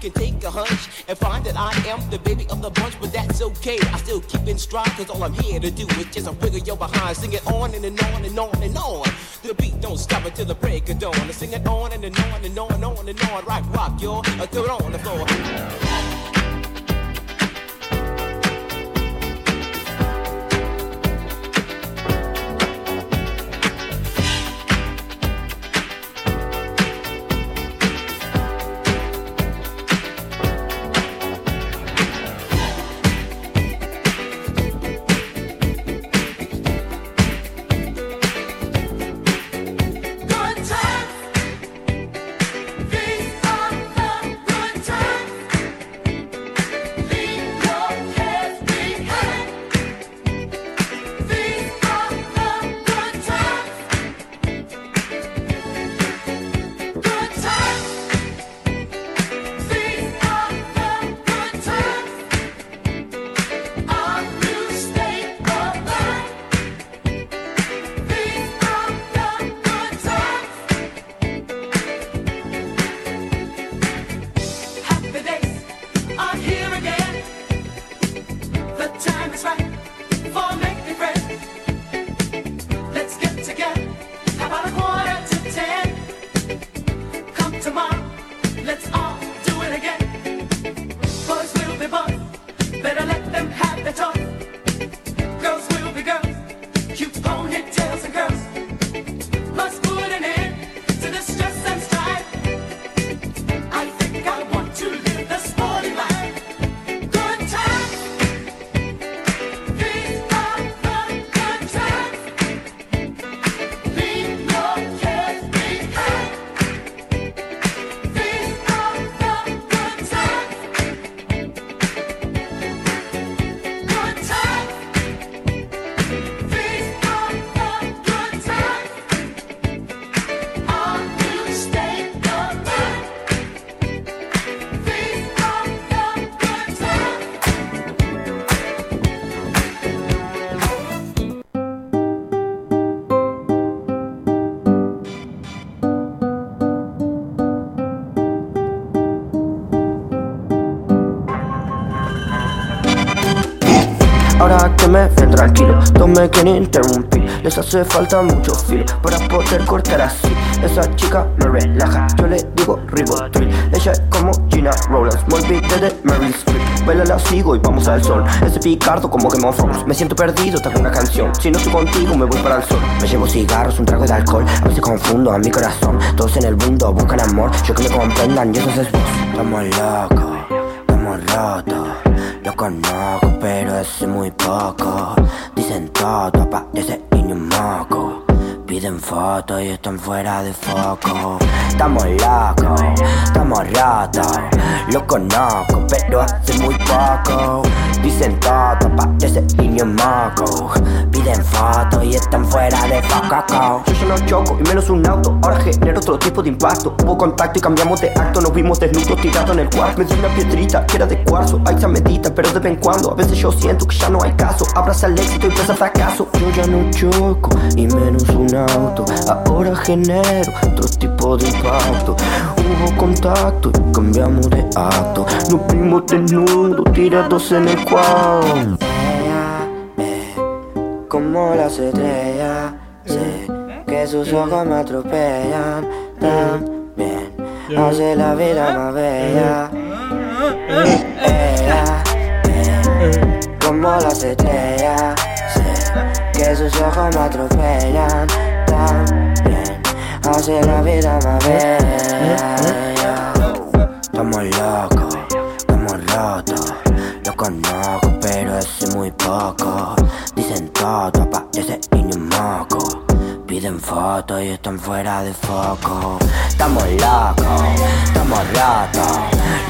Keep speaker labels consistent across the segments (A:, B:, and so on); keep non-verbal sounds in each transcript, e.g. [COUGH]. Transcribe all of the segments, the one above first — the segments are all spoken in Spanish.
A: can take a hunch and find that I am the baby of the bunch, but that's okay. I still keep in stride, cause all I'm here to do is just a wiggle your behind. Sing it on and, and on and on and on. The beat don't stop until the break of dawn. I sing it on and, and on and on and on and on. Rock, rock, y'all. Throw it on the floor.
B: Me quieren interrumpir. Les hace falta mucho filo para poder cortar así. Esa chica me relaja, yo le digo ribotril Ella es como Gina Rollins, me olvidé de Meryl Streep. Baila la sigo y vamos al sol. Ese picardo como Game of Thrones. Me siento perdido, tengo una canción. Si no estoy contigo me voy para el sol. Me llevo cigarros, un trago de alcohol. A veces confundo a mi corazón. Todos en el mundo buscan amor. Yo que me comprendan y eso es vos. Estamos locos, estamos rotos. Lo conozco, pero es muy poco. Dicen todo, aparece niño moco. Piden fotos y están fuera de foco. Estamos locos, estamos rotos. Lo conozco, pero hace muy poco. Dicen todo, aparece niño moco. Piden fotos y están fuera de foco. Yo ya no choco y menos un auto. Ahora genero otro tipo de impacto. Hubo contacto y cambiamos de acto. Nos vimos desnudos tirados en el cuarto. Me dio una piedrita que era de cuarzo. Ahí se medita, pero de vez en cuando. A veces yo siento que ya no hay caso. Abraza el éxito y pesa fracaso. Yo ya no choco y menos un auto. Ahora genero otro tipo de impacto. Hubo contacto y cambiamos de acto. Nos vimos desnudos tirados en el cuarto. Ella ve como las estrellas. Sé que sus ojos me atropellan. También hace la vida más bella. Ella ve como las estrellas. Sé que sus ojos me atropellan. También hace la vida más bella. Estamos locos, estamos rotos. Lo conozco, pero es muy poco. Dicen todo, aparece niño moco. Piden fotos y están fuera de foco. Estamos locos, estamos rotos.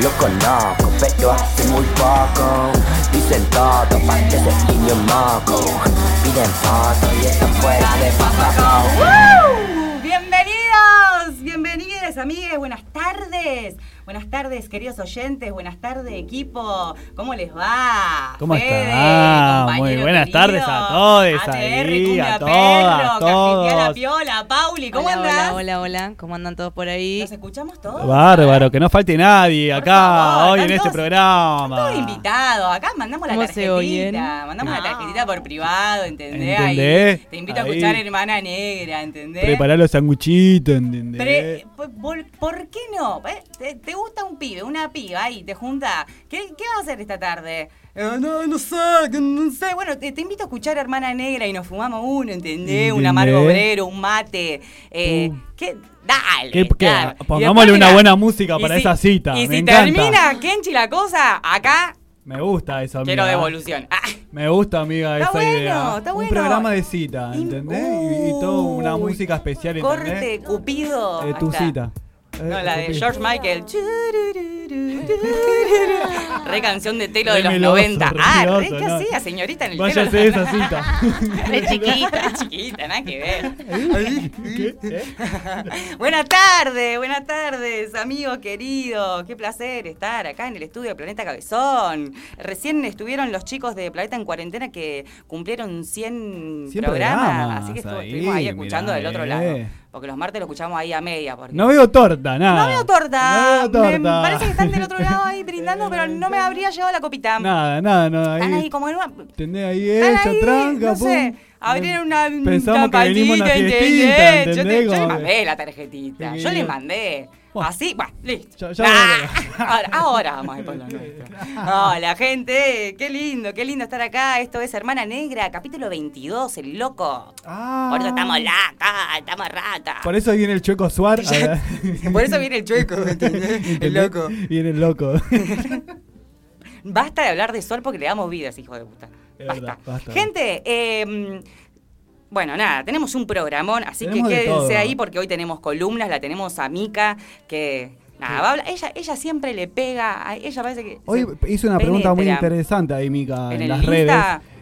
B: Lo conozco, pero hace muy poco. Dicen todo, parece niño moco. Piden fotos y están fuera de foco.
C: ¡Woo! Bienvenidos, bienvenidas amigues, buenas tardes. Buenas tardes, queridos oyentes. Buenas tardes, equipo. ¿Cómo les va?
D: ¿Cómo
C: Fede,
D: está? Muy buenas
C: querido.
D: tardes a todos
C: ATR,
D: ahí,
C: Cumbia
D: a todas,
C: Perro,
D: todos.
C: La Piola, Pauli, ¿cómo
E: hola,
C: andás?
E: Hola, hola, hola. ¿Cómo andan todos por ahí?
C: ¿Nos escuchamos todos?
D: Bárbaro, que no falte nadie
C: Por
D: acá
C: favor,
D: hoy en este programa.
C: Todos invitados, acá mandamos la
E: ¿Cómo se oyen?
C: tarjetita, mandamos la
E: No.
C: tarjetita por privado, ¿entendés? Te invito a escuchar Hermana Negra, ¿entendés?
D: Preparar los sanguchitos, ¿entendés?
C: Pre- ¿por qué no? ¿Eh? ¿Te, te gusta un pibe, una piba ahí, te junta? ¿Qué, qué vas a hacer esta tarde? Eh, no, no sé, que no sé. Bueno, te, te invito a escuchar Hermana Negra y nos fumamos uno, ¿entendés? Un amargo obrero, un mate. Eh,
D: Uh.
C: ¿Qué? Dale.
D: ¿Qué- qué?
C: dale. Y
D: Pongámosle una buena música para
C: si-
D: esa cita,
C: Y
D: me
C: si
D: encanta.
C: termina Kenchi la cosa, acá
D: Me gusta eso, amiga.
C: quiero devolución. Ah.
D: Me gusta, amiga,
C: Está
D: esa
C: bueno,
D: idea.
C: está
D: Un
C: bueno.
D: programa de cita,
C: Y-
D: ¿entendés? Y, y todo una música especial,
C: Corte,
D: ¿entendés?
C: Cupido.
D: Eh, tu cita. Eh,
C: No, la de. George Michael. [LAUGHS] Re canción de telo de los
D: meloso,
C: 90.
D: re
C: Ah, re que
D: ¿no?
C: hacía, señorita en el
D: Váyase
C: telo.
D: de esa cita. [LAUGHS]
C: Re chiquita, re chiquita, nada que ver.
D: ¿Qué? ¿Eh? [LAUGHS]
C: buenas tardes, buenas tardes, amigos queridos. Qué placer estar acá en el estudio de Planeta Cabezón. Recién estuvieron los chicos de Planeta en Cuarentena que cumplieron 100,
D: 100
C: programas.
D: programas
C: Así que
D: ahí,
C: estuvimos ahí escuchando
D: mirá,
C: del otro
D: eh.
C: lado. Porque los martes lo escuchamos ahí a media. Porque
D: No veo torta, nada.
C: No veo torta.
D: No veo torta.
C: Me parece que están del otro lado ahí [LAUGHS] brindando, pero no me habría llevado la copita.
D: Nada, nada, nada.
C: Están
D: Ahí,
C: ahí como en una.
D: Tenés ahí hecha,
C: ahí,
D: tranca,
C: no sé, abrieron una un
D: Pensamos que venimos una
C: ¿entendés? Yo, te-
D: ¿entendés?
C: yo le mandé la tarjetita.
D: Sí.
C: Yo le mandé. Así, bueno, listo.
D: Ya- ya
C: Ah, ahora, ahora vamos a ir por lo nuestro. Hola, gente. Qué lindo, qué lindo estar acá. Esto es Hermana Negra, capítulo 22, el loco.
D: Ah.
C: Por eso estamos lacas, estamos ratas.
D: Por eso viene el chueco Suar. [LAUGHS]
C: Por eso viene el chueco, ¿entendés? [LAUGHS] El loco.
D: Viene el loco. [LAUGHS]
C: Basta de hablar de sol porque le damos vidas, hijo de puta.
D: Es
C: Basta.
D: verdad, basta.
C: Gente, eh, bueno, nada, tenemos un programón, así
D: Tenemos
C: que
D: de
C: quédense ahí porque hoy tenemos columnas, la tenemos a Mica, que nada, va a hablar- ella, ella siempre le pega, a- ella parece que...
D: Hoy hizo una pregunta muy interesante ahí, Mica,
C: ¿En
D: en, las
C: Insta?
D: redes.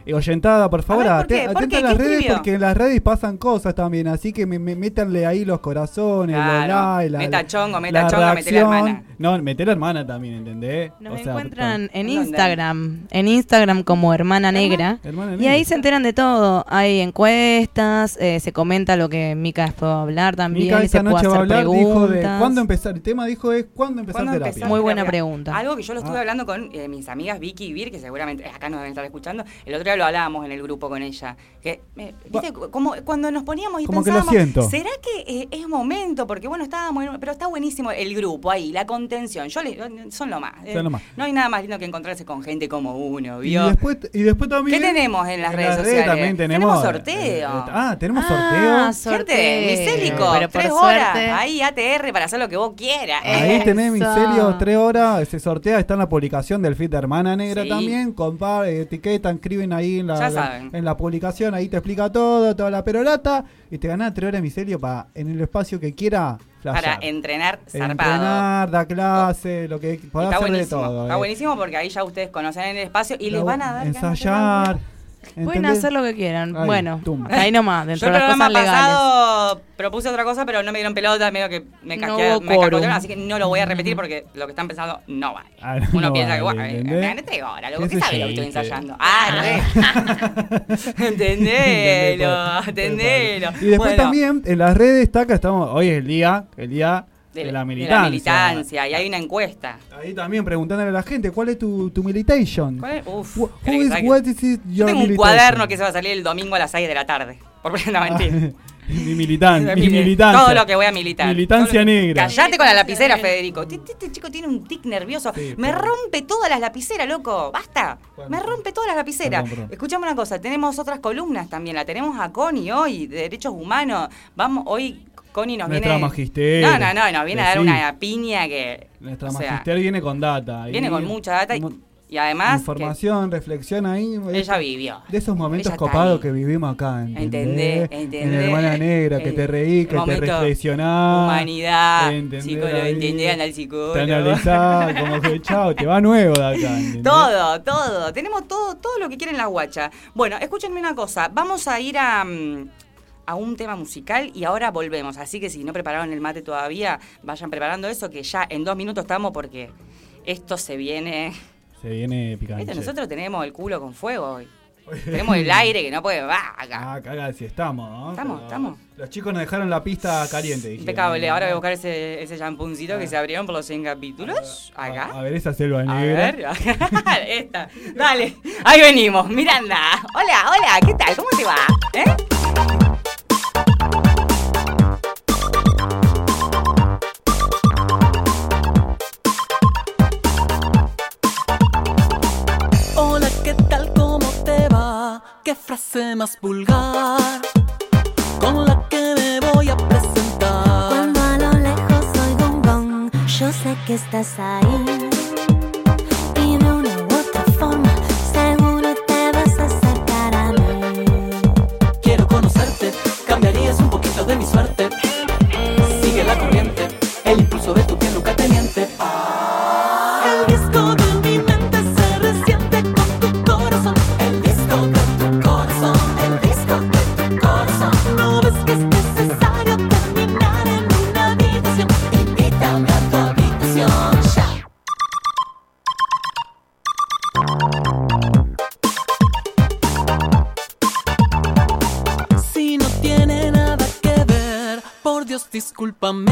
D: Eh, Oyentada, por favor,
C: ver, ¿por qué? ¿Por
D: atenta
C: qué?
D: a las
C: ¿Qué
D: redes
C: escribió?
D: porque en las redes pasan cosas también, así que me, me- métanle ahí los corazones,
C: Claro.
D: los likes, la,
C: Meta chongo, meta
D: la
C: chongo, meté la
D: reacción.
C: hermana.
D: No, meté la hermana también, ¿entendés?
E: Nos
D: O sea,
E: encuentran en
C: ¿Dónde?
E: Instagram, en Instagram como Hermana Negra.
D: Hermana
E: Y
D: Negra.
E: ahí se enteran de todo. Hay encuestas, eh, se comenta lo que Mica después va a hablar también.
D: Mica
E: y
D: esta
E: se puede
D: noche va a
E: hacer
D: hablar, dijo de
E: preguntas.
D: cuándo empezar. El tema dijo es cuándo empezar
C: ¿Cuándo
D: terapia.
C: empezar
E: Muy buena
C: terapia?
E: pregunta.
C: Algo que yo lo estuve
D: Ah.
C: hablando con eh, mis amigas Vicky y Vir, que seguramente acá nos deben estar escuchando. El otro día lo hablábamos en el grupo con ella. Que, eh, ¿viste? Como cuando nos poníamos y
D: Como que lo
C: pensábamos,
D: siento.
C: ¿será que eh, es momento? Porque bueno, estábamos, en- pero está buenísimo el grupo ahí, la contención. Yo le, son lo más. eh,
D: Son lo más.
C: No hay nada más lindo que encontrarse con gente como uno,
D: Y
C: ¿vio?
D: después, y después también.
C: ¿Qué tenemos en las redes sociales?
D: también tenemos.
C: Tenemos sorteo.
D: eh, ah, tenemos
E: Ah,
D: sorteo.
E: sorteo.
C: Gente, Micélico,
E: Pero por
C: tres horas,
E: suerte-
C: ahí ATR para hacer lo que vos quieras.
D: Ahí tenés
E: Eso.
D: Micelio, tres horas, se sortea, está en la publicación del feed de Hermana Negra
C: Sí.
D: también, compar, etiquetan, escriben ahí en
C: Ya
D: la, en la publicación, ahí te explica todo, toda la perorata, y te ganás tres horas Micelio para en el espacio que quiera
C: Para entrenar zarpado.
D: Entrenar, dar clase, lo que
C: Está
D: hacer de todo.
C: está
D: eh.
C: buenísimo porque ahí ya ustedes conocen el espacio y les van a dar de
D: ensayar.
E: Pueden hacer lo que quieran.
D: Ahí,
E: bueno,
D: tum.
E: ahí nomás,
C: Yo
E: dentro
C: el
E: de las
C: programa
E: cosas legales.
C: pasado propuse otra cosa, pero no me dieron pelota, medio que me,
E: No
C: casquea-
E: hubo
C: me cacotearon, así que no lo voy a repetir porque lo que están pensando no vale.
D: Ah,
C: Uno
D: no
C: piensa que,
D: vale,
C: bueno, eh,
D: ¿entendés?
C: me gané tres horas, loco,
D: ¿Qué
C: ¿qué
D: sé
C: sabe
D: yo,
C: lo que estoy ensayando? Ah, [LAUGHS] re. [LAUGHS] Entendelo,
D: Entendés,
C: entendelo.
D: Y después
C: Bueno,
D: también en las redes está que estamos, hoy es el día, el día de, la militancia.
C: militancia, y hay una encuesta.
D: Ahí también preguntándole a la gente, ¿cuál es tu, tu militation?
C: ¿Cuál es? Uf,
D: Wh-
C: ¿querés
D: who is-
C: saque?
D: what is it
C: Yo
D: your
C: tengo un cuaderno que se va a salir el domingo a las 6 de la tarde. [LAUGHS] Por no, mentira. [LAUGHS]
D: mi militancia, [LAUGHS] mi
C: Mili-
D: militancia.
C: Todo lo que voy a militar.
D: Militancia negra.
C: Callate con la lapicera, Federico. Este, este chico tiene un tic nervioso.
D: Sí,
C: me rompe todas las lapiceras, loco. Basta.
D: Bueno.
C: Me rompe todas las lapiceras. Escuchame una cosa. Tenemos otras columnas también. La tenemos a Connie hoy, de Derechos Humanos. Vamos, hoy Connie nos
D: Nuestra
C: viene...
D: magister.
C: No, no, no. Nos viene a dar una piña que...
D: Nuestra
C: o sea,
D: magister viene con data.
C: viene con mucha data y- además, que
D: Información, reflexión ahí.
C: ella vivió.
D: De esos momentos copados que vivimos acá.
C: Entendé,
D: ¿entendés?
C: entendé.
D: En Hermana Negra, que te reí, que te reflexionás.
C: Humanidad,
D: ¿entendés?
C: psicólogo,
D: Ahí
C: entendían al psicólogo.
D: Te analizás, como que [LAUGHS] chao, te va nuevo de acá. ¿entendés?
C: Todo, todo. Tenemos todo, todo lo que quieren las guachas. Bueno, escúchenme una cosa. Vamos a ir a, mm, a un tema musical y ahora volvemos. Así que si no prepararon el mate todavía, vayan preparando eso, que ya en dos minutos estamos porque esto se viene.
D: Se viene picante.
C: Nosotros tenemos el culo con fuego hoy. [LAUGHS] tenemos el aire que no puede. Va, acá.
D: Ah, caga si estamos, ¿no?
C: Estamos,
D: Pero
C: estamos.
D: Los chicos nos dejaron la pista caliente.
C: Impecable. Ahora voy a buscar ese, ese champuncito que se abrieron por los 100 capítulos.
D: A,
C: Acá.
D: a ver esa selva
C: A
D: negra.
C: ver, [LAUGHS] esta. Dale, ahí venimos. Miranda. Hola, hola, ¿qué tal? ¿Cómo te va? ¿Eh?
F: ¿Qué frase más vulgar? Con la que me voy a presentar.
G: Cuando a lo lejos oigo un gong, yo sé que estás ahí. Y de una u otra forma, seguro te vas a acercar a mí.
F: Quiero conocerte, cambiarías un poquito de mi suerte. Discúlpame.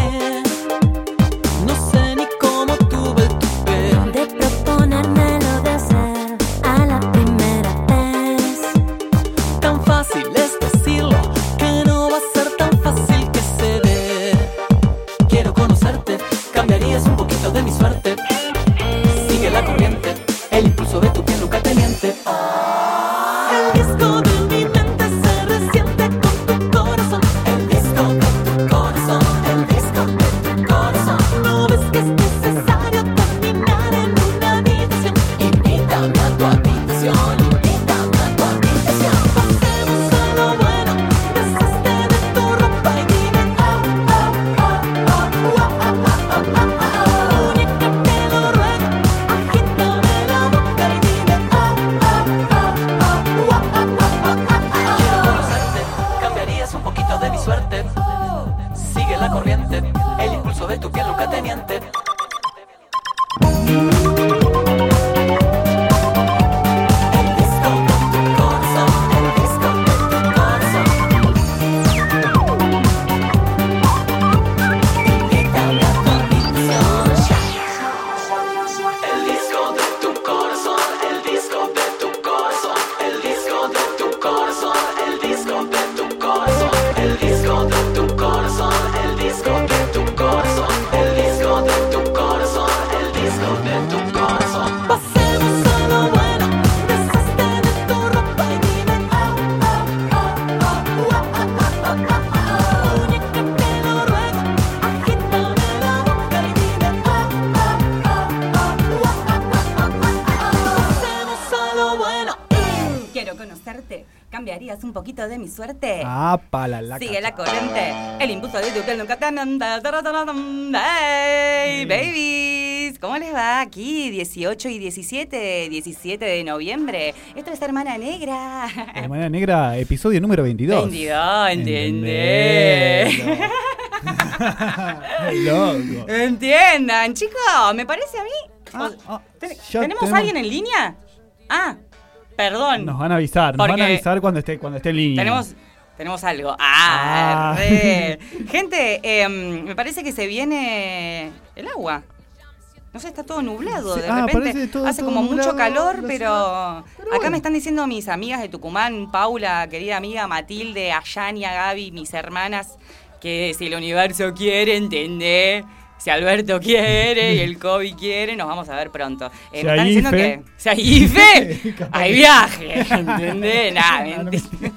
C: Hey, babies. ¿Cómo les va? Aquí, 18 y 17. 17 de noviembre. Esto es Hermana Negra.
D: Hermana Negra, episodio número 22.
C: 22, ¿entendés?
D: Loco. [LAUGHS]
C: Entiendan, chicos, me parece a mí.
D: Ah, ah,
C: ¿ten-
D: ya
C: ¿Tenemos a alguien en línea? Ah, perdón.
D: Nos van a avisar, nos van a avisar cuando esté, cuando esté en línea.
C: Tenemos, tenemos algo. Ah,
D: Ah.
C: re. [LAUGHS] Gente, em, me parece que se viene el agua. No sé, está todo nublado.
D: Sí,
C: de
D: ah,
C: repente
D: todo-
C: hace
D: todo
C: como mucho calor, pero, acá me están diciendo mis amigas de Tucumán, Paula, querida amiga, Matilde, Ayania, Gaby, mis hermanas, que si el universo quiere, entender. Si Alberto quiere y el COVID quiere, nos vamos a ver pronto. Eh,
D: Si
C: me están diciendo
D: IFE.
C: que si hay IFE, hay viaje, ¿entendés? [LAUGHS]
D: No
C: mentira.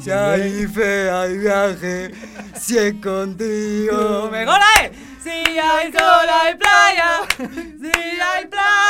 C: Si hay fe, hay viaje, si es contigo. [LAUGHS] Mejor es. Si hay sol, hay playa. Si hay playa.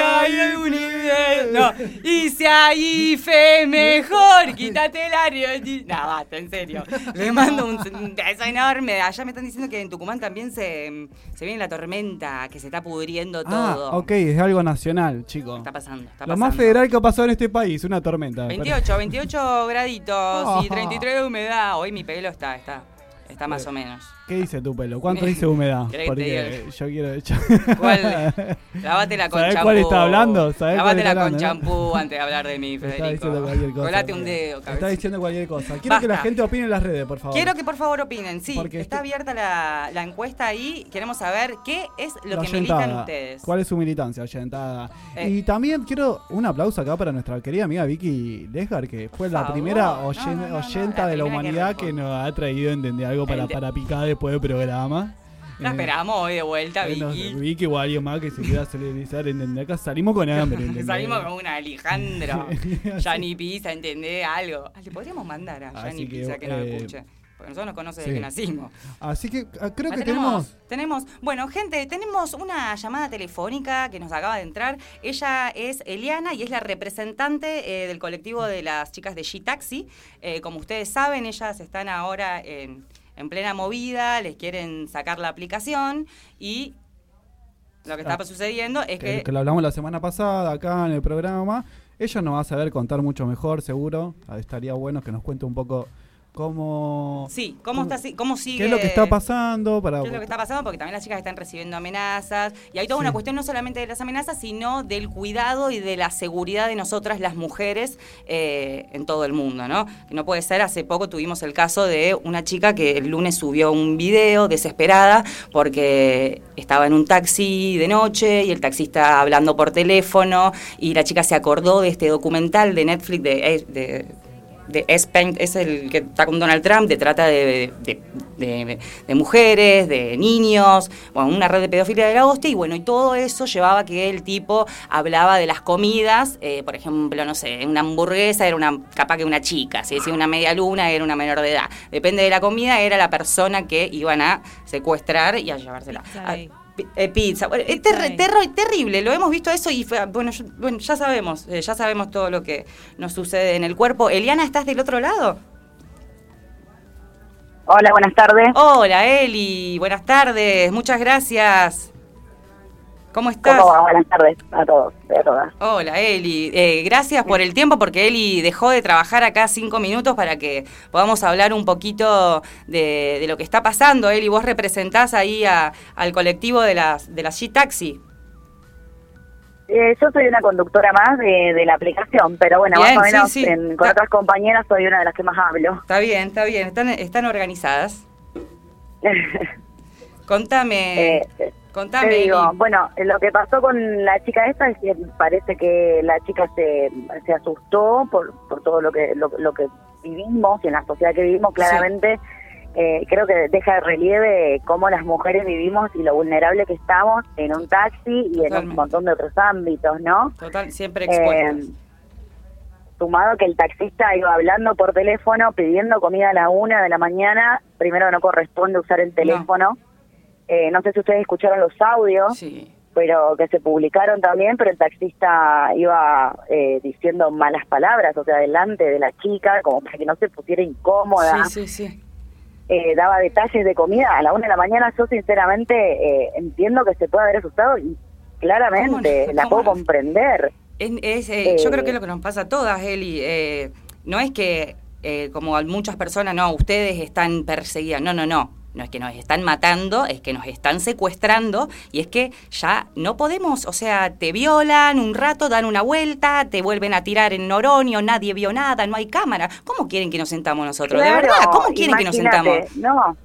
C: hay algún nivel. No. Y si hay fe mejor, quítate el ario. No, basta, en serio. Le mando un, beso enorme. Allá me están diciendo que en Tucumán también se, se viene la tormenta, que se está pudriendo todo.
D: Ah, ok, es algo nacional, chicos.
C: Está pasando, está
D: Lo
C: pasando.
D: más federal que ha pasado en este país, una tormenta.
C: 28, 28 graditos y [LAUGHS]
D: Oh.
C: 33 de humedad. Hoy mi pelo está, está, está más o menos.
D: ¿Qué dice tu pelo? ¿Cuánto dice humedad? [LAUGHS]
C: ¿Querés que te
D: Porque yo quiero echar. [LAUGHS]
C: ¿Cuál? Lávátela con
D: ¿Sabés
C: champú.
D: cuál está hablando? ¿Sabés está
C: Lávátela con champú antes de hablar de mí, [LAUGHS]
D: Está
C: Federico.
D: diciendo cualquier cosa.
C: Colate un dedo,
D: Está
C: cabeza.
D: diciendo cualquier cosa. Quiero que la gente opine en las redes, por favor.
C: Quiero que por favor opinen. Sí,
D: Porque
C: está
D: este-
C: abierta la, la encuesta ahí. Queremos saber qué es lo
D: La
C: que militan ustedes.
D: ¿Cuál es su militancia, oyentada?
C: Eh.
D: Y también quiero un aplauso acá para nuestra querida amiga Vicky Lesgar, que fue la primera
C: No,
D: oyen-
C: no, no, no,
D: oyenta
C: la
D: de la
C: primera
D: humanidad que, nos ha traído, ¿entendés? Algo para, para picar después del programa.
C: La
D: Eh,
C: esperamos hoy de vuelta,
D: eh, no sé,
C: Vicky.
D: Vicky o alguien más que se quiera [LAUGHS] solidarizar, ¿entendés? Acá salimos con hambre, [LAUGHS] ¿entendés?
C: Salimos con una Alejandro. [LAUGHS] Gianni Pizza, ¿entendés? Algo. Ah, Le podríamos mandar a
D: Así
C: Gianni
D: que,
C: que nos
D: eh,
C: escuche. Porque nosotros nos conoce
D: sí.
C: desde que nacimos.
D: Así que ah, creo
C: Ah,
D: que tenemos...
C: tenemos, bueno, gente, tenemos una llamada telefónica que nos acaba de entrar. Ella es Eliana y es la representante eh, del colectivo de las chicas de G-Taxi. Eh, como ustedes saben, ellas están ahora en, en plena movida, les quieren sacar la aplicación y lo que
D: Ah,
C: está sucediendo es
D: que,
C: que...
D: que lo hablamos la semana pasada acá en el programa. Ella nos va a saber contar mucho mejor, seguro. Ah, Estaría bueno que nos cuente un poco cómo...
C: Sí, ¿cómo, está, cómo sigue?
D: ¿Qué es lo que está pasando? Para...
C: ¿Qué es lo que está pasando? Porque también las chicas están recibiendo amenazas. Y hay toda
D: Sí.
C: una cuestión no solamente de las amenazas, sino del cuidado y de la seguridad de nosotras las mujeres eh, en todo el mundo, ¿no? No puede ser, hace poco tuvimos el caso de una chica que el lunes subió un video desesperada porque estaba en un taxi de noche y el taxista hablando por teléfono y la chica se acordó de este documental de Netflix de... de de S-Paint es el que está con Donald Trump, de trata de, de- de- de mujeres, de niños, bueno, una red de pedofilia de la hostia, y bueno, y todo eso llevaba a que el tipo hablaba de las comidas, eh, por ejemplo, no sé, una hamburguesa era una, capaz que una chica, si decía una media luna era una menor de edad. Depende de la comida, era la persona que iban a secuestrar y a llevársela. Ah, eh, pizza. Bueno, es terro- terrible, lo hemos visto eso y fue- bueno, yo- bueno, ya sabemos, eh, ya sabemos todo lo que nos sucede en el cuerpo. Eliana, ¿estás del otro lado?
H: Hola, buenas tardes.
C: Hola, Eli, buenas tardes, muchas gracias. ¿Cómo estás?
H: ¿Cómo va? Buenas tardes a todos y a todas.
C: Hola, Eli. Eh, gracias por el tiempo, porque Eli dejó de trabajar acá cinco minutos para que podamos hablar un poquito de, de lo que está pasando. Eli, vos representás ahí a- al colectivo de las, de las G-Taxi.
H: Eh, yo soy una conductora más de, de la aplicación, pero bueno,
C: Bien,
H: más o menos
C: sí.
H: en- con otras compañeras soy una de las que más hablo.
C: Está bien, está bien. Están, están organizadas. [LAUGHS] Contame.
H: Eh,
C: contame.
H: Te digo,
C: Eli.
H: bueno, lo que pasó con la chica esta es que parece que la chica se, se asustó por, por todo lo que lo, lo que vivimos y en la sociedad que vivimos claramente. eh, creo que deja de relieve cómo las mujeres vivimos y lo vulnerable que estamos en un taxi y en un montón de otros ámbitos, ¿no?
C: Total, siempre
H: Eh,
C: expuestas.
H: sumado que el taxista iba hablando por teléfono pidiendo comida a la una de la mañana, primero no corresponde usar el teléfono. Eh, no sé si ustedes escucharon los audios,
C: sí.
H: pero que se publicaron también, pero el taxista iba eh, diciendo malas palabras, o sea, delante de la chica, como para que no se pusiera incómoda.
C: Sí, sí, sí.
H: Eh, daba detalles de comida a la una de la mañana. Yo, sinceramente, eh, entiendo que se puede haber asustado y claramente
C: ¿Cómo no?
H: la
C: ¿Cómo
H: puedo
C: no?
H: comprender.
C: Es, es, eh, yo creo que es lo que nos pasa a todas, Eli. Eh, no es que, eh, como a muchas personas, no, ustedes están perseguidas. No, no, no. No es que nos están matando, es que nos están secuestrando y es que ya no podemos, o sea, te violan un rato, dan una vuelta, te vuelven a tirar en Noronio, nadie vio nada, no hay cámara. ¿Cómo quieren que nos sentamos nosotros? de verdad, ¿cómo quieren que nos sentamos?
H: No,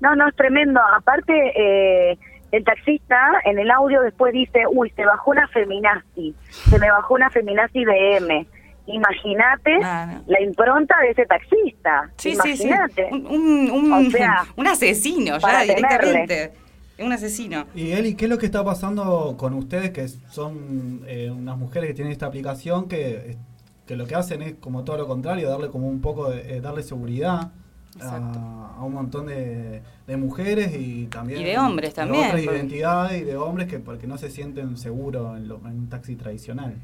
H: no, no, es tremendo. Aparte, eh, el taxista en el audio después dice, uy, se bajó una feminazi, se me bajó una feminazi BM. Imagínate la impronta de ese taxista.
C: Sí, sí, sí.
H: Imagínate.
C: Un, un, un-
H: O sea, [LAUGHS]
C: un asesino, ya directamente. Un asesino.
D: Y Eli, ¿qué es lo que está pasando con ustedes que son eh, unas mujeres que tienen esta aplicación que, que lo que hacen es como todo lo contrario, darle como un poco de, eh, darle seguridad a, a un montón de, de mujeres y también
C: Y de hombres también,
D: otras
C: porque-
D: identidades y de hombres que porque no se sienten seguros en, lo- en un taxi tradicional.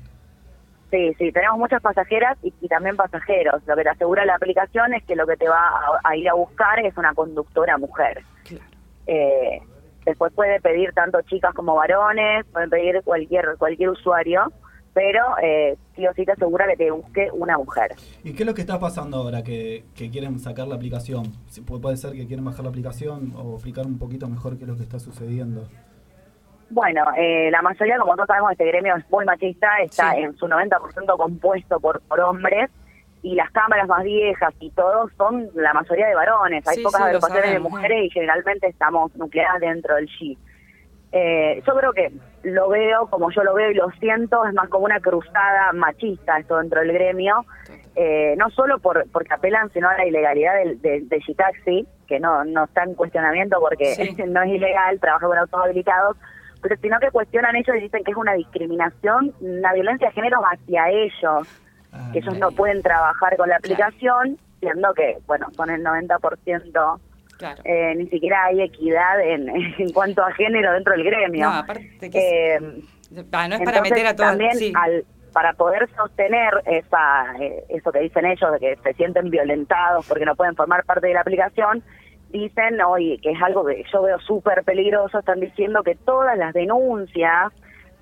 H: Sí, sí, tenemos muchas pasajeras y, y también pasajeros. Lo que te asegura la aplicación es que lo que te va a, a ir a buscar es una conductora mujer.
C: Claro.
H: Eh, después puede pedir tanto chicas como varones, pueden pedir cualquier cualquier usuario, pero eh, sí o sí te asegura que te busque una mujer.
D: ¿Y qué es lo que está pasando ahora que, que quieren sacar la aplicación? Puede ser que quieren bajar la aplicación o explicar un poquito mejor qué es lo que está sucediendo.
H: Bueno, eh, la mayoría, como todos sabemos, este gremio es muy machista, está
C: Sí.
H: en su 90% compuesto por, por hombres y las cámaras más viejas y todos son la mayoría de varones. Hay
C: Sí,
H: pocas
C: sí,
H: agrupaciones de mujeres y generalmente estamos nucleadas dentro del G. Eh, yo creo que lo veo como yo lo veo y lo siento, es más como una cruzada machista esto dentro del gremio, eh, no solo por porque apelan, sino a la ilegalidad del, del, del G-Taxi, que no, no está en cuestionamiento porque
C: Sí. [LAUGHS]
H: no es ilegal, trabaja con autos habilitados, pero sino que cuestionan ellos y dicen que es una discriminación, una violencia de género hacia ellos,
D: Ah,
H: que ellos no pueden trabajar con la aplicación, siendo que, bueno, son el 90%,
C: Claro.
H: eh, ni siquiera hay equidad en, [LAUGHS] en cuanto a género dentro del gremio.
C: No, aparte que es-
H: Eh,
C: Ah, no es para
H: entonces,
C: meter a todos.
H: También
C: sí.
H: al, para poder sostener esa eh, eso que dicen ellos, de que se sienten violentados porque no pueden formar parte de la aplicación, dicen, oye, que es algo que yo veo súper peligroso, están diciendo que todas las denuncias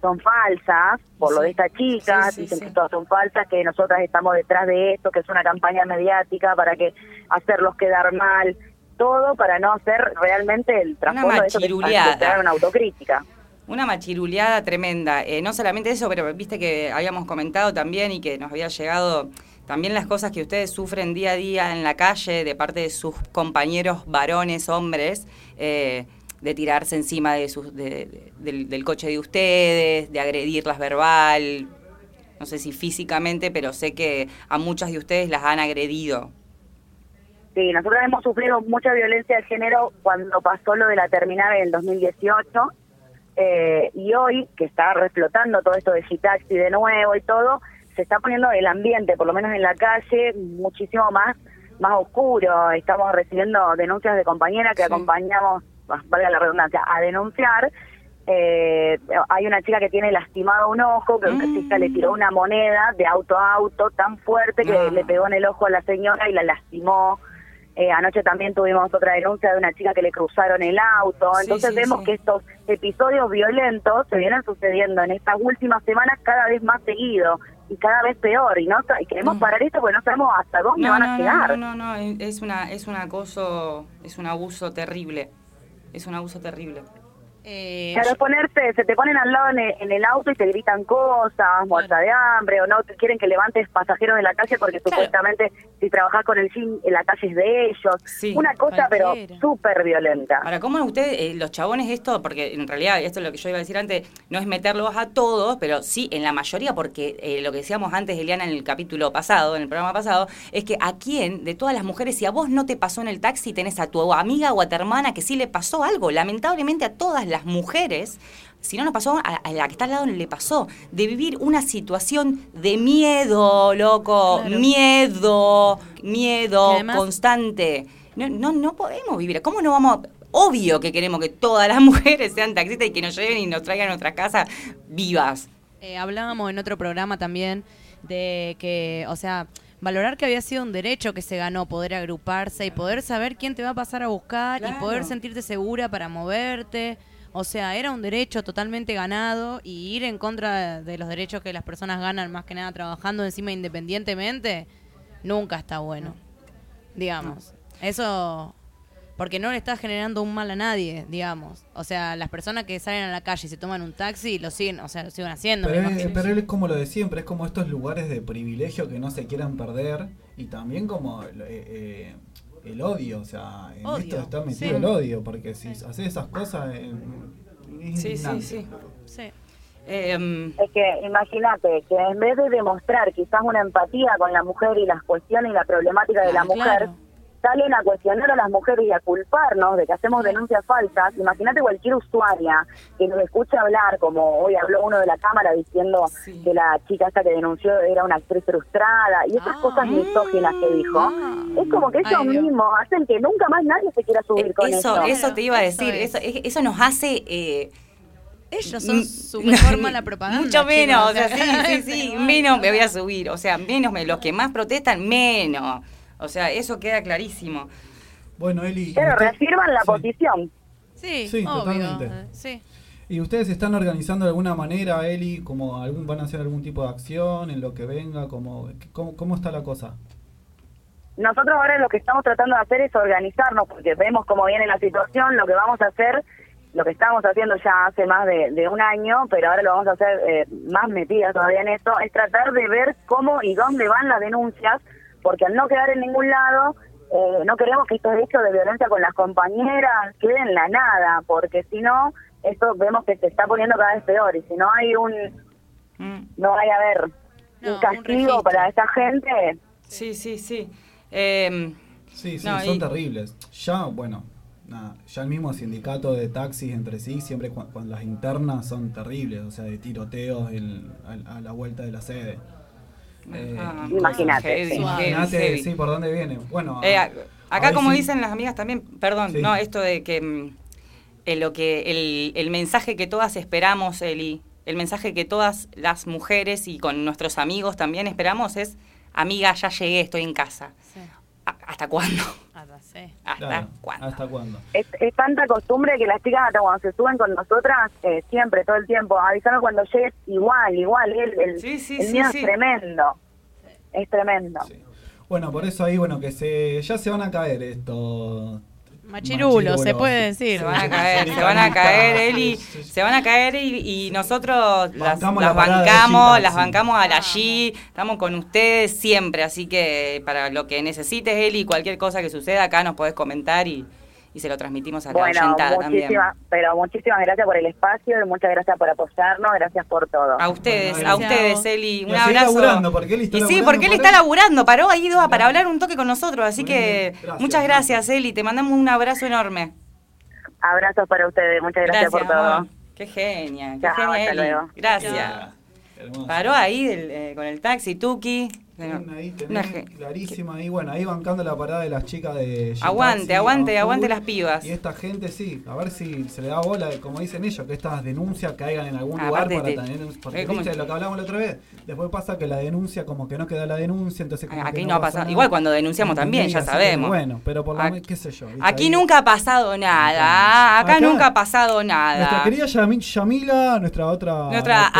H: son falsas por lo de esta chica,
C: Sí, sí,
H: dicen que todas son falsas, que nosotras estamos detrás de esto, que es una campaña mediática para que hacerlos quedar mal, todo para no hacer realmente el trasfondo de esto que una autocrítica.
C: Una machiruleada tremenda. Eh, no solamente eso, pero viste que habíamos comentado también y que nos había llegado también las cosas que ustedes sufren día a día en la calle de parte de sus compañeros varones, hombres, eh, de tirarse encima de sus, de- de- del, coche de ustedes, de agredirlas verbal. No sé si físicamente, pero sé que a muchas de ustedes las han agredido.
H: Sí, nosotros hemos sufrido mucha violencia de género cuando pasó lo de la terminal en el 2018 eh, y hoy, que está reflotando todo esto de Gitaxi de nuevo y todo, se está poniendo el ambiente, por lo menos en la calle, muchísimo más más oscuro. Estamos recibiendo denuncias de compañeras que
C: Sí.
H: acompañamos, valga la redundancia, a denunciar. Eh, hay una chica que tiene lastimado un ojo, que un
C: Mm.
H: taxista le tiró una moneda de auto a auto tan fuerte que
C: Ah.
H: le pegó en el ojo a la señora y la lastimó. Eh, anoche también tuvimos otra denuncia de una chica que le cruzaron el auto.
C: Sí,
H: Entonces
C: sí,
H: vemos que estos episodios violentos se vienen sucediendo en estas últimas semanas cada vez más seguido y cada vez peor. Y no y queremos
C: Mm.
H: parar esto porque no sabemos hasta dónde
C: No,
H: van
C: no,
H: a
C: no,
H: llegar.
C: no, no, no, es es una, es un acoso, es un abuso terrible. Es un abuso terrible.
E: Eh,
H: Claro, es ponerse, se te ponen al lado en el, en el auto y te gritan cosas, muerta de hambre, o no te quieren que levantes pasajeros de la calle porque
C: Claro.
H: supuestamente si trabajás con el gym, en la calle es de ellos.
C: Sí.
H: Una cosa, pero súper violenta.
C: Ahora, ¿cómo ustedes, eh, los chabones, esto, porque en realidad esto es lo que yo iba a decir antes, no es meterlos a todos, pero sí en la mayoría, porque eh, lo que decíamos antes, Eliana, en el capítulo pasado, en el programa pasado, es que a quién, de todas las mujeres, si a vos no te pasó en el taxi, tenés a tu amiga o a tu hermana que sí le pasó algo. Lamentablemente a todas las mujeres, si no nos pasó, a, la que está al lado le pasó, de vivir una situación de miedo, loco,
E: Claro.
C: miedo, miedo
E: además-
C: constante. No, no, no podemos vivir. ¿Cómo no vamos? a- Obvio que queremos que todas las [LAUGHS] mujeres sean taxistas y que nos lleven y nos traigan a nuestra casa vivas.
E: Eh, hablábamos en otro programa también de que, o sea, valorar que había sido un derecho que se ganó poder agruparse y poder saber quién te va a pasar a buscar y poder sentirte segura para moverte. O sea, era un derecho totalmente ganado y ir en contra de los derechos que las personas ganan más que nada trabajando encima independientemente, nunca está bueno. Digamos. Eso porque no le estás generando un mal a nadie, digamos. O sea, las personas que salen a la calle y se toman un taxi, lo siguen, o sea, lo siguen haciendo.
D: Pero, es, pero es como lo de siempre, es como estos lugares de privilegio que no se quieran perder y también como eh, eh, el odio, o sea, en
E: Odio,
D: esto está metido
E: sí.
D: el odio, porque si haces esas cosas eh, es
C: Sí, sí,
D: indignante.
C: sí.
E: Sí.
C: Em,
H: Es que imagínate que en vez de demostrar quizás una empatía con la mujer y las cuestiones y la problemática de
E: Ah,
H: la mujer,
E: claro.
H: Salen a cuestionar a las mujeres y a culparnos de que hacemos denuncias falsas, imagínate cualquier usuaria que nos escuche hablar, como hoy habló uno de la cámara diciendo
C: Sí.
H: que la chica esta que denunció era una actriz frustrada y esas
E: Ah.
H: cosas misóginas que dijo, es como que eso
E: Ay, Dios.
H: mismo hacen que nunca más nadie se quiera subir con
C: Eso,
H: eso.
C: eso te iba a
E: Eso
C: decir,
E: es.
C: eso, es- eso nos hace... eh,
E: Ellos son su mejor [LAUGHS] mala propaganda.
C: Mucho menos, o sea,
E: chicos.
C: sí, sí, [LAUGHS] sí, menos me voy a subir, o sea, menos me, los que más protestan, menos. O sea, eso queda clarísimo.
D: Bueno, Eli.
H: Pero
D: usted-
H: reafirman la
D: sí.
H: posición.
E: Sí,
D: Sí,
E: obvio.
D: totalmente.
E: eh, Sí.
D: ¿Y ustedes están organizando de alguna manera, Eli, como algún, van a hacer algún tipo de acción en lo que venga? Como, ¿cómo, ¿Cómo está la cosa?
H: Nosotros ahora lo que estamos tratando de hacer es organizarnos porque vemos cómo viene la situación, lo que vamos a hacer, lo que estábamos haciendo ya hace más de, de un año, pero ahora lo vamos a hacer eh, más metidas todavía en esto, es tratar de ver cómo y dónde van las denuncias, porque al no quedar en ningún lado, eh, no queremos que estos hechos de violencia con las compañeras queden en la nada, porque si no, esto vemos que se está poniendo cada vez peor, y si no hay un,
C: Mm,
H: no hay a ver,
E: No,
H: un castigo para esa gente,
C: Sí, sí, sí. Eh,
D: Sí, sí,
C: No,
D: son
C: y-
D: terribles. Ya, bueno, nada, ya el mismo sindicato de taxis entre sí, siempre cu- cuando las internas son terribles, o sea, de tiroteos en- a, a la vuelta de la sede. Eh,
C: ah,
H: Imagínate,
D: Imagínate, sí, por dónde viene. Bueno,
C: Eh,
D: a-
C: acá, como
D: sí.
C: dicen las amigas también, perdón,
D: Sí.
C: no, esto de que mm, eh, lo que el, el mensaje que todas esperamos, Eli, el mensaje que todas las mujeres y con nuestros amigos también esperamos es, amiga, ya llegué, estoy en casa.
E: Sí.
C: ¿A- ¿Hasta cuándo?
E: Hasta [LAUGHS] sí.
C: ¿Hasta
D: Claro,
C: cuándo?
D: ¿Hasta cuándo?
H: es, es tanta costumbre que las chicas hasta cuando se suben con nosotras, eh, siempre, todo el tiempo, avisando cuando llegues igual, igual, el, el,
C: Sí, sí,
H: el
C: sí,
H: miedo
C: sí.
H: es tremendo, es tremendo.
D: Sí. Bueno, por eso ahí, bueno, que se ya se van a caer estos
E: Machirulo, se puede decir.
C: Se van a caer, se van a caer, Eli, se van a caer y, y nosotros las,
D: Bancamos la
C: las bancamos a la G, estamos con ustedes siempre, así que para lo que necesites, Eli, cualquier cosa que suceda acá nos podés comentar y, y se lo transmitimos a la
H: Bueno,
C: oyentada también.
H: muchísimas, pero muchísimas gracias por el espacio y muchas gracias por apoyarnos, gracias por todo.
C: A ustedes,
D: Bueno,
C: a ustedes. Eli,
D: Y
C: un abrazo.
D: laburando, porque Eli está
C: y sí,
D: laburando
C: porque él está
D: él.
C: laburando, paró ahí para hablar un toque con nosotros, así
D: Muy
C: que
D: gracias.
C: muchas gracias, Eli, te mandamos un abrazo enorme.
H: Abrazos para ustedes, muchas gracias, por todo.
C: amor. Qué genia, qué
H: Chao,
C: genia,
H: hasta
C: Eli.
H: luego.
C: Gracias. Paró ahí del- eh, con el taxi, Tuki.
D: Tienen ahí, tenés clarísima ahí, bueno, ahí bancando la parada de las chicas de
C: Aguante, aguante, aguante las pibas.
D: Y esta gente sí, a ver si se le da bola, como dicen ellos, que estas denuncias caigan en algún
C: Ah,
D: lugar
C: aparte
D: para
C: te-
D: tener, porque viste lo que hablamos la otra vez, después pasa que la denuncia como que no queda la denuncia, entonces como
C: Aquí
D: que
C: no ha
D: pasa
C: pasado.
D: nada.
C: Igual cuando denunciamos también, ya sabemos.
D: Bueno, pero por lo menos, qué sé yo. ¿viste?
C: Aquí
D: Ahí-
C: nunca ha pasado nada. Acá,
D: Acá-
C: nunca ha pasado
D: Nuestra
C: nada.
D: querida Yami- Yamila, nuestra otra
C: Nuestra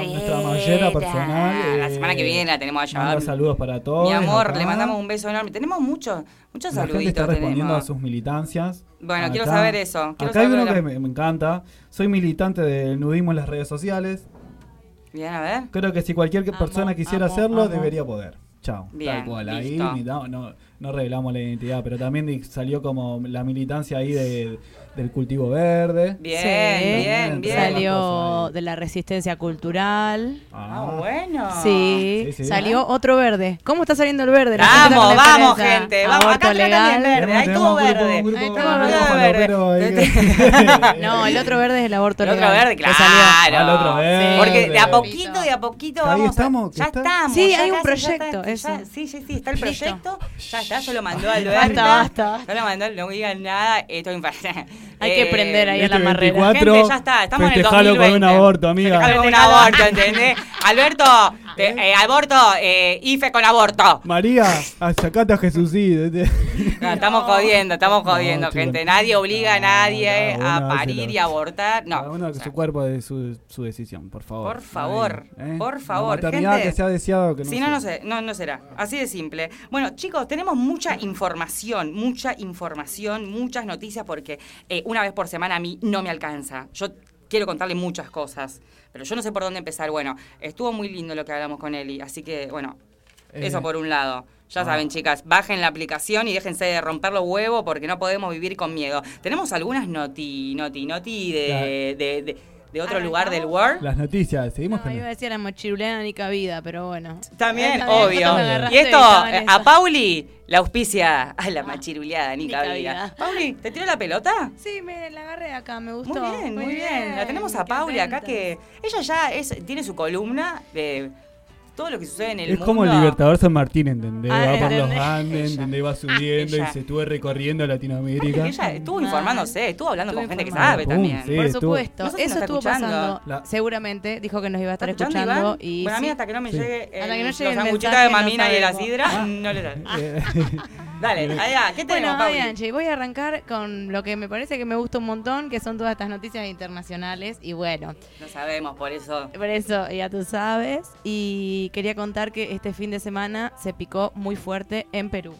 D: Nuestra mallera personal.
C: La
D: eh,
C: semana que viene la tenemos a
D: manda
C: llamar.
D: saludos para todos.
C: Mi amor,
D: acá.
C: le mandamos un beso enorme. Tenemos muchos, muchos
D: La gente está
C: saluditos.
D: respondiendo
C: tenemos.
D: a sus militancias.
C: Bueno, quiero saber eso, quiero
D: acá hay uno
C: la-
D: que me, me encanta. Soy militante del nudismo en las redes sociales.
C: Bien, a ver.
D: Creo que si cualquier
E: Amo,
D: persona quisiera
E: amo,
D: hacerlo,
E: amo.
D: debería poder. Chao.
C: Bien,
D: Tal cual. Ahí
C: listo.
D: ni- no, no, no revelamos la identidad, pero también salió como la militancia ahí de, del cultivo verde.
C: Bien,
E: Sí.
C: bien, bien.
D: Salió-
E: Salió de la resistencia cultural.
C: Ah, bueno.
E: Sí,
D: Sí, sí.
E: salió otro verde. ¿Cómo está saliendo el verde? La
C: Vamos, vamos, gente. Vamos,
E: Aborto
C: acá
E: legal.
C: también verde. Hay
D: Tenemos-
C: todo
D: grupo-
C: verde.
D: grupo-
E: Ahí
C: verde.
D: ahí [LAUGHS] [LAUGHS]
E: No, el otro verde es el aborto
C: El otro
E: legal.
C: verde,
E: que
C: claro.
E: salió.
D: Al otro verde.
C: Porque de a
D: Verde.
C: poquito, de a poquito
D: Ahí
C: vamos
D: estamos,
C: a...
D: que
C: Ya estamos.
E: Sí, hay un proyecto,
C: sí, sí, sí, está el proyecto. Ya está, yo lo mandó Alberta. [LAUGHS]
E: Basta, basta.
C: Yo lo mandó, no digan nada. Esto
E: Hay que prender ahí a la
D: Este
E: marrera.
D: 24,
C: Gente, ya está, estamos en el
D: festejalo
C: 2020.
D: con un aborto, amiga.
C: Festejalo con un aborto, ¿entendés? Alberto, te- eh, aborto, eh, IFE con aborto.
D: María, sacate a Jesús.
C: No, estamos jodiendo, estamos jodiendo, gente. Nadie obliga a nadie a parir y abortar. No.
D: Cada uno
C: o sea,
D: su cuerpo es su, su decisión, por favor.
C: Por favor,
D: Ahí,
C: por favor,
D: La
C: gente.
D: que se ha deseado que no
C: si no,
D: sea.
C: no, sé, no, no será. Así de simple. Bueno, chicos, tenemos mucha información, mucha información, muchas noticias porque eh, una vez por semana a mí no me alcanza. Yo quiero contarle muchas cosas, pero yo no sé por dónde empezar. Bueno, estuvo muy lindo lo que hablamos con Eli, así que, bueno,
D: Eh,
C: eso por un lado. Ya
D: ah.
C: saben, chicas, bajen la aplicación y déjense de romper los huevos porque no podemos vivir con miedo. Tenemos algunas noti, noti, noti de, de, de- de otro lugar del world.
D: Las noticias, seguimos
E: No,
D: con.
E: iba a decir a la mochiruleana ni cabida, pero bueno.
C: También,
E: Está bien,
C: obvio. Y esto, eh, a Pauli la auspicia a la machiruleada, ni
E: Ni
C: cabida.
E: cabida.
C: Pauli, ¿te tiró la pelota?
E: Sí, me la agarré acá, me gustó.
C: Muy bien, muy bien. La tenemos a
E: qué
C: Pauli acá que ella ya es, tiene su columna de todo lo que sucede en el
D: Es
C: mundo.
D: como el Libertador San Martín, ¿entendés?
E: Ah,
D: Va por los. Andes. [LAUGHS] ¿entendés? Va subiendo
C: Ella.
D: y se estuvo recorriendo Latinoamérica.
C: Ella estuvo
E: Ah.
C: informándose, estuvo hablando
E: Estuvo
C: con gente que sabe
D: Pum,
C: también.
D: sí.
E: Por
D: estuvo-
E: supuesto,
C: No sé si
E: eso estuvo
C: escuchando.
E: pasando.
D: La-
E: Seguramente dijo que nos iba a estar
C: ¿Estás
E: escuchando.
C: Iván?
E: y
C: bueno, a mí hasta que no me
D: Sí.
C: llegue
E: Hasta que no
C: el-
E: llegue
C: los
E: el
C: de
E: no
C: mamina y de la sidra, no le dan. Dale, allá, ¿qué tenemos,
E: Bueno? Bianchi, voy a arrancar con lo que me parece que me gusta un montón, que son todas estas noticias internacionales. Y bueno,
C: No sabemos, por eso.
E: por eso ya tú sabes. Y quería contar que este fin de semana se picó muy fuerte en Perú.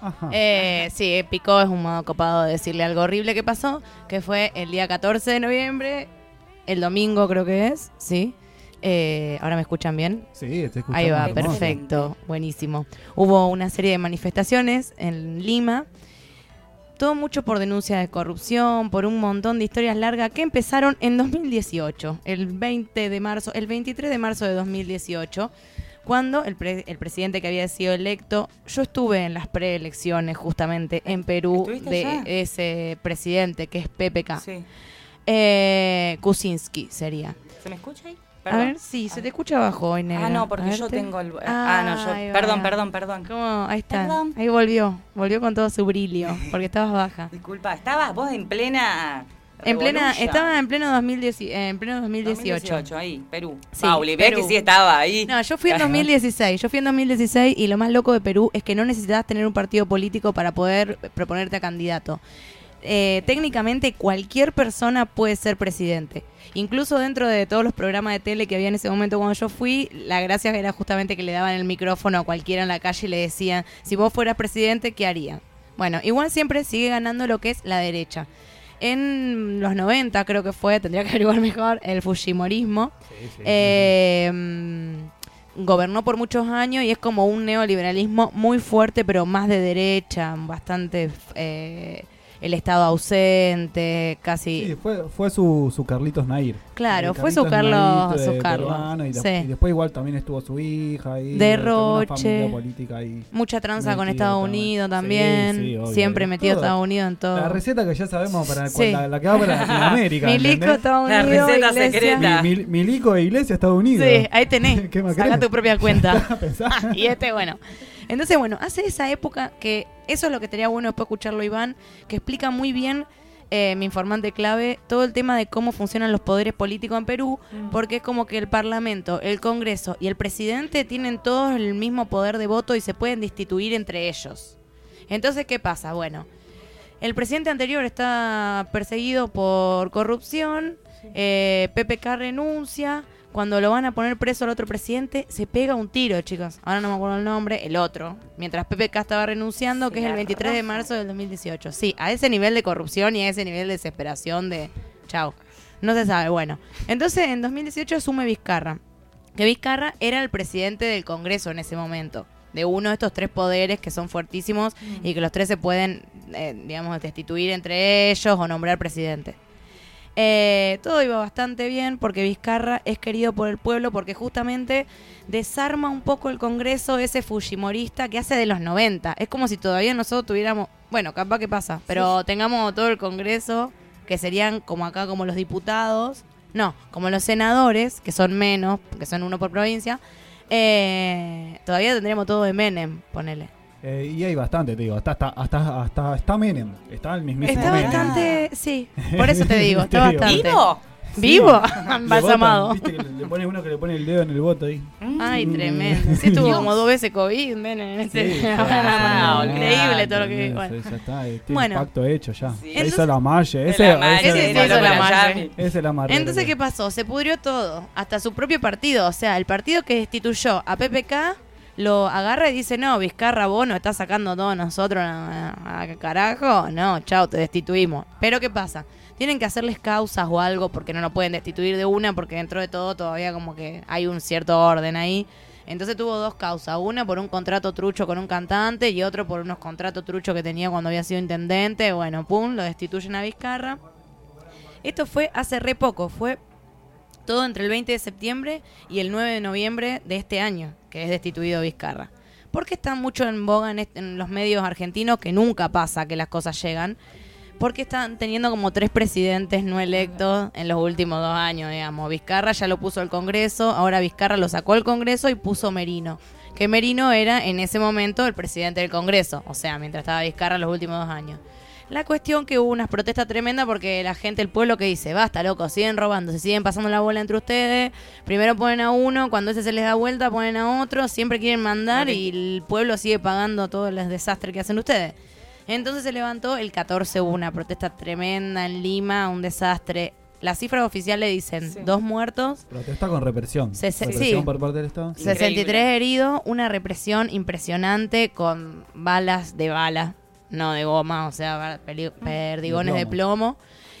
D: Ajá.
E: Eh, sí, picó es un modo copado de decirle algo horrible que pasó, que fue el día 14 de noviembre, el domingo creo que es, sí. Eh, Ahora me escuchan bien.
D: sí, te escuchamos.
E: Ahí va, perfecto, buenísimo. Hubo una serie de manifestaciones en Lima, todo mucho por denuncia de corrupción, por un montón de historias largas que empezaron en 2018, el 20 de marzo, el 23 de marzo de 2018, cuando el, pre- el presidente que había sido electo, yo estuve en las preelecciones justamente en Perú
C: ¿Estuviste
E: de
C: allá?
E: ese presidente que es PPK.
C: Sí.
E: Eh, Kuczynski sería.
C: ¿Se me escucha ahí?
E: A ver, sí, se te escucha abajo negra.
C: Ah, no, porque yo tengo el. Ah, no, yo. Perdón, perdón, perdón.
E: ¿Cómo? Ahí está.
C: Perdón.
E: Ahí volvió. Volvió con todo su brillo, porque estabas baja. [LAUGHS]
C: Disculpa, estabas vos en plena.
E: En plena, estaba en pleno 2010, eh, en pleno 2018.
C: 2018, ahí, Perú.
E: Sí,
C: Pauli, ve
E: Perú.
C: que sí estaba ahí.
E: No, yo fui en [LAUGHS] 2016. Yo fui en 2016 y lo más loco de Perú es que no necesitabas tener un partido político para poder proponerte a candidato. Eh, técnicamente cualquier persona puede ser presidente. Incluso dentro de todos los programas de tele que había en ese momento cuando yo fui, la gracia era justamente que le daban el micrófono a cualquiera en la calle y le decían, si vos fueras presidente, ¿qué haría? Bueno, igual siempre sigue ganando lo que es la derecha. En los 90 creo que fue, tendría que averiguar [LAUGHS] mejor, el Fujimorismo. Eh, mm, gobernó por muchos años y es como un neoliberalismo muy fuerte, pero más de derecha, bastante eh, el Estado ausente, casi...
D: Sí, fue, fue su, su Carlitos Nair.
E: Claro,
D: El
E: fue su Carlos-
D: Nair,
E: su
D: de
E: Carlos,
D: y, de-
E: sí.
D: y después igual también estuvo su hija ahí.
E: Derroche.
D: Una familia política ahí.
E: Mucha tranza con Estados
D: también.
E: Unidos también,
D: sí, obvio.
E: siempre metido
D: Todo.
E: Estados Unidos en todo.
D: La receta que ya sabemos para
E: Sí.
D: la, la que va para Latinoamérica. [LAUGHS]
E: Milico. Estados
C: La
E: Unidos,
C: receta
E: Iglesia.
C: secreta.
D: Mi- mi- Milico e Iglesia, Estados Unidos.
E: Sí, ahí tenés. [LAUGHS]
D: ¿Qué más
E: Saca tu propia cuenta. [LAUGHS] Y este, bueno. Entonces, bueno, hace esa época que eso es lo que tenía bueno después escucharlo Iván, que explica muy bien eh, mi informante clave, todo el tema de cómo funcionan los poderes políticos en Perú, porque es como que el Parlamento, el Congreso y el presidente tienen todos el mismo poder de voto y se pueden destituir entre ellos. Entonces, ¿qué pasa? Bueno, el presidente anterior está perseguido por corrupción, eh, PPK renuncia, cuando lo van a poner preso al otro presidente, se pega un tiro, chicos. Ahora no me acuerdo el nombre, el otro. Mientras PPK estaba renunciando, que es el
C: la
E: 23 de marzo del 2018. Sí, a ese nivel de corrupción y a ese nivel de desesperación de... Chao. No se sabe, bueno. Entonces, en 2018 asume Vizcarra. Que Vizcarra era el presidente del Congreso en ese momento. De uno de estos tres poderes que son fuertísimos y que los tres se pueden, eh, digamos, destituir entre ellos o nombrar presidente. Eh, todo iba bastante bien porque Vizcarra es querido por el pueblo porque justamente desarma un poco el Congreso ese Fujimorista que hace de los 90. Es como si todavía nosotros tuviéramos, bueno, capaz que pasa, pero tengamos todo el Congreso que serían como acá como los diputados, no, como los senadores, que son menos, que son uno por provincia. Eh, todavía tendríamos todo de Menem, ponele.
D: Eh, y hay bastante, te digo. Hasta, hasta, hasta, hasta está Menem. Está el mismísimo
E: Está
D: Menem.
E: bastante, sí, [LAUGHS] por eso te digo, está [LAUGHS]
D: Te digo.
E: bastante.
C: ¿Vivo?
E: ¿Vivo?
D: Le
E: Embalsamado.
D: votan, ¿viste que le, le pone uno que le pone el dedo en el voto ahí.
E: Ay,
D: Mm.
E: tremendo. [LAUGHS] Sí, tuvo como dos veces COVID, men, en este.
D: Sí,
E: Wow,
C: sí,
E: increíble todo lo que. Bueno.
D: ya está, eh, tiene
E: Bueno.
D: el pacto hecho ya.
C: Sí.
D: Ya hizo la malla. Ese,
C: De la malla,
D: ese,
C: la
E: hizo la malla.
D: Es el amarrero.
E: Entonces, ¿qué pasó? Se pudrió todo. Hasta su propio partido. O sea, el partido que destituyó a PPK lo agarra y dice: No, Vizcarra, vos nos estás sacando a todos nosotros a, carajo. No, chao, te destituimos. Pero, ¿qué pasa? Tienen que hacerles causas o algo porque no lo pueden destituir de una porque dentro de todo todavía como que hay un cierto orden ahí. Entonces tuvo dos causas, una por un contrato trucho con un cantante y otro por unos contratos truchos que tenía cuando había sido intendente. Bueno, pum, lo destituyen a Vizcarra. Esto fue hace re poco, fue todo entre el 20 de septiembre y el 9 de noviembre de este año, que es destituido Vizcarra. Porque está mucho en boga en, est- en los medios argentinos, que nunca pasa que las cosas llegan, porque están teniendo como tres presidentes no electos en los últimos dos años, digamos. Vizcarra ya lo puso al Congreso, ahora Vizcarra lo sacó al Congreso y puso Merino. Que Merino era en ese momento el presidente del Congreso, o sea, mientras estaba Vizcarra los últimos dos años. La cuestión que hubo unas protestas tremendas porque la gente, el pueblo que dice, basta, loco, siguen robando, se siguen pasando la bola entre ustedes, primero ponen a uno, cuando ese se les da vuelta ponen a otro, siempre quieren mandar y el pueblo sigue pagando todos los desastres que hacen ustedes. Entonces se levantó el 14, hubo una protesta tremenda en Lima, un desastre. Las cifras oficiales dicen
C: Sí.
E: dos muertos,
D: Protesta con represión.
E: Se- se-
D: represión
E: sí.
D: por parte del Estado.
E: 63 heridos, una represión impresionante con balas de bala, no de goma, o sea, peli- perdigones de plomo,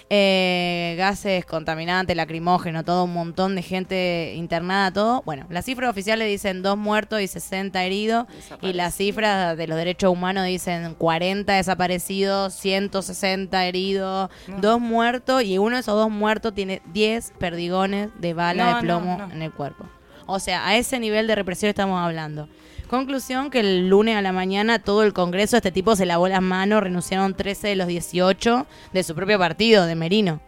E: eh, gases contaminantes, lacrimógeno, todo un montón de gente internada, todo. Bueno, las cifras oficiales dicen dos muertos y 60 heridos, y las cifras de los derechos humanos dicen 40 desaparecidos, 160 heridos, dos muertos, y uno de esos dos muertos tiene 10 perdigones de bala
C: No,
E: de
C: no,
E: plomo
C: no.
E: en el cuerpo. O sea, a ese nivel de represión estamos hablando. Conclusión que el lunes a la mañana todo el Congreso, este tipo se lavó las manos, renunciaron 13 de los 18 de su propio partido, de Merino.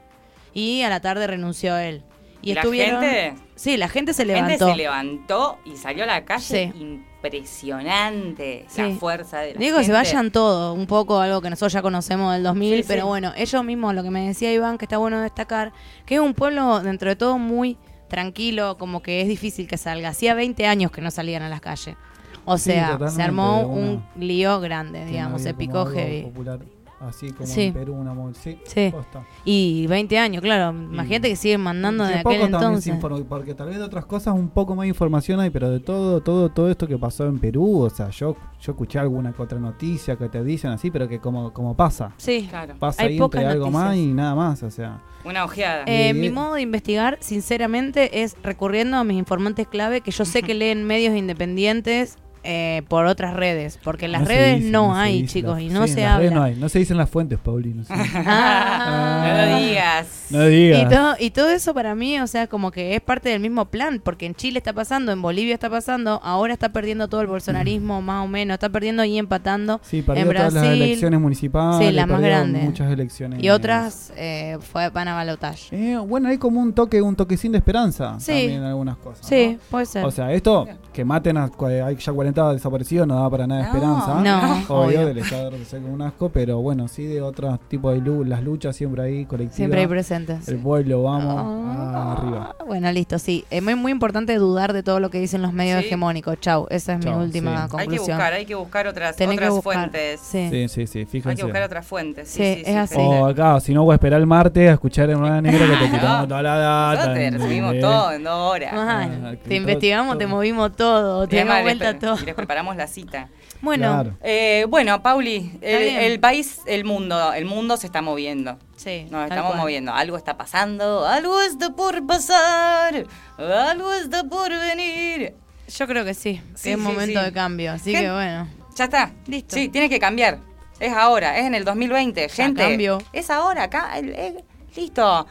E: Y a la tarde renunció él. Y
C: ¿Y la
E: estuvieron...
C: gente?
E: Sí, la gente se
C: La gente
E: levantó.
C: se levantó y salió a la calle.
E: Sí.
C: Impresionante la fuerza de la
E: Digo que se
C: gente.
E: vayan todos, un poco algo que nosotros ya conocemos del 2000,
C: Sí,
E: pero bueno, ellos mismos, lo que me decía Iván, que está bueno destacar, que es un pueblo dentro de todo muy tranquilo, como que es difícil que salga. Hacía 20 años que no salían a las calles. O
D: Sí,
E: sea, se
D: totalmente,
E: armó un lío grande, digamos, se
D: como
E: picó heavy.
D: popular, así como
E: Sí.
D: en Perú, una sí,
E: Sí. Y 20 años, claro, imagínate que siguen mandando
D: De
E: aquel
D: también se
E: entonces.
D: informó, porque tal vez de otras cosas un poco más de información hay, pero de todo, todo, todo esto que pasó en Perú, o sea, yo, yo escuché alguna que otra noticia que te dicen así, pero que como, como pasa,
E: Sí,
C: Claro.
D: pasa
E: Hay
D: ahí
E: pocas
D: entre algo
E: noticias.
D: más y nada más, o sea.
C: Una ojeada.
E: Eh, mi modo de investigar, sinceramente, es recurriendo a mis informantes clave, que yo sé que [LAUGHS] leen medios independientes eh, por otras redes, porque en las
D: no
E: redes
D: dice,
E: no, hay,
D: dice,
E: chicos, y no
D: sí, en
E: se habla.
D: No, hay, no se dicen las fuentes, Paulino. sí. [LAUGHS]
E: Ah.
C: no lo digas.
D: No digas.
E: Y todo, y todo eso para mí, o sea, como que es parte del mismo plan, porque en Chile está pasando, en Bolivia está pasando, ahora está perdiendo todo el bolsonarismo, más o menos, está perdiendo y empatando
D: Sí, perdió
E: en
D: todas las
E: Brasil.
D: elecciones municipales.
E: Sí, las más grandes.
D: Muchas elecciones.
E: Y otras eh, fue, van a balotaje.
D: Eh, bueno, hay como un toque, un toquecín de esperanza
E: Sí.
D: también en algunas cosas.
E: Sí, puede ser.
D: O sea, esto, que maten a hay ya 40 desaparecidos, no da para nada
C: No,
D: esperanza.
E: no,
D: obvio,
E: obvio.
D: del Estado de ser un asco, pero bueno, sí de otros tipos de lu- las luchas siempre ahí colectivas.
E: Siempre hay presentes.
D: El pueblo, vamos,
E: Ah,
D: arriba.
E: Bueno, listo, sí. Es muy, muy importante dudar de todo lo que dicen los medios
C: Sí.
E: hegemónicos. Chau, esa es
D: Chau,
E: mi última
D: sí.
C: Hay que
E: conclusión.
C: buscar, hay que buscar otras,
E: Tenés que
C: otras
E: buscar.
C: fuentes.
E: Sí.
D: Sí, sí, sí,
C: Hay
D: fíjense.
C: que buscar otras fuentes. Sí,
E: Sí,
C: sí,
E: es
C: sí,
E: así.
D: O acá, si no voy a esperar el martes a escuchar en una negra que te
C: Claro.
D: toda la data.
C: Nosotros te
D: ¿entendés?
C: todo en dos horas.
D: Ah,
E: te investigamos, te movimos todo, te
C: les
E: vuelta todo.
C: Y les preparamos la cita.
E: Bueno,
D: Claro.
C: Eh, bueno, Pauli, el, país, el mundo, el mundo se está moviendo.
E: sí.
C: Nos estamos
E: cual.
C: moviendo. Algo está pasando, algo está por pasar, algo está por venir.
E: Yo creo que sí, que
C: Sí,
E: es
C: sí,
E: momento
C: sí.
E: de cambio, así
C: Gen-
E: que bueno.
C: Ya está.
E: Listo.
C: Sí, tiene que cambiar. Es ahora, es en el 2020. Gente,
E: cambió.
C: es ahora, acá. el- el- listo.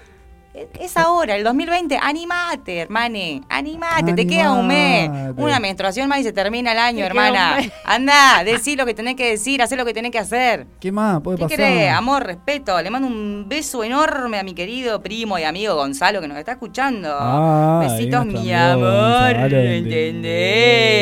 C: Es- ahora, el 2020. Animate, hermane. Animate, te queda un mes. Una menstruación más y se termina el año, hermana. [LAUGHS] Anda, decí lo que tenés que decir, hacé lo que tenés que hacer.
D: ¿Qué más puede
C: ¿Qué
D: pasar?
C: querés? Amor, respeto. Le mando un beso enorme a mi querido primo y amigo Gonzalo que nos está escuchando.
D: Ah,
C: Besitos, mi amor. [LAUGHS]
D: Qué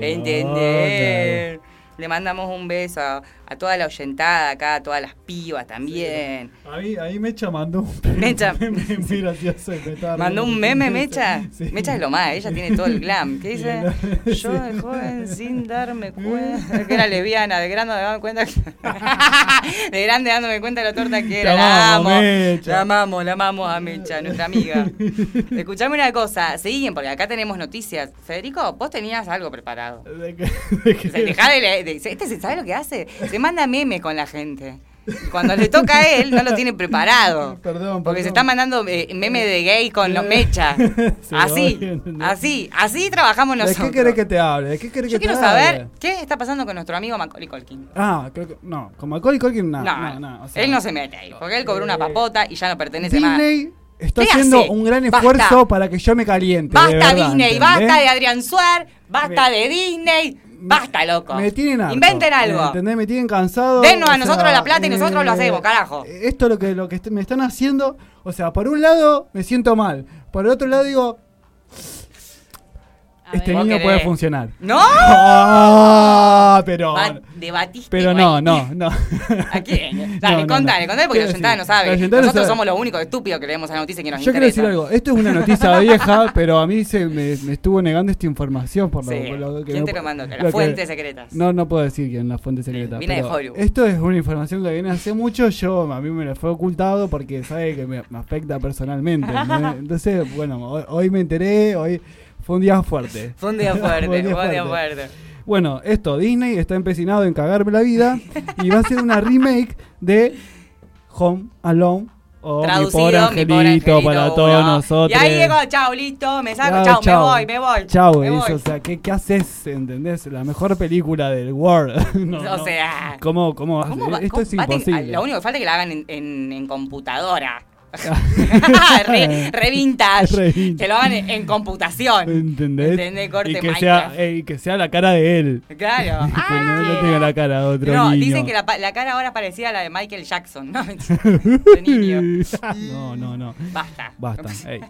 C: ¿Entendés? Le mandamos un beso a, toda la oyentada acá, a todas las pibas también.
D: Ahí, ahí Mecha mandó un
C: Mecha.
D: meme muy gracioso y me
C: ¿Mandó un meme, Mecha?
D: Sí.
C: Mecha es lo más, ella tiene todo el glam. ¿Qué dice?
D: Sí.
C: Yo de joven sin darme cuenta. Que era lesbiana, de grande dándome cuenta. que- [LAUGHS] De grande dándome cuenta de la torta que era. La
D: amamos,
C: amo.
D: Mecha.
C: La amamos, la amamos a Mecha, nuestra amiga. [LAUGHS] Escuchame una cosa, seguimos porque acá tenemos noticias. Federico, vos tenías algo preparado.
D: De que- [LAUGHS] de que-
C: dejá de este se sabe lo que hace. Se manda meme con la gente. Cuando le toca a él, no lo tiene preparado. [LAUGHS]
D: Perdón,
C: Porque se está mandando eh, meme de gay con los mecha. [LAUGHS]
D: Sí,
C: así, así, así trabajamos
D: ¿De
C: nosotros.
D: qué querés que te hable? ¿De qué querés
C: Yo
D: que te
C: quiero
D: hable?
C: saber qué está pasando con nuestro amigo Macaulay Culkin.
D: Ah, creo que. No, con Macaulay Culkin no.
C: No,
D: no, no, o sea,
C: él no se mete ahí, porque él cobró una
D: eh,
C: papota y ya no pertenece más.
D: Disney está
C: ¿Qué
D: haciendo
C: hace?
D: un gran
C: Basta.
D: esfuerzo para que yo me caliente. de
C: Basta
D: verdad,
C: Disney,
D: ¿entendés?
C: basta de Adrián Suar, basta de Disney, basta loco.
D: Me tienen harto,
C: Inventen algo.
D: ¿Entendés? Me tienen cansado.
C: Denos a
D: sea,
C: nosotros la plata y nosotros lo hacemos, carajo.
D: Esto es lo que, lo que me están haciendo. O sea, por un lado me siento mal. Por el otro lado digo, este
E: ver.
C: ¿Vos
D: niño
C: querés?
D: puede funcionar.
C: ¡No!
D: Ah, pero.
C: Va- debatiste
D: Pero no, no, no.
C: ¿A quién? [LAUGHS] Dale,
D: No, no,
C: contale,
D: no.
C: contale porque la
D: Quiero
C: Oyentada
D: decir,
C: no sabe.
D: la Oyentada no
C: Nosotros
D: sabe.
C: somos los únicos estúpidos que leemos la noticia que nos
D: Yo quiero
C: interesa.
D: decir algo. Esto es una noticia [LAUGHS] vieja, pero a mí se me, me estuvo negando esta información por lo,
C: Sí.
D: por lo que
C: ¿Quién te lo mandó? Las fuentes secretas.
D: No, no puedo decir quién la fuente secreta.
C: Viene de Hollywood.
D: Esto es una información que viene hace mucho. Yo a mí me la fue ocultado porque sabe que me, me afecta personalmente. ¿no? [LAUGHS] Entonces, bueno, hoy, hoy me enteré. Hoy fue un día fuerte. [LAUGHS]
C: Fue un día fuerte, [LAUGHS]
D: Fue un día fuerte.
C: fuerte.
D: Bueno, esto, Disney está empecinado en cagarme la vida [LAUGHS] y va a hacer una remake de Home Alone o Mi
C: Traducido, mi pobre angelito
D: para todos nosotros.
C: Y ahí llegó, chao, listo, me saco,
D: Chao,
C: chao,
D: chao.
C: me voy, me voy.
D: Chau,
C: me voy.
D: o sea, ¿qué, qué haces? ¿Entendés? La mejor película del world. No,
C: o
D: no.
C: sea,
D: ¿Cómo, cómo, Esto es imposible.
C: Lo único que falta es que la hagan en, en, en computadora. [LAUGHS] re, [LAUGHS] re vintage.
D: Re vintage.
C: Que lo hagan en, en computación.
D: ¿Entendés?
C: ¿Entendés? Corte
D: y que
C: Minecraft.
D: sea, eh, y que sea la cara de él.
C: Claro. [LAUGHS]
D: que no, no tenga la cara de otro
C: No,
D: niño.
C: dicen que la, la cara ahora parecía a la de Michael Jackson, ¿no? Niño.
D: no, no, no.
C: Basta.
D: Basta. ey.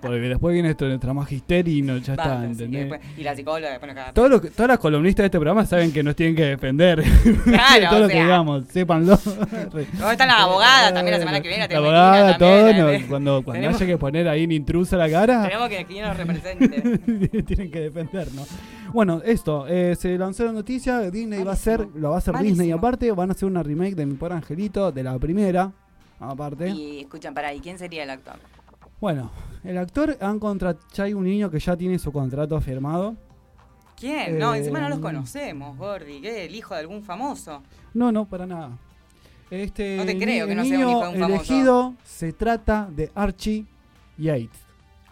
D: Porque después viene esto, nuestra magisterio y no, ya
C: Basta,
D: está, ¿entendés?
C: después- y la psicóloga después nos.
D: Todos los- todas las columnistas de este programa saben que nos tienen que defender.
C: Claro,
D: todo lo que
C: sea.
D: digamos, sépanlo.
C: ¿Dónde está la abogada? También la semana que viene
D: La abogada, cuando cuando
C: Tenemos-
D: haya que poner ahí en intrusa la cara,
C: Tenemos que que nos represente. [LAUGHS]
D: tienen que defendernos. Bueno, esto, eh, se lanzó la noticia, Disney va a hacer,
C: Malísimo.
D: lo va a hacer Disney
C: Malísimo.
D: aparte, van a hacer una remake de Mi Pobre Angelito, de la primera, aparte.
C: Y escuchan, pará, ¿y quién sería el actor?
D: Bueno, el actor han contratado, ya hay un niño que ya tiene su contrato firmado.
C: ¿Quién? No,
D: Eh,
C: encima no los conocemos, Gordy. ¿Qué? ¿El hijo de algún famoso?
D: No, no, para nada. Este
C: No te creo
D: ni-
C: que no
D: el
C: sea un
D: niño
C: hijo de un famoso.
D: elegido se trata de Archie Yates,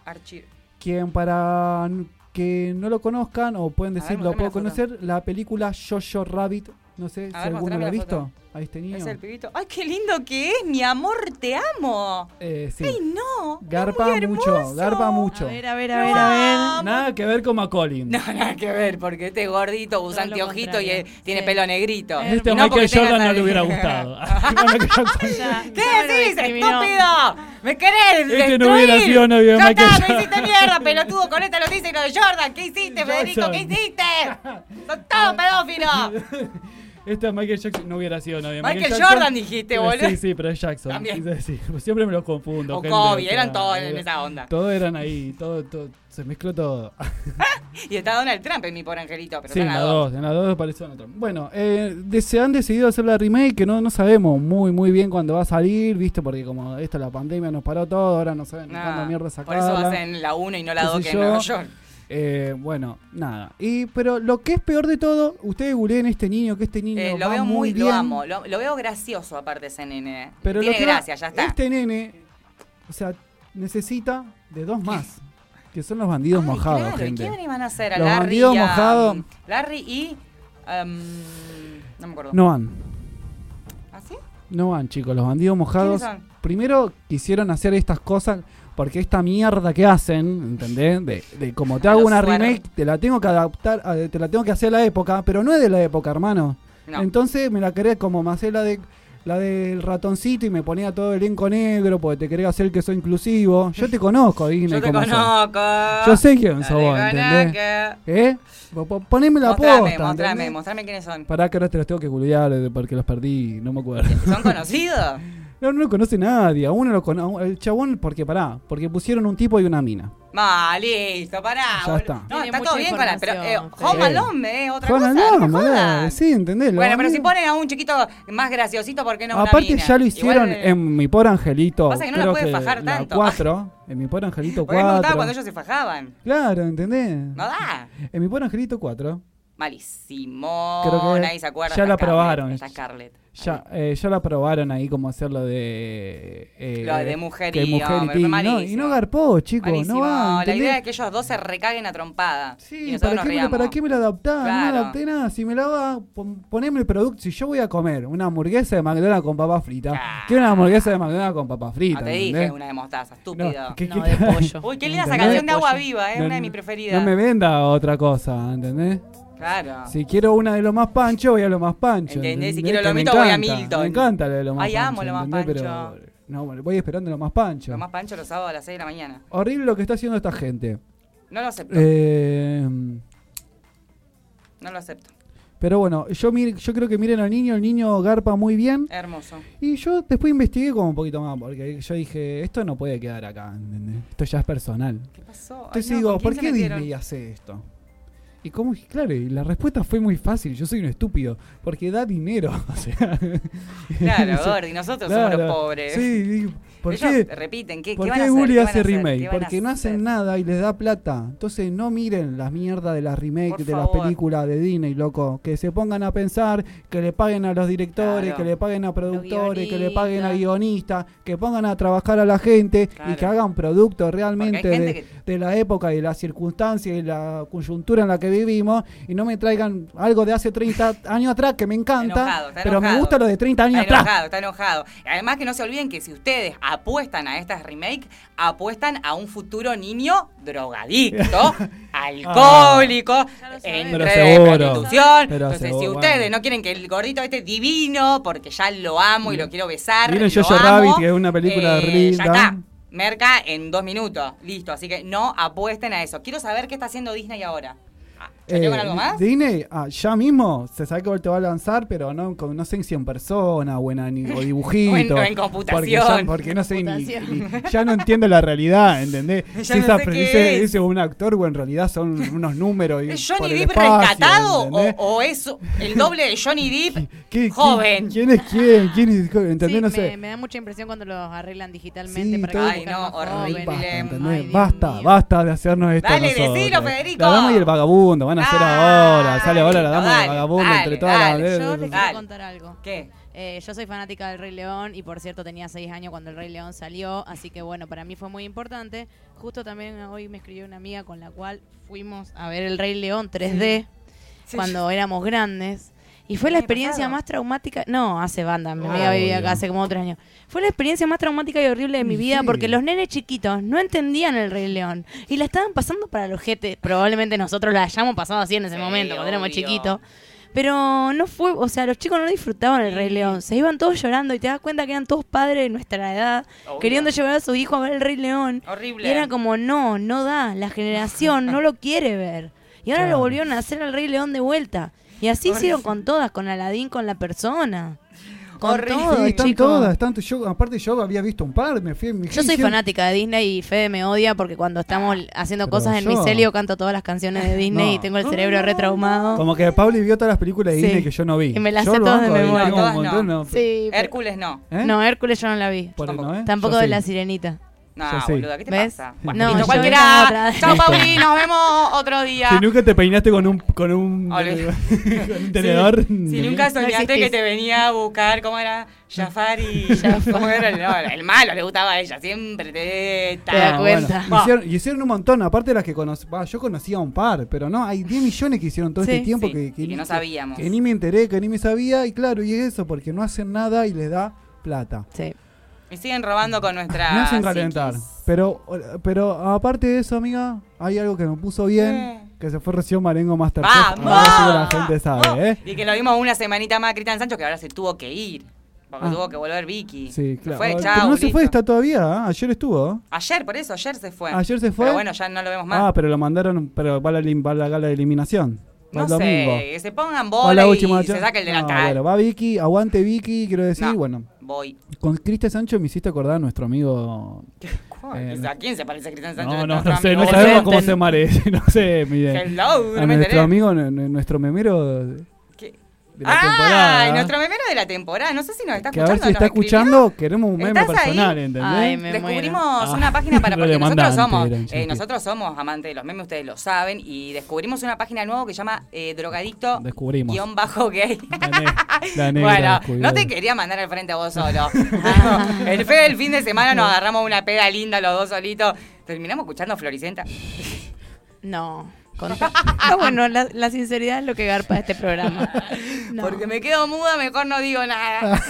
C: Archie.
D: quien para que no lo conozcan o pueden
C: ver,
D: decir lo
C: mostrame
D: puedo
C: la
D: conocer, la película Jojo Rabbit, no sé si
C: ver,
D: alguno lo ha
C: la
D: visto.
C: foto.
D: A este niño.
C: Es el pibito. ¡Ay, qué lindo que es! ¡Mi amor, te amo!
D: Eh, sí.
C: ¡Ay, no! es
D: Garpa
C: muy
D: mucho, garpa mucho.
E: A ver, a ver, a ver, a ver.
D: Nada que ver con Macaulay.
C: No, nada que ver, porque este gordito usa anteojito y eh, tiene
E: Sí.
C: pelo negrito.
D: Este a
C: no porque
D: Michael Jordan no le hubiera gustado. [LAUGHS] [LAUGHS]
C: ¿Qué decís, estúpido? ¿Me querés
D: Es que no
C: destruir?
D: hubiera sido novio de Michael
C: está, me
D: Jordan.
C: hiciste mierda, pelotudo, con esta noticia y lo de Jordan. ¿Qué hiciste, Federico? ¿Qué hiciste? [LAUGHS] Son todos pedófilos.
D: Este Michael Jackson no hubiera sido novio.
C: Michael Jordan dijiste, boludo.
D: Sí, sí, pero es Jackson.
C: También.
D: Sí, siempre me los confundo.
C: O
D: gente,
C: Kobe,
D: sea,
C: eran todos en
D: eh,
C: esa onda.
D: Todos eran ahí, todo, todo, se mezcló todo. [LAUGHS]
C: Y está Donald Trump en mi pobre angelito, pero
D: sí, en
C: las
D: la
C: dos.
D: en la dos apareció otro. Bueno, eh, de- se han decidido hacer la remake que no, no sabemos muy muy bien cuándo va a salir, ¿viste? Porque como esto, la pandemia nos paró todo, ahora no saben
C: Nah,
D: cuándo mierda
C: por
D: sacarla.
C: eso hacen la 1 y no la
D: qué
C: 2
D: sé
C: que en. Nueva York.
D: Eh, bueno, nada. Y pero lo que es peor de todo, ustedes googleen este niño, que este niño
C: Eh, lo
D: va
C: veo muy,
D: bien.
C: lo amo, lo, lo veo gracioso aparte ese nene.
D: Pero
C: Tiene
D: lo que va-
C: gracia, ya está.
D: Este nene, o sea, necesita de dos más, que son los bandidos
C: Ay,
D: mojados,
C: claro, ¿y
D: gente.
C: ¿Quién iban a hacer? A
D: Los
C: Larry
D: bandidos
C: y a-
D: mojados.
C: Larry y... um, no me acuerdo.
D: No van,
C: ¿Ah, sí?
D: no van, chicos, los bandidos mojados. Primero quisieron hacer estas cosas porque esta mierda que hacen, ¿entendés? De, de como te hago
C: Los
D: una remake, te la tengo que adaptar, a- te la tengo que hacer a la época, pero no es de la época, hermano.
C: No.
D: Entonces me la querés como me hacé la de la del ratoncito y me ponía todo el elenco negro porque te quería hacer que soy inclusivo. Yo te conozco, Disney,
C: Yo te
D: sos.
C: conozco.
D: Yo sé quién sos vos, ¿entendés? ¿Eh? Po- po- Poneme la
C: Mostrame,
D: posta.
C: mostrame,
D: ¿entendés?
C: mostrame quiénes son.
D: Pará que ahora te los tengo que culiar eh, porque los perdí, no me acuerdo.
C: ¿Son conocidos? [LAUGHS]
D: No, no lo conoce nadie, a uno lo conoce. El chabón, porque pará, porque pusieron un tipo y una mina.
C: Ma, listo, pará.
D: Ya está.
C: No,
E: Tiene
C: está
E: mucha
C: todo bien con la. Pero eh,
E: información,
C: Home
D: Fede.
C: Alone, eh, otra
D: Juan
C: cosa. No
D: sí, ¿entendés? Lo
C: Bueno, pero si ponen a un chiquito más graciosito, ¿por qué no una
D: Aparte
C: mina?
D: ya lo hicieron
C: Igual,
D: en Mi Pobre Angelito.
C: Pasa que no la
D: creo
C: puede
D: que
C: fajar
D: la
C: tanto.
D: 4, en Mi Pobre Angelito [LAUGHS]
C: Porque me
D: 4.
C: gustaba cuando ellos se fajaban.
D: Claro, ¿entendés?
C: No da.
D: En Mi Pobre Angelito 4,
C: Malísimo.
D: Creo que
C: Nadie se acuerda.
D: ya la
C: Scarlett,
D: probaron.
C: está Scarlett.
D: Ya, eh, ya la probaron ahí como hacerlo de... eh,
C: Lo de mujerío,
D: mujer y y no, y no garpó, chicos,
C: Malísimo.
D: no va,
C: la idea es que ellos dos se recaguen a trompada. y
D: Sí,
C: nosotros
D: ¿para
C: nos
D: qué, me. ¿para qué me lo adaptás? No me
C: Claro.
D: adapté nada. Si me la va, pon- poneme el producto. Si yo voy a comer una hamburguesa de McDonald's con papa frita, quiero una hamburguesa de McDonald's con papa frita.
C: No te dije
D: ¿entendés?
C: una de mostaza, estúpido.
D: No, ¿qué-
E: No, de pollo. [LAUGHS]
C: Uy, qué linda esa canción de Agua. Viva, es
D: No,
C: una de mis preferidas.
D: No me venda otra cosa, ¿entendés?
C: Claro.
D: Si quiero una de lo más pancho, voy a lo más pancho.
C: ¿Entendés? Si quiero
D: Que
C: lo mito, voy a Milton.
D: Me encanta lo de lo más
C: Ay,
D: pancho.
C: amo lo más
D: ¿entendés?
C: pancho.
D: Pero no, voy esperando lo más pancho.
C: Lo más pancho los sábados a las 6 de la mañana.
D: Horrible lo que está haciendo esta gente.
C: No lo acepto.
D: Eh,
C: No lo acepto.
D: pero bueno, yo, mir- yo creo que miren al niño, el niño garpa muy bien.
C: Hermoso.
D: Y yo después investigué como un poquito más, porque yo dije, esto no puede quedar acá, ¿entendés? Esto ya es personal.
C: ¿Qué pasó? Ay,
D: Entonces
C: no,
D: digo,
C: ¿con quién
D: ¿por qué? Disney hace esto? Y como, claro, y la respuesta fue muy fácil, yo soy un estúpido, porque da dinero, [LAUGHS] o sea.
C: Claro, [LAUGHS] Gordi, nosotros somos los pobres.
D: Sí, ¿por
C: Ellos
D: qué?
C: repiten, ¿qué,
D: ¿Por
C: qué van
D: qué
C: a hacer?
D: Bully
C: ¿Qué van a
D: hace remake?
C: ¿Qué van a
D: Porque no hacen nada y les da plata. Entonces no miren las mierdas de las remakes
C: Por
D: de las películas de Disney, loco. Que se pongan a pensar, que le paguen a los directores,
C: Claro.
D: que le paguen a productores, que le paguen a guionistas, que pongan a trabajar a la gente y que hagan productos realmente de, la época y la circunstancia y la coyuntura en la que vivimos y no me traigan algo de hace 30 [LAUGHS] años atrás que me encanta,
C: enojado, está
D: pero me gusta lo de 30 años
C: Está
D: atrás.
C: enojado, está enojado. Además que no se olviden que si ustedes apuestan a estas remakes, apuestan a un futuro niño drogadicto, [LAUGHS] alcohólico,
E: Ya lo
C: en
D: seguro.
C: prostitución.
D: Pero
C: Entonces, si ustedes
D: bueno.
C: no quieren que el gordito esté divino, porque ya lo amo y lo quiero besar,
D: Jojo
C: amo,
D: Rabbit, que es una película
C: eh,
D: linda.
C: Ya está. Merca en dos minutos. Listo. Así que no apuesten a eso. Quiero saber qué está haciendo Disney ahora. ¿Salió con
D: Eh,
C: algo más?
D: Disney, ah, ya mismo, se sabe que te va a lanzar, pero no, con- no sé si en persona o en, ani- o [LAUGHS] dibujito.
C: O en- o en
D: Porque,
C: computación.
D: ya, porque no sé ni, ni- Ya no entiendo la realidad, ¿entendés? [LAUGHS]
C: Ya
D: si
C: no
D: esa
C: sé qué
D: dice,
C: es.
D: dice un actor o en realidad son [LAUGHS] unos números. y
C: ¿Es
D: por
C: Johnny
D: el
C: Depp
D: espacio,
C: rescatado o,
D: ¿entendés?
C: o es el doble de Johnny Depp
D: ¿Qué-
C: joven?
D: ¿Quién, es quién? ¿Quién es quién? ¿Entendés?
E: Sí,
D: no
E: me,
D: sé.
E: me da mucha impresión cuando los arreglan digitalmente
D: Sí,
E: para
D: todo-
E: que
C: Ay,
E: parezcan
C: no,
E: más
C: horrible.
E: jóvenes.
D: Basta,
C: Ay,
D: ¿entendés?
E: Dios
D: basta,
E: mío.
D: basta de hacernos esto a
C: Dale,
D: nosotros.
C: decilo, Federico.
D: La dama y el vagabundo, van a hacer ahora. Sale ahora la dama
C: dale,
D: vagabundo
C: dale,
D: entre todas las...
E: Yo les
C: Dale.
E: quiero contar algo.
C: ¿Qué?
E: Eh, yo soy fanática del Rey León y por cierto tenía seis años cuando el Rey León salió, así que bueno, para mí fue muy importante. Justo también hoy me escribió una amiga con la cual fuimos a ver el Rey León 3D
C: Sí.
E: cuando éramos grandes. Y fue
C: ¿El
E: la experiencia
C: pasado?
E: más traumática. No, hace banda, mi
D: Ah,
E: amiga vivía acá hace como tres años. Fue la experiencia más traumática y horrible de mi vida
D: sí.
E: porque los nenes chiquitos no entendían el Rey León y la estaban pasando para los jetes. Probablemente nosotros la hayamos pasado así en ese
C: Sí,
E: momento, cuando éramos chiquitos. Pero no fue, o sea, los chicos no disfrutaban el Rey León. Se iban todos llorando y te das cuenta que eran todos padres de nuestra edad,
C: Obvio.
E: queriendo llevar a su hijo a ver el Rey León.
C: Horrible.
E: Y era como, no, no da, la generación no lo [LAUGHS] quiere ver. Y ahora
D: Claro.
E: lo volvieron a hacer al Rey León de vuelta. Y así hicieron con todas, con Aladín, con la persona. Con todo,
D: Sí, están todas, están, yo, aparte yo había visto un par, me fui me
E: Yo soy
D: hicieron-
E: fanática de Disney y Fede me odia porque cuando estamos haciendo
D: Ah, Pero
E: cosas en
D: yo-
E: mi celio canto todas las canciones de Disney
D: No.
E: y tengo el cerebro retraumado.
D: Como que Pauli vio todas las películas de
E: Sí.
D: Disney que yo no vi.
E: Y me las
D: Yo
E: sé todas de memoria.
C: no.
D: no.
E: Sí,
C: Hércules no.
D: ¿Eh?
E: No, Hércules yo no la vi.
C: Tampoco.
D: ¿no, eh?
E: Tampoco de
D: sí.
E: la sirenita.
C: No, boluda, ¿qué te
E: ¿Ves?
C: pasa?
E: No,
C: Listo,
E: yo
C: cualquiera. Chao, Pauli, nos vemos otro día.
D: Si nunca te peinaste con un con un, [LAUGHS] con un tenedor.
C: Si nunca
E: No
C: soñaste que te venía a buscar, ¿cómo era? Jafar y... [LAUGHS] [LAUGHS] ¿Cómo era? No, el malo le gustaba a ella, siempre te...
E: Te das cuenta.
D: y hicieron, y hicieron un montón, aparte de las que conocí. Yo conocía un par, pero no, hay 10 millones que hicieron todo
E: Sí.
D: este tiempo
C: Sí,
D: que,
C: y que no sabíamos.
D: Que, ni me enteré, que ni me sabía, y claro, y es eso, porque no hacen nada y les da plata.
E: Sí.
C: Y siguen robando con nuestra...
D: Me hacen calentar.
C: psiquis.
D: Pero, pero aparte de eso, amiga, hay algo que me puso bien, que se fue recién Marengo Masterchef.
C: ¡Vamos!
D: A ver si la gente sabe, ¿eh?
C: Y que lo vimos una semanita más a Cristian Sancho, que ahora se tuvo que ir. Porque
D: Ah.
C: tuvo que volver Vicky.
D: Sí, claro.
C: Fue,
D: Pero
C: chao,
D: no se fue, está todavía, ¿eh? ayer estuvo.
C: Ayer, por eso, ayer se fue.
D: Ayer se fue.
C: Pero bueno, ya no lo vemos más.
D: Ah, pero lo mandaron, pero va la, va la gala de eliminación.
C: No sé, que se pongan bola
D: la
C: y se saque el
D: No,
C: delantal.
D: bueno, va Vicky, aguante Vicky, quiero decir,
C: No.
D: bueno.
C: Voy.
D: Con Cristian Sancho me hiciste acordar a nuestro amigo. Eh,
C: ¿A quién se parece Cristian Sancho?
D: No, no, no sé, no sabemos cómo se merece, [LAUGHS] no sé, mire.
C: Hello,
D: A nuestro amigo, nu- nu- nuestro memero. De la temporada.
C: Ay, nuestro memero de la temporada. No sé si nos está
D: que a
C: escuchando.
D: ver si está
C: escribió.
D: escuchando, queremos un meme
C: ¿Estás ahí?
D: personal, ¿entendés?
E: Ay, me
C: Descubrimos
D: muero.
C: una
D: Ah.
C: página para [LAUGHS] porque nosotros somos eh, nosotros somos amantes de los memes, ustedes lo saben y descubrimos una página nueva que se llama eh, drogadicto
D: Descubrimos.
C: guion bajo gay.
D: La, ne- la negra
C: Bueno, no te quería mandar al frente a vos solo. el fe del fin de semana nos agarramos una peda linda los dos solitos. Terminamos escuchando Floricenta.
E: No. No, bueno, la, la sinceridad es lo que garpa este programa. No.
C: Porque me quedo muda, mejor no digo nada.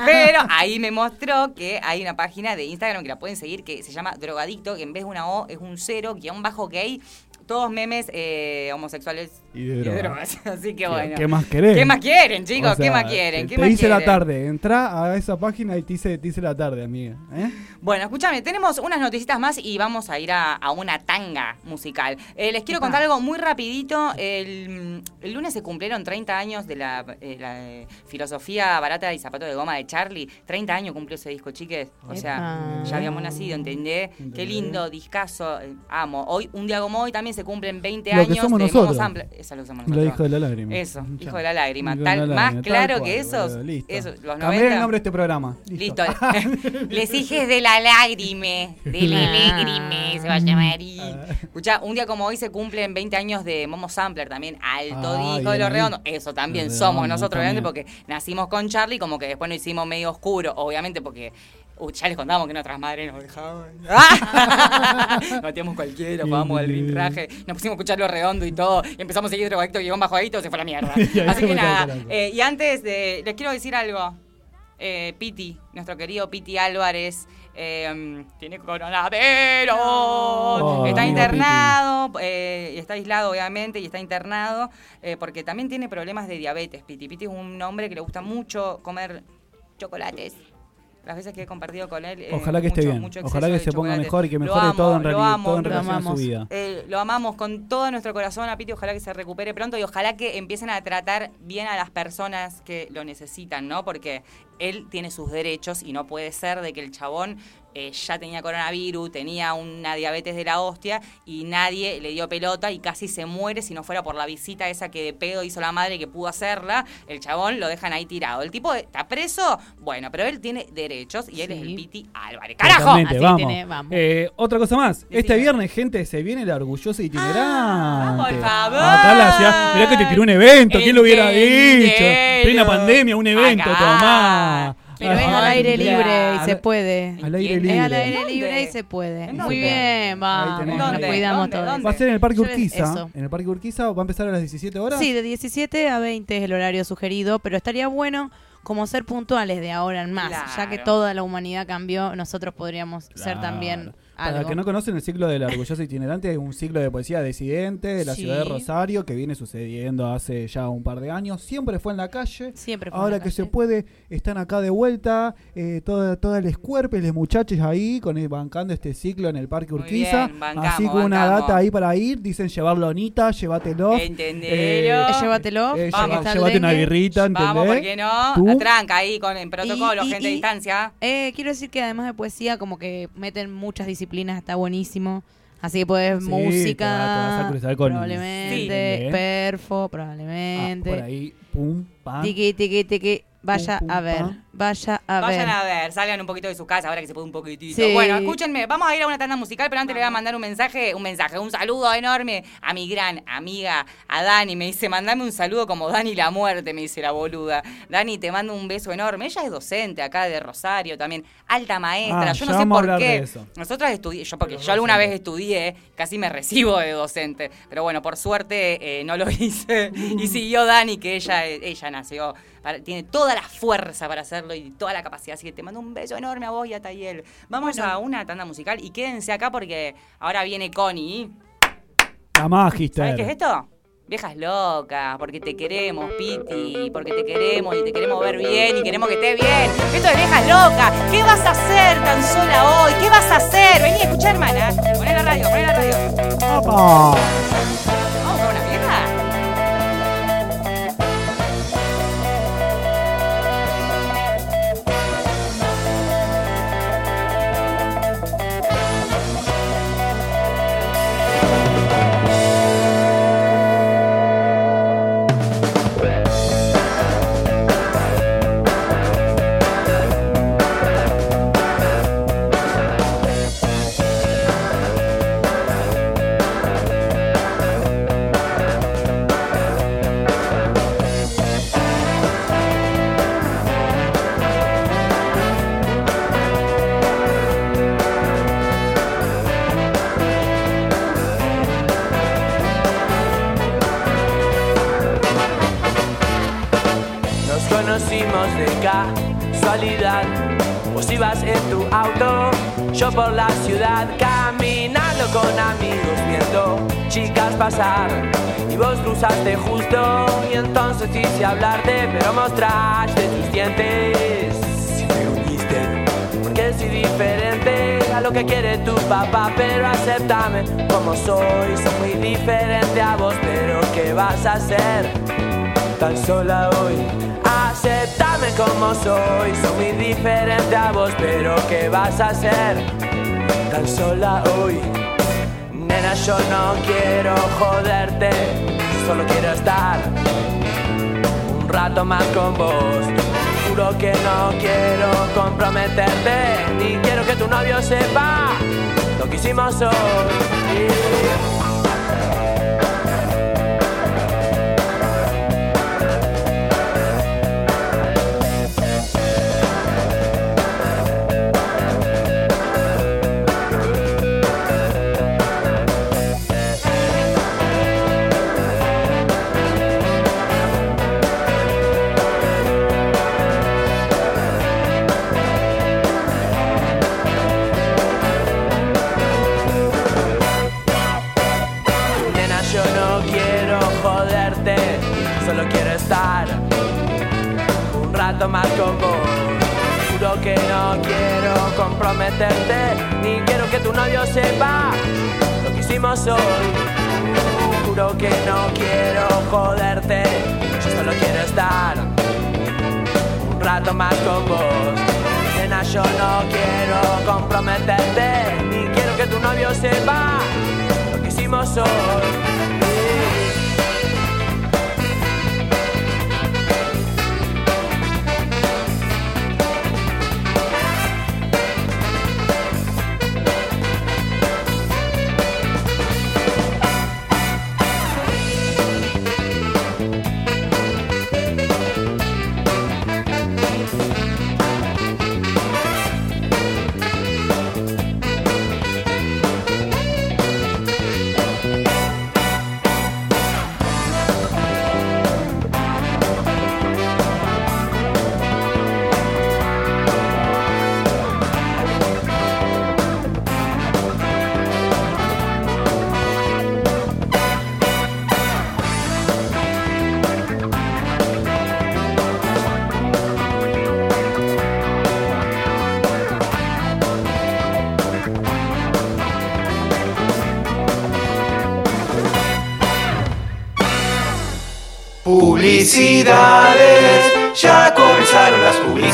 C: [LAUGHS] Pero ahí me mostró que hay una página de Instagram que la pueden seguir que se llama Drogadicto, que en vez de una O es un cero, guion bajo gay. Todos memes eh, homosexuales
D: Y de
C: drogas. [LAUGHS] Así que
D: ¿Qué-
C: bueno.
D: ¿Qué más querés?
C: ¿Qué más quieren, chicos?
D: O sea,
C: ¿Qué más quieren? ¿Qué
D: te
C: más
D: dice la tarde. Entra a esa página y te dice, te dice la tarde, amiga. ¿eh?
C: Bueno, escúchame, tenemos unas noticitas más y vamos a ir a, a una tanga musical. Eh, les quiero contar algo muy rapidito. El, el lunes se cumplieron 30 años de la, eh, la, eh, filosofía barata y zapato de goma de Charlie. 30 años cumplió ese disco, chiques. O sea,
E: Epa.
C: ya habíamos nacido, ¿entendés? Qué lindo, discazo, eh, amo. Hoy, un día como hoy, también se cumplen 20
D: Lo que
C: años
D: somos
C: de
D: nosotros.
C: Momo Sample. Eso lo
D: Lo
C: nosotros.
D: hijo de la lágrima.
C: Eso,
D: Ya.
C: hijo de la lágrima. Tal,
D: la
C: más
D: tal
C: claro
D: cual,
C: que esos.
D: boludo, listo.
C: esos los
D: Cambiar
C: 90.
D: el nombre de este programa.
C: Listo.
D: Listo. [LAUGHS]
C: Les hijes de la lágrime, de la lágrime, se va a llamar. y-
D: Ah.
C: Escuchá, un día como hoy se cumplen 20 años de Momo Sampler también, alto
D: Ah,
C: disco de los redondos. Eso también somos nosotros,
D: también.
C: obviamente, porque nacimos con Charlie, como que después nos hicimos medio oscuro, obviamente, porque. Uh, ya les contamos que nuestras madres nos dejaban. [LAUGHS] [LAUGHS] Batíamos cualquiera, jugábamos al rintraje, nos pusimos a escuchar lo redondo y todo, y empezamos a seguir drogadicto guion bajo adicto, se fue a la mierda. [LAUGHS] Así que nada, eh, y antes de. Les quiero decir algo. Eh, Piti, nuestro querido Piti Álvarez, eh, tiene coronavirus.
D: Oh,
C: está internado, eh, y está aislado obviamente, y está internado eh, porque también tiene problemas de diabetes. Piti Piti es un hombre que le gusta mucho comer chocolates. Las veces que he compartido con él. eh,
D: Ojalá que esté
C: mucho-
D: bien.
C: mucho
D: Ojalá que se ponga mejor y que mejore
C: amo,
D: todo en, realidad,
C: amo,
D: todo en
C: lo
D: relación a su
E: amamos.
D: vida.
C: eh, lo amamos con todo nuestro corazón a Piti, ojalá que se recupere pronto y ojalá que empiecen a tratar bien a las personas que lo necesitan, ¿no? Porque él tiene sus derechos y no puede ser de que el chabón eh, ya tenía coronavirus, tenía una diabetes de la hostia y nadie le dio pelota y casi se muere si no fuera por la visita esa que de pedo hizo la madre que pudo hacerla. El chabón lo dejan ahí tirado. El tipo está preso, bueno, pero él tiene derechos y él es el. Piti Álvarez. ¡Carajo!
E: Así
D: vamos.
E: tiene- vamos.
D: Eh, otra cosa más. Este viernes, gente, se viene la orgullosa itinerante.
C: Ah, por favor.
D: Acá en la ciudad. Mirá que te tiró un evento. ¿Quién lo hubiera dicho? Plena pandemia, un evento,
C: Acá.
D: tomá.
E: Pero es al aire libre y se puede.
D: Al aire
C: ¿En
D: libre.
E: Es al aire libre y se puede.
C: ¿En
E: Muy bien, vamos.
D: tenés.
E: Nos cuidamos todos.
D: Va a ser en el Parque Urquiza. En el Parque Urquiza va a empezar a las 17 horas.
E: Sí, de 17 a 20 es el horario sugerido, pero estaría bueno como ser puntuales de ahora en más. Ya que toda la humanidad cambió, nosotros podríamos ser
D: Claro.
E: También
D: Para
E: algo.
D: que no conocen el ciclo de la orgullosa itinerante, es un ciclo de poesía disidente de la
E: Sí.
D: ciudad de Rosario que viene sucediendo hace ya un par de años. Siempre fue en la calle.
E: Siempre fue en
D: Ahora
E: la
D: que se puede, están acá de vuelta, eh, toda, toda el escuerpe, los muchachos ahí, con el- bancando este ciclo en el Parque
C: Muy
D: Urquiza.
C: bien, bancamos,
D: Así que una
C: bancamos.
D: data ahí para ir, dicen llevar lonita, llévatelo.
C: Entendelo.
E: Eh, llévatelo,
D: eh,
E: vamos,
D: llévate una birrita, ¿entendés?
C: Vamos, ¿por qué no?
D: Tú,
C: Tranca ahí con el protocolo,
E: Y- y-
C: gente de
E: y-
C: distancia.
E: Eh, quiero decir que además de poesía, como que meten muchas disciplinas, está buenísimo. Así que puedes
D: Sí, te va- te
E: música,
D: vas a cruzar con-
E: probablemente,
D: Sí.
E: perfo,
D: ah,
E: probablemente.
D: por ahí, pum, pam.
E: Vaya
D: Pum, pum,
E: a ver, vaya a
C: Vayan
E: ver.
C: a ver, salgan un poquito de su casa ahora que se puede un poquitito.
E: Sí.
C: Bueno, escúchenme, vamos a ir a una tanda musical, pero antes le voy a mandar un mensaje, un mensaje, un saludo enorme a mi gran amiga, a Dani. Me dice, mandame un saludo como Dani la muerte, me dice la boluda. Dani, te mando un beso enorme. Ella es docente acá de Rosario también, alta maestra.
D: Ah,
C: yo no sé por qué. Nosotras estudié, yo porque yo alguna vez estudié, casi me recibo de docente, pero bueno, por suerte eh, no lo [LAUGHS] hice y siguió Dani que ella ella nació, para- tiene toda la fuerza para hacerlo y toda la capacidad, así que te mando un beso enorme a vos y a Tayel. Vamos a una tanda musical y quédense acá porque ahora viene Connie.
D: La Magister.
C: ¿Sabes qué es esto? Viejas locas, porque te queremos, Piti, porque te queremos y te queremos ver bien y queremos que estés bien. Esto es viejas locas. ¿Qué vas a hacer tan sola hoy? ¿Qué vas a hacer? Vení a escuchar, hermana. Poné la radio, poné la radio.
D: ¡Apa!
I: Pasar. Y vos cruzaste justo, y entonces quise hablarte, pero mostraste tus dientes. Si te uniste, porque soy diferente a lo que quiere tu papá, pero acéptame como soy. Soy muy diferente a vos, pero ¿qué vas a hacer? Tan sola hoy. Acéptame como soy, soy muy diferente a vos, pero ¿qué vas a hacer? Tan sola hoy. Yo no quiero joderte, solo quiero estar un rato más con vos. Juro que no quiero comprometerte, ni quiero que tu novio sepa lo que hicimos hoy. Ni quiero que tu novio sepa lo que hicimos hoy. Juro que no quiero joderte, yo solo quiero estar un rato más con vos. Nena, yo no quiero comprometerte, ni quiero que tu novio sepa lo que hicimos hoy.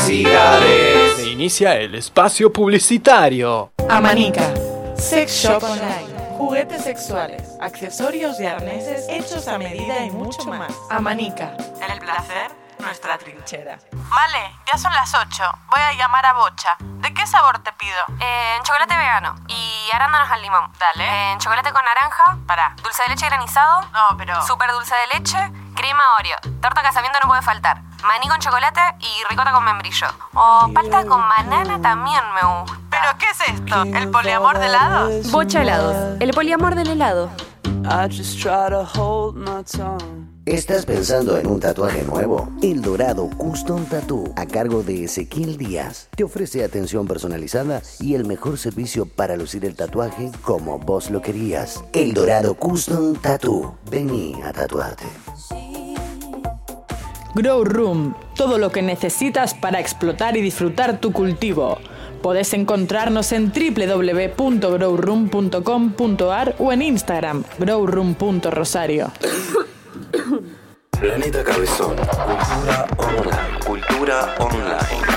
J: Se inicia el espacio publicitario.
K: Amanica, Sex Shop Online, juguetes sexuales, accesorios y arneses hechos a medida y mucho más. Amanica, el placer, nuestra trinchera.
L: Vale, ya son las 8. Voy a llamar a Bocha. ¿De qué sabor te pido? en chocolate vegano y arándanos al limón. Dale. En chocolate con naranja. Para. Dulce de leche granizado. No, pero. Super dulce de leche. Crema Oreo. Torta casamiento no puede faltar. Maní con chocolate y ricota con membrillo. O palta con banana también me gusta. ¿Pero qué es esto? ¿El poliamor de helados?
M: Bocha helados, el poliamor del helado.
I: I just try to hold my tongue.
N: ¿Estás pensando en un tatuaje nuevo? El Dorado Custom Tattoo, a cargo de Ezequiel Díaz, te ofrece atención personalizada y el mejor servicio para lucir el tatuaje como vos lo querías. El Dorado Custom Tattoo. Vení a tatuarte.
O: Grow Room, todo lo que necesitas para explotar y disfrutar tu cultivo. Podés encontrarnos en www.growroom.com.ar o en Instagram, growroom.rosario.
P: Planeta Cabezón, cultura online, cultura online.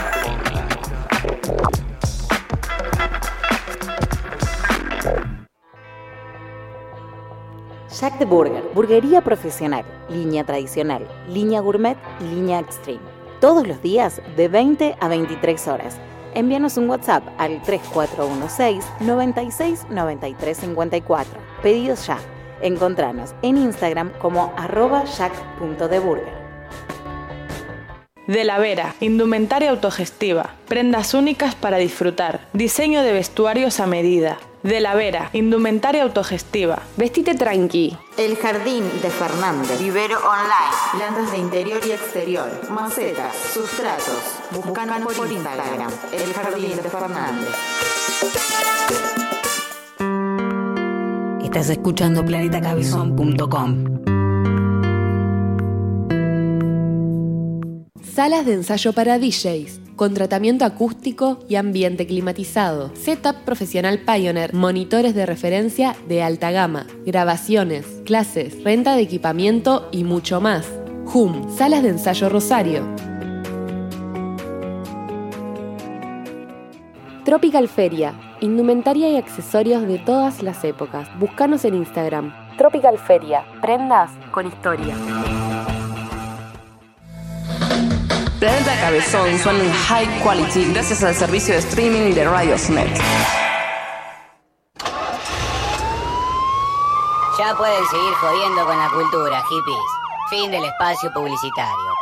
Q: Jack the Burger, burguería profesional, línea tradicional, línea gourmet y línea extreme. Todos los días de 20 a 23 horas. Envíanos un WhatsApp al 3416 96 93 54. Pedidos ya. Encontranos en Instagram como arroba jack.deburger.
O: De la Vera, indumentaria autogestiva, prendas únicas para disfrutar, diseño de vestuarios a medida, De la Vera, indumentaria autogestiva.
Q: Vestite tranqui. El Jardín de Fernández. Vivero Online. Plantas de interior y exterior. Macetas. Sustratos. Buscanos por Instagram. El Jardín de Fernández.
R: Estás escuchando planetacabezón.com.
S: Salas de ensayo para DJs, con tratamiento acústico y ambiente climatizado. Setup profesional Pioneer, monitores de referencia de alta gama, grabaciones, clases, renta de equipamiento y mucho más. HUM, Salas de ensayo Rosario. Tropical Feria, indumentaria y accesorios de todas las épocas. Búscanos en Instagram. Tropical Feria, prendas con historia.
T: Planeta Cabezón suena en high quality gracias al servicio de streaming de Radiosnet.
R: Ya pueden seguir jodiendo con la cultura, hippies. Fin del espacio publicitario.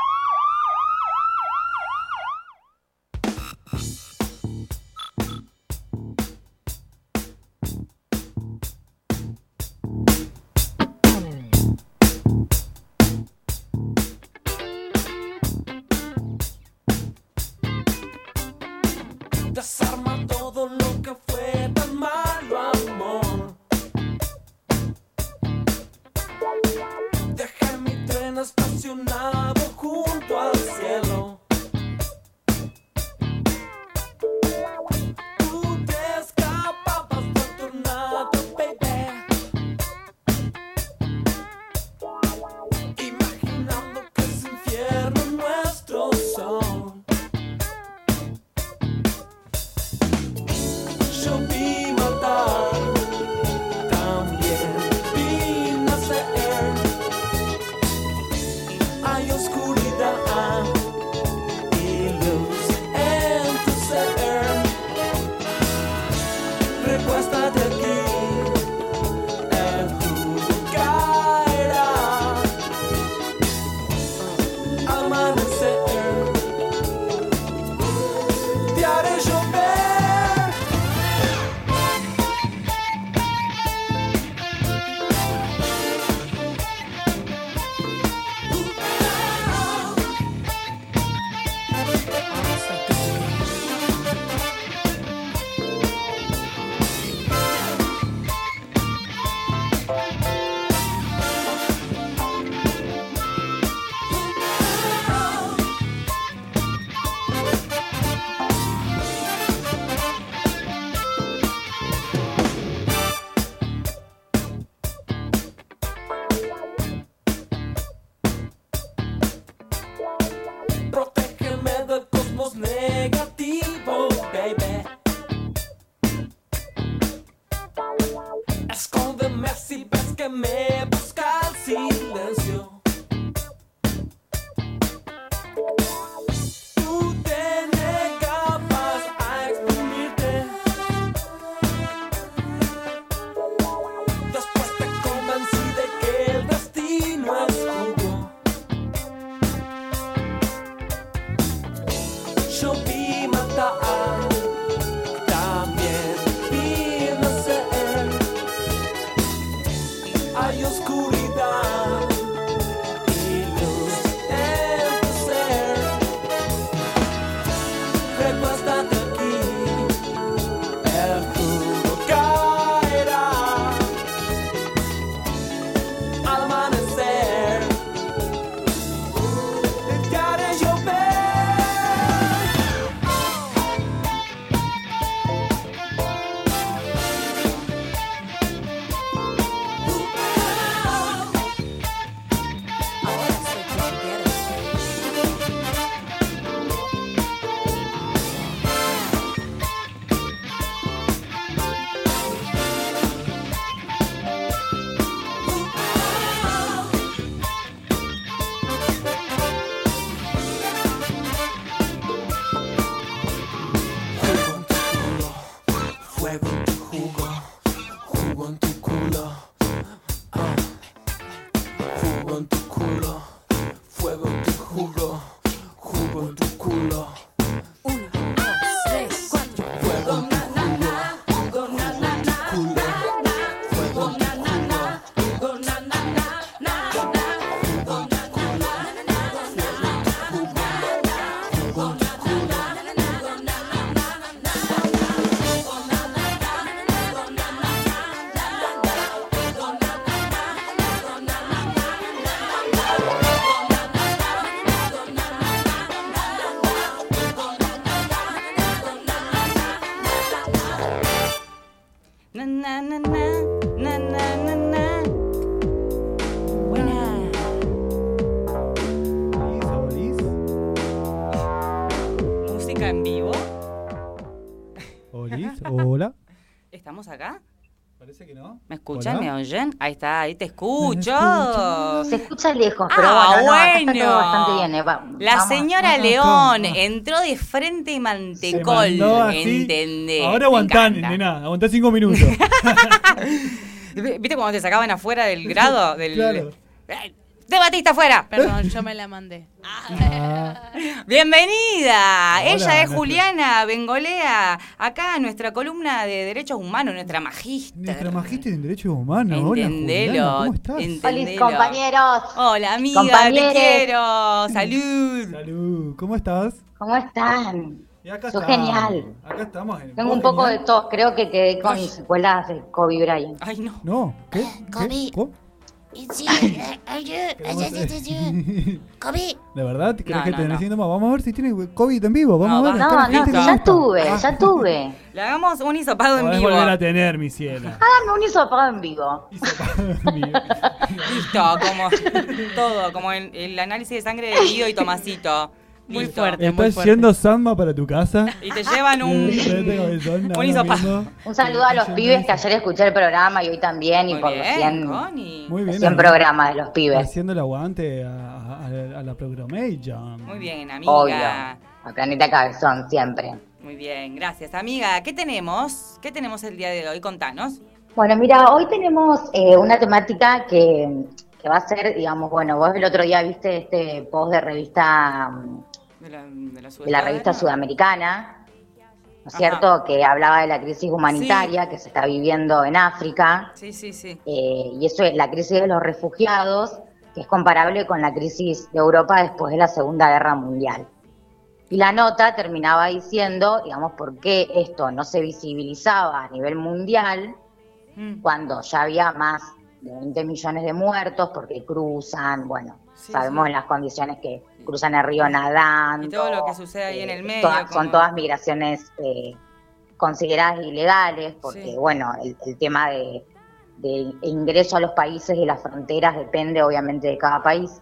C: Escuchan? ¿Me oyen? Ahí está, ahí te escucho.
U: Se escucha lejos, pero
C: Ah,
U: bueno, no, acá está
C: bueno.
U: todo bastante bien. eh, va-
C: La
U: vamos.
C: señora
D: Ah,
C: León entró de frente y mantecol. ¿Entendés?
D: Ahora
C: encanta.
D: nena, aguantá cinco minutos. [LAUGHS]
C: ¿Viste cuando te sacaban afuera del grado? Del...
D: Claro.
C: ¡Te batiste afuera!
E: Perdón, yo me la mandé.
C: Bienvenida.
E: Hola,
C: Ella es
E: nuestra-
C: Juliana Bengolea, acá en nuestra columna de Derechos Humanos, nuestra magista.
D: Nuestra magíster en derechos humanos. Hola,
C: Entendelo.
D: Juliana, ¿cómo estás?
C: entendelo.
U: compañeros.
C: Hola, amiga,
U: Compañeres.
C: te quiero. Salud. [LAUGHS]
D: Salud. ¿Cómo estás?
U: ¿Cómo están?
D: acá
U: Sos
D: estamos.
U: genial.
D: Acá estamos. En
U: Tengo un poco de tos, creo que quedé con secuelas de Kobe Bryant.
C: Ay, no.
D: No, ¿qué? ¿Qué? ¿Cómo? [LAUGHS]
V: Kobe.
D: ¿De verdad? ¿Crees
C: No,
D: que
C: no,
D: tenés
C: no.
D: síntomas? Vamos a ver si tiene COVID en vivo. Vamos
C: No,
D: a ver.
U: No, no,
D: le
U: ya tuve,
D: Ah,
U: ya tuve. [LAUGHS]
C: Le hagamos un hisopado en vivo.
D: volver a tener, mi ciela.
U: Háganme un hisopado en [LAUGHS] vivo.
C: Listo, como todo, como el, el análisis de sangre de Guido y Tomasito.
E: Muy
C: Listo.
E: fuerte, muy
D: ¿Estás
E: fuerte.
D: yendo Sandma para tu casa? [LAUGHS]
C: Y te llevan un, [LAUGHS] [LAUGHS] un hisopado.
U: Un saludo a los pibes que ayer escuché el programa y hoy también, y
C: Muy
U: por los
C: bien,
U: 100,
C: Connie.
D: Muy bien.
U: 100 programas de los pibes.
D: Haciendo el aguante a, a, a la Programation.
C: Muy bien, amiga.
U: Obvio. A Planeta Cabezón, siempre.
C: Muy bien, gracias, amiga. ¿Qué tenemos? ¿Qué tenemos el día de hoy? Contanos.
U: Bueno, mira, hoy tenemos eh, una temática que, que va a ser, digamos, bueno, vos el otro día viste este post de revista, mm,
C: De la, de la,
U: de la revista sudamericana, ¿no es cierto? Que hablaba de la crisis humanitaria que se está viviendo en África.
C: Sí, sí, sí.
U: Eh, y eso es la crisis de los refugiados, que es comparable con la crisis de Europa después de la Segunda Guerra Mundial. Y la nota terminaba diciendo, digamos, por qué esto no se visibilizaba a nivel mundial
C: Mm.
U: cuando ya había más de 20 millones de muertos porque cruzan, bueno,
C: Sí,
U: sabemos
C: sí.
U: en las condiciones que cruzan el río nadando.
C: Y todo lo que sucede ahí en el medio.
U: Todas-
C: como-
U: Son todas migraciones eh, consideradas ilegales, porque
C: Sí.
U: bueno, el, el tema de, de ingreso a los países y las fronteras depende obviamente de cada país.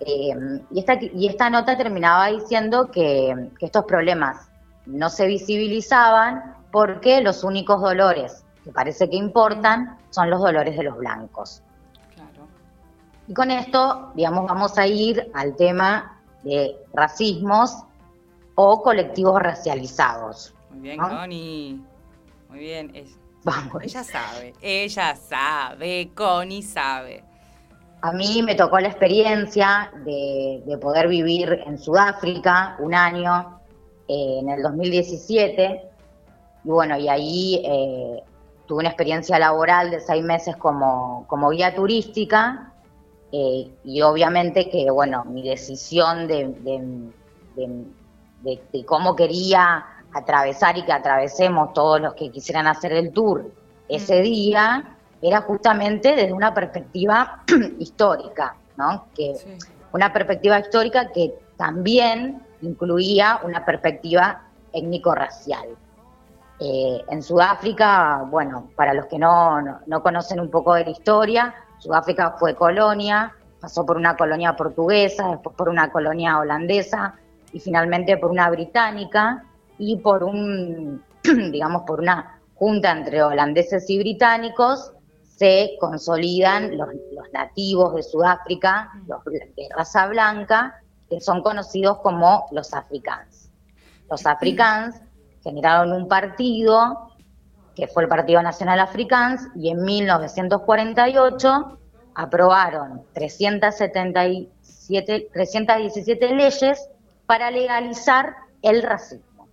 U: Eh, y, esta, y esta nota terminaba diciendo que, que estos problemas no se visibilizaban porque los únicos dolores que parece que importan son los dolores de los blancos.
C: Claro.
U: Y con esto, digamos, vamos a ir al tema de racismos o colectivos racializados.
C: Muy bien,
U: ¿No?
C: Connie. Muy bien. es-
U: Vamos.
C: Ella sabe. Ella sabe. Connie sabe.
U: A mí me tocó la experiencia de, de poder vivir en Sudáfrica un año, eh, en el 2017, y bueno, y ahí eh, tuve una experiencia laboral de seis meses como, como guía turística, eh, y obviamente que, bueno, mi decisión de, de- de- de- de cómo quería atravesar y que atravesemos todos los que quisieran hacer el tour ese día, era justamente desde una perspectiva [CLEARS THROAT] histórica, ¿no? Que una perspectiva histórica que también incluía una perspectiva étnico-racial. Eh, en Sudáfrica, bueno, para los que no, no, no conocen un poco de la historia, Sudáfrica fue colonia, pasó por una colonia portuguesa, después por una colonia holandesa y finalmente por una británica y por un, [CLEARS THROAT] digamos, por una junta entre holandeses y británicos se consolidan los, los nativos de Sudáfrica, los de raza blanca, que son conocidos como los africans. Los africans generaron un partido, que fue el Partido Nacional Africans, y en 1948 aprobaron 377, 317 leyes para legalizar el racismo.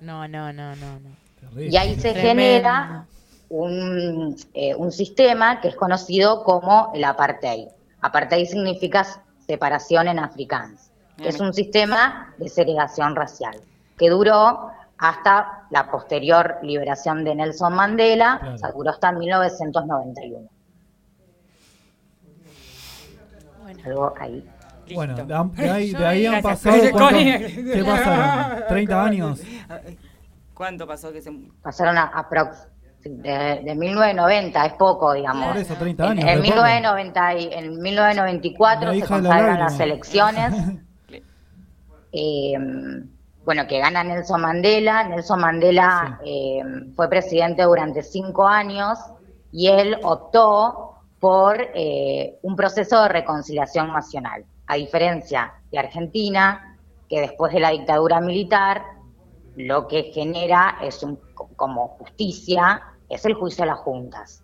E: No, no, no, no, no.
U: Y ahí se
E: Tremendo.
U: genera un, eh, un sistema que es conocido como el apartheid. Apartheid significa separación en afrikaans. Que Es un sistema de segregación racial que duró hasta la posterior liberación de Nelson Mandela, o sea, duró hasta 1991. Algo ahí.
D: Bueno, de, ahí, de
C: Yo-
D: ahí han pasado. ¿cuánto-
C: Connie.
D: ¿Qué pasaron? ¿30 años?
C: ¿Cuánto pasó que se
U: Pasaron a, aprox- de, de 1990, es poco, digamos.
D: Por eso, 30
U: En,
D: años.
U: en
D: re poco.
U: 1990 y- en 1994
D: La
U: se
D: la
U: consagran las elecciones. [LAUGHS] Eh, bueno, que gana Nelson Mandela. Nelson Mandela eh, fue presidente durante cinco años y él optó por eh, un proceso de reconciliación nacional, a diferencia de Argentina, que después de la dictadura militar lo que genera es un, como justicia, es el juicio a las juntas.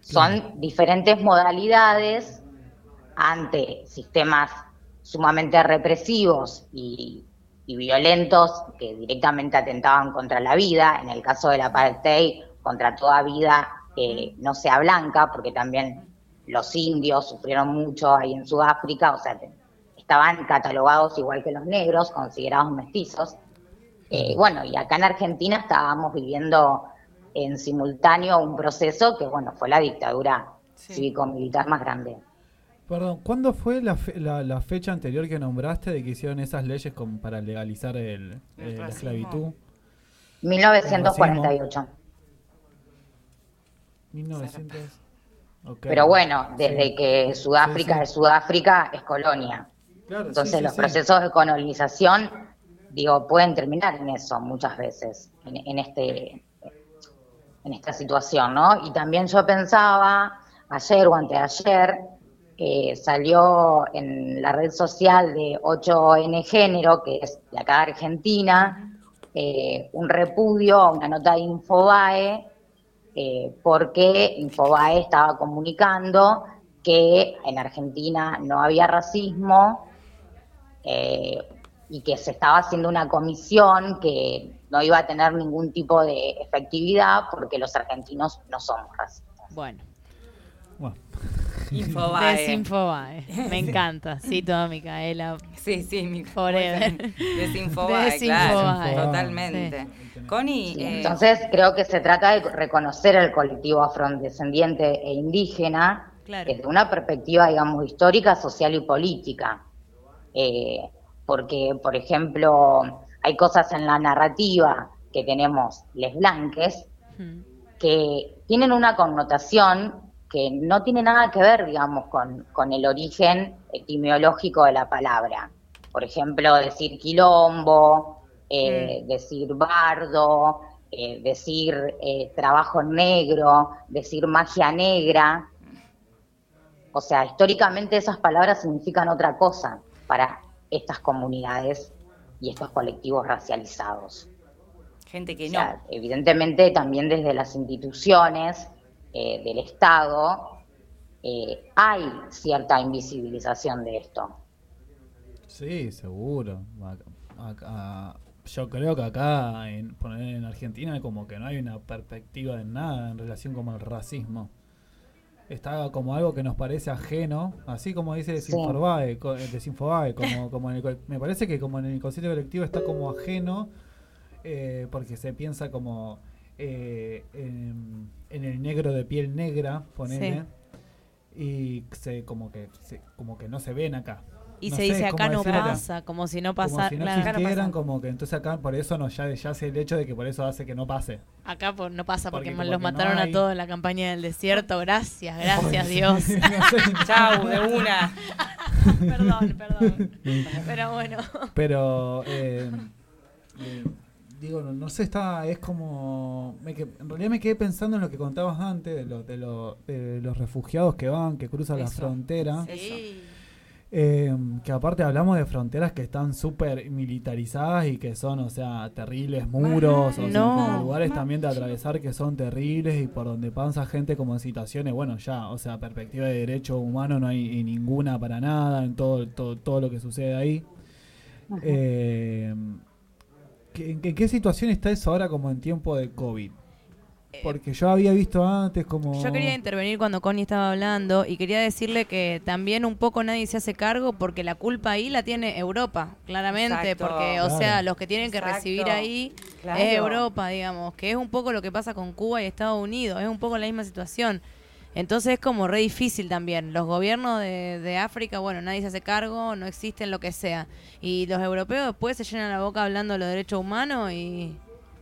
U: Son diferentes modalidades ante sistemas sumamente represivos y, y violentos que directamente atentaban contra la vida, en el caso del apartheid, contra toda vida que no sea blanca, porque también los indios sufrieron mucho ahí en Sudáfrica, o sea, estaban catalogados igual que los negros, considerados mestizos. Eh, bueno, y acá en Argentina estábamos viviendo en simultáneo un proceso que, bueno, fue la dictadura cívico-militar más grande.
D: Perdón, ¿cuándo fue la, fe- la, la fecha anterior que nombraste de que hicieron esas leyes como para legalizar el, eh, la esclavitud?
U: 1948.
D: 1900. ok.
U: Pero bueno, desde que Sudáfrica es Sudáfrica, es colonia.
D: Claro,
U: Entonces
D: sí,
U: los
D: sí.
U: procesos de colonización, digo, pueden terminar en eso muchas veces, en, en este en esta situación, ¿no? Y también yo pensaba, ayer o anteayer, eh, salió en la red social de 8N Género, que es de acá de Argentina, eh, un repudio a una nota de Infobae, eh, porque Infobae estaba comunicando que en Argentina no había racismo eh, y que se estaba haciendo una comisión que no iba a tener ningún tipo de efectividad porque los argentinos no somos racistas.
E: Bueno. [LAUGHS]
C: Infobae.
E: Desinfobae. Me [LAUGHS] encanta. Sí, toda Micaela.
C: Sí, sí, mi
E: Forever.
C: Desinfobae, claro,
E: Desinfobae.
C: totalmente. Connie, eh,
U: Entonces creo que se trata de reconocer el colectivo afrodescendiente e indígena
C: Claro.
U: desde una perspectiva, digamos, histórica, social y política. Eh, porque, por ejemplo, hay cosas en la narrativa que tenemos les blanques que tienen una connotación que no tiene nada que ver, digamos, con, con el origen etimológico de la palabra. Por ejemplo, decir quilombo, eh, decir bardo, eh, decir eh, trabajo negro, decir magia negra. O sea, históricamente esas palabras significan otra cosa para estas comunidades y estos colectivos racializados.
C: gente que
U: O
C: no.
U: sea, evidentemente también desde las instituciones eh, del Estado eh, hay cierta invisibilización de esto.
D: Sí, seguro. Acá- yo creo que acá, en, poner en Argentina, como que no hay una perspectiva de nada en relación con el racismo. Está como algo que nos parece ajeno, así como dice Desinfobae, co- eh, Desinfobae, como, como en el me parece que como en el inconsciente colectivo está como ajeno, eh, porque se piensa como eh, en, en el negro de piel negra, ponele, y se como que se- como que no se ven acá.
E: Y
D: No
E: se
D: sé
E: dice acá no pasa, como si no
D: Como
E: pasara.
D: si no
E: claro.
D: existieran, como que entonces acá por eso no ya, ya hace el hecho de que por eso hace que no pase.
E: Acá por- no pasa porque,
D: Porque como
E: los mataron
D: hay-
E: a todos en la campaña del desierto. Gracias, gracias Dios.
D: sí. [LAUGHS]
C: Chau, de una. [LAUGHS]
E: perdón, perdón. [LAUGHS] Pero bueno.
D: Pero eh, eh, digo, no, no sé, está es como me que- en realidad me quedé pensando en lo que contabas antes de, los de, los de los refugiados que van, que cruzan la
C: Eso,
D: frontera.
C: Sí.
D: Eh, que aparte hablamos de fronteras que están súper militarizadas y que son, o sea, terribles muros, o sea,
E: No.
D: lugares también de atravesar que son terribles y por donde pasa gente como en situaciones, bueno, ya, o sea, perspectiva de derecho humano no hay ninguna para nada en todo, todo, todo lo que sucede ahí. Eh, ¿qué- ¿En qué, qué situación está eso ahora como en tiempo de COVID? Porque yo había visto antes como...
E: Yo quería intervenir cuando Connie estaba hablando y quería decirle que también un poco nadie se hace cargo porque la culpa ahí la tiene Europa, claramente,
C: Exacto.
E: porque, o sea, los que tienen que
C: Exacto.
E: recibir ahí
C: Claro.
E: es Europa, digamos, que es un poco lo que pasa con Cuba y Estados Unidos, es un poco la misma situación. Entonces es como re difícil también. Los gobiernos de, de África, bueno, nadie se hace cargo, no existen, lo que sea. Y los europeos después se llenan la boca hablando de los derechos humanos y,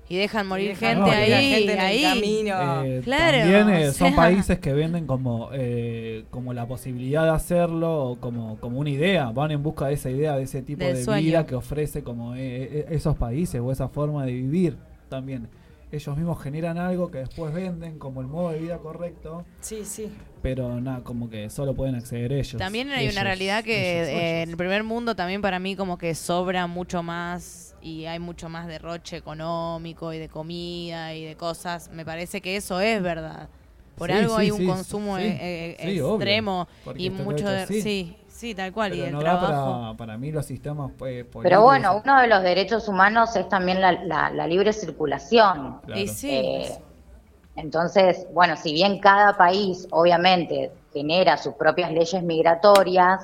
E: y dejan morir
C: dejan
E: gente
C: morir la
E: ahí.
C: gente en el
E: ahí.
C: camino.
D: Eh,
E: Claro,
D: También eh,
E: o
D: son
E: sea.
D: países que venden como, eh, como la posibilidad de hacerlo, o como, como una idea. Van en busca de esa idea, de ese tipo
E: Del
D: de
E: sueño.
D: vida que ofrece como eh, esos países o esa forma de vivir también. Ellos mismos generan algo que después venden como el modo de vida correcto,
C: Sí, sí.
D: pero nada, como que solo pueden acceder ellos.
E: También hay
D: Ellos,
E: una realidad que
D: ellos,
E: eh,
D: ellos.
E: en el primer mundo también para mí como que sobra mucho más y hay mucho más derroche económico y de comida y de cosas. Me parece que eso es verdad. Por
D: Sí,
E: algo
D: sí,
E: hay un
D: sí,
E: consumo
D: sí. Sí, obvio,
E: extremo y mucho
D: hecho
E: de, sí, sí, tal cual y
D: Pero
E: el
D: no da
E: trabajo.
D: para, para mí los sistemas pues, políticos.
U: Pero bueno, uno de los derechos humanos es también la, la- la libre circulación.
D: Claro.
E: Y sí.
U: Eh, entonces, bueno, si bien cada país obviamente genera sus propias leyes migratorias,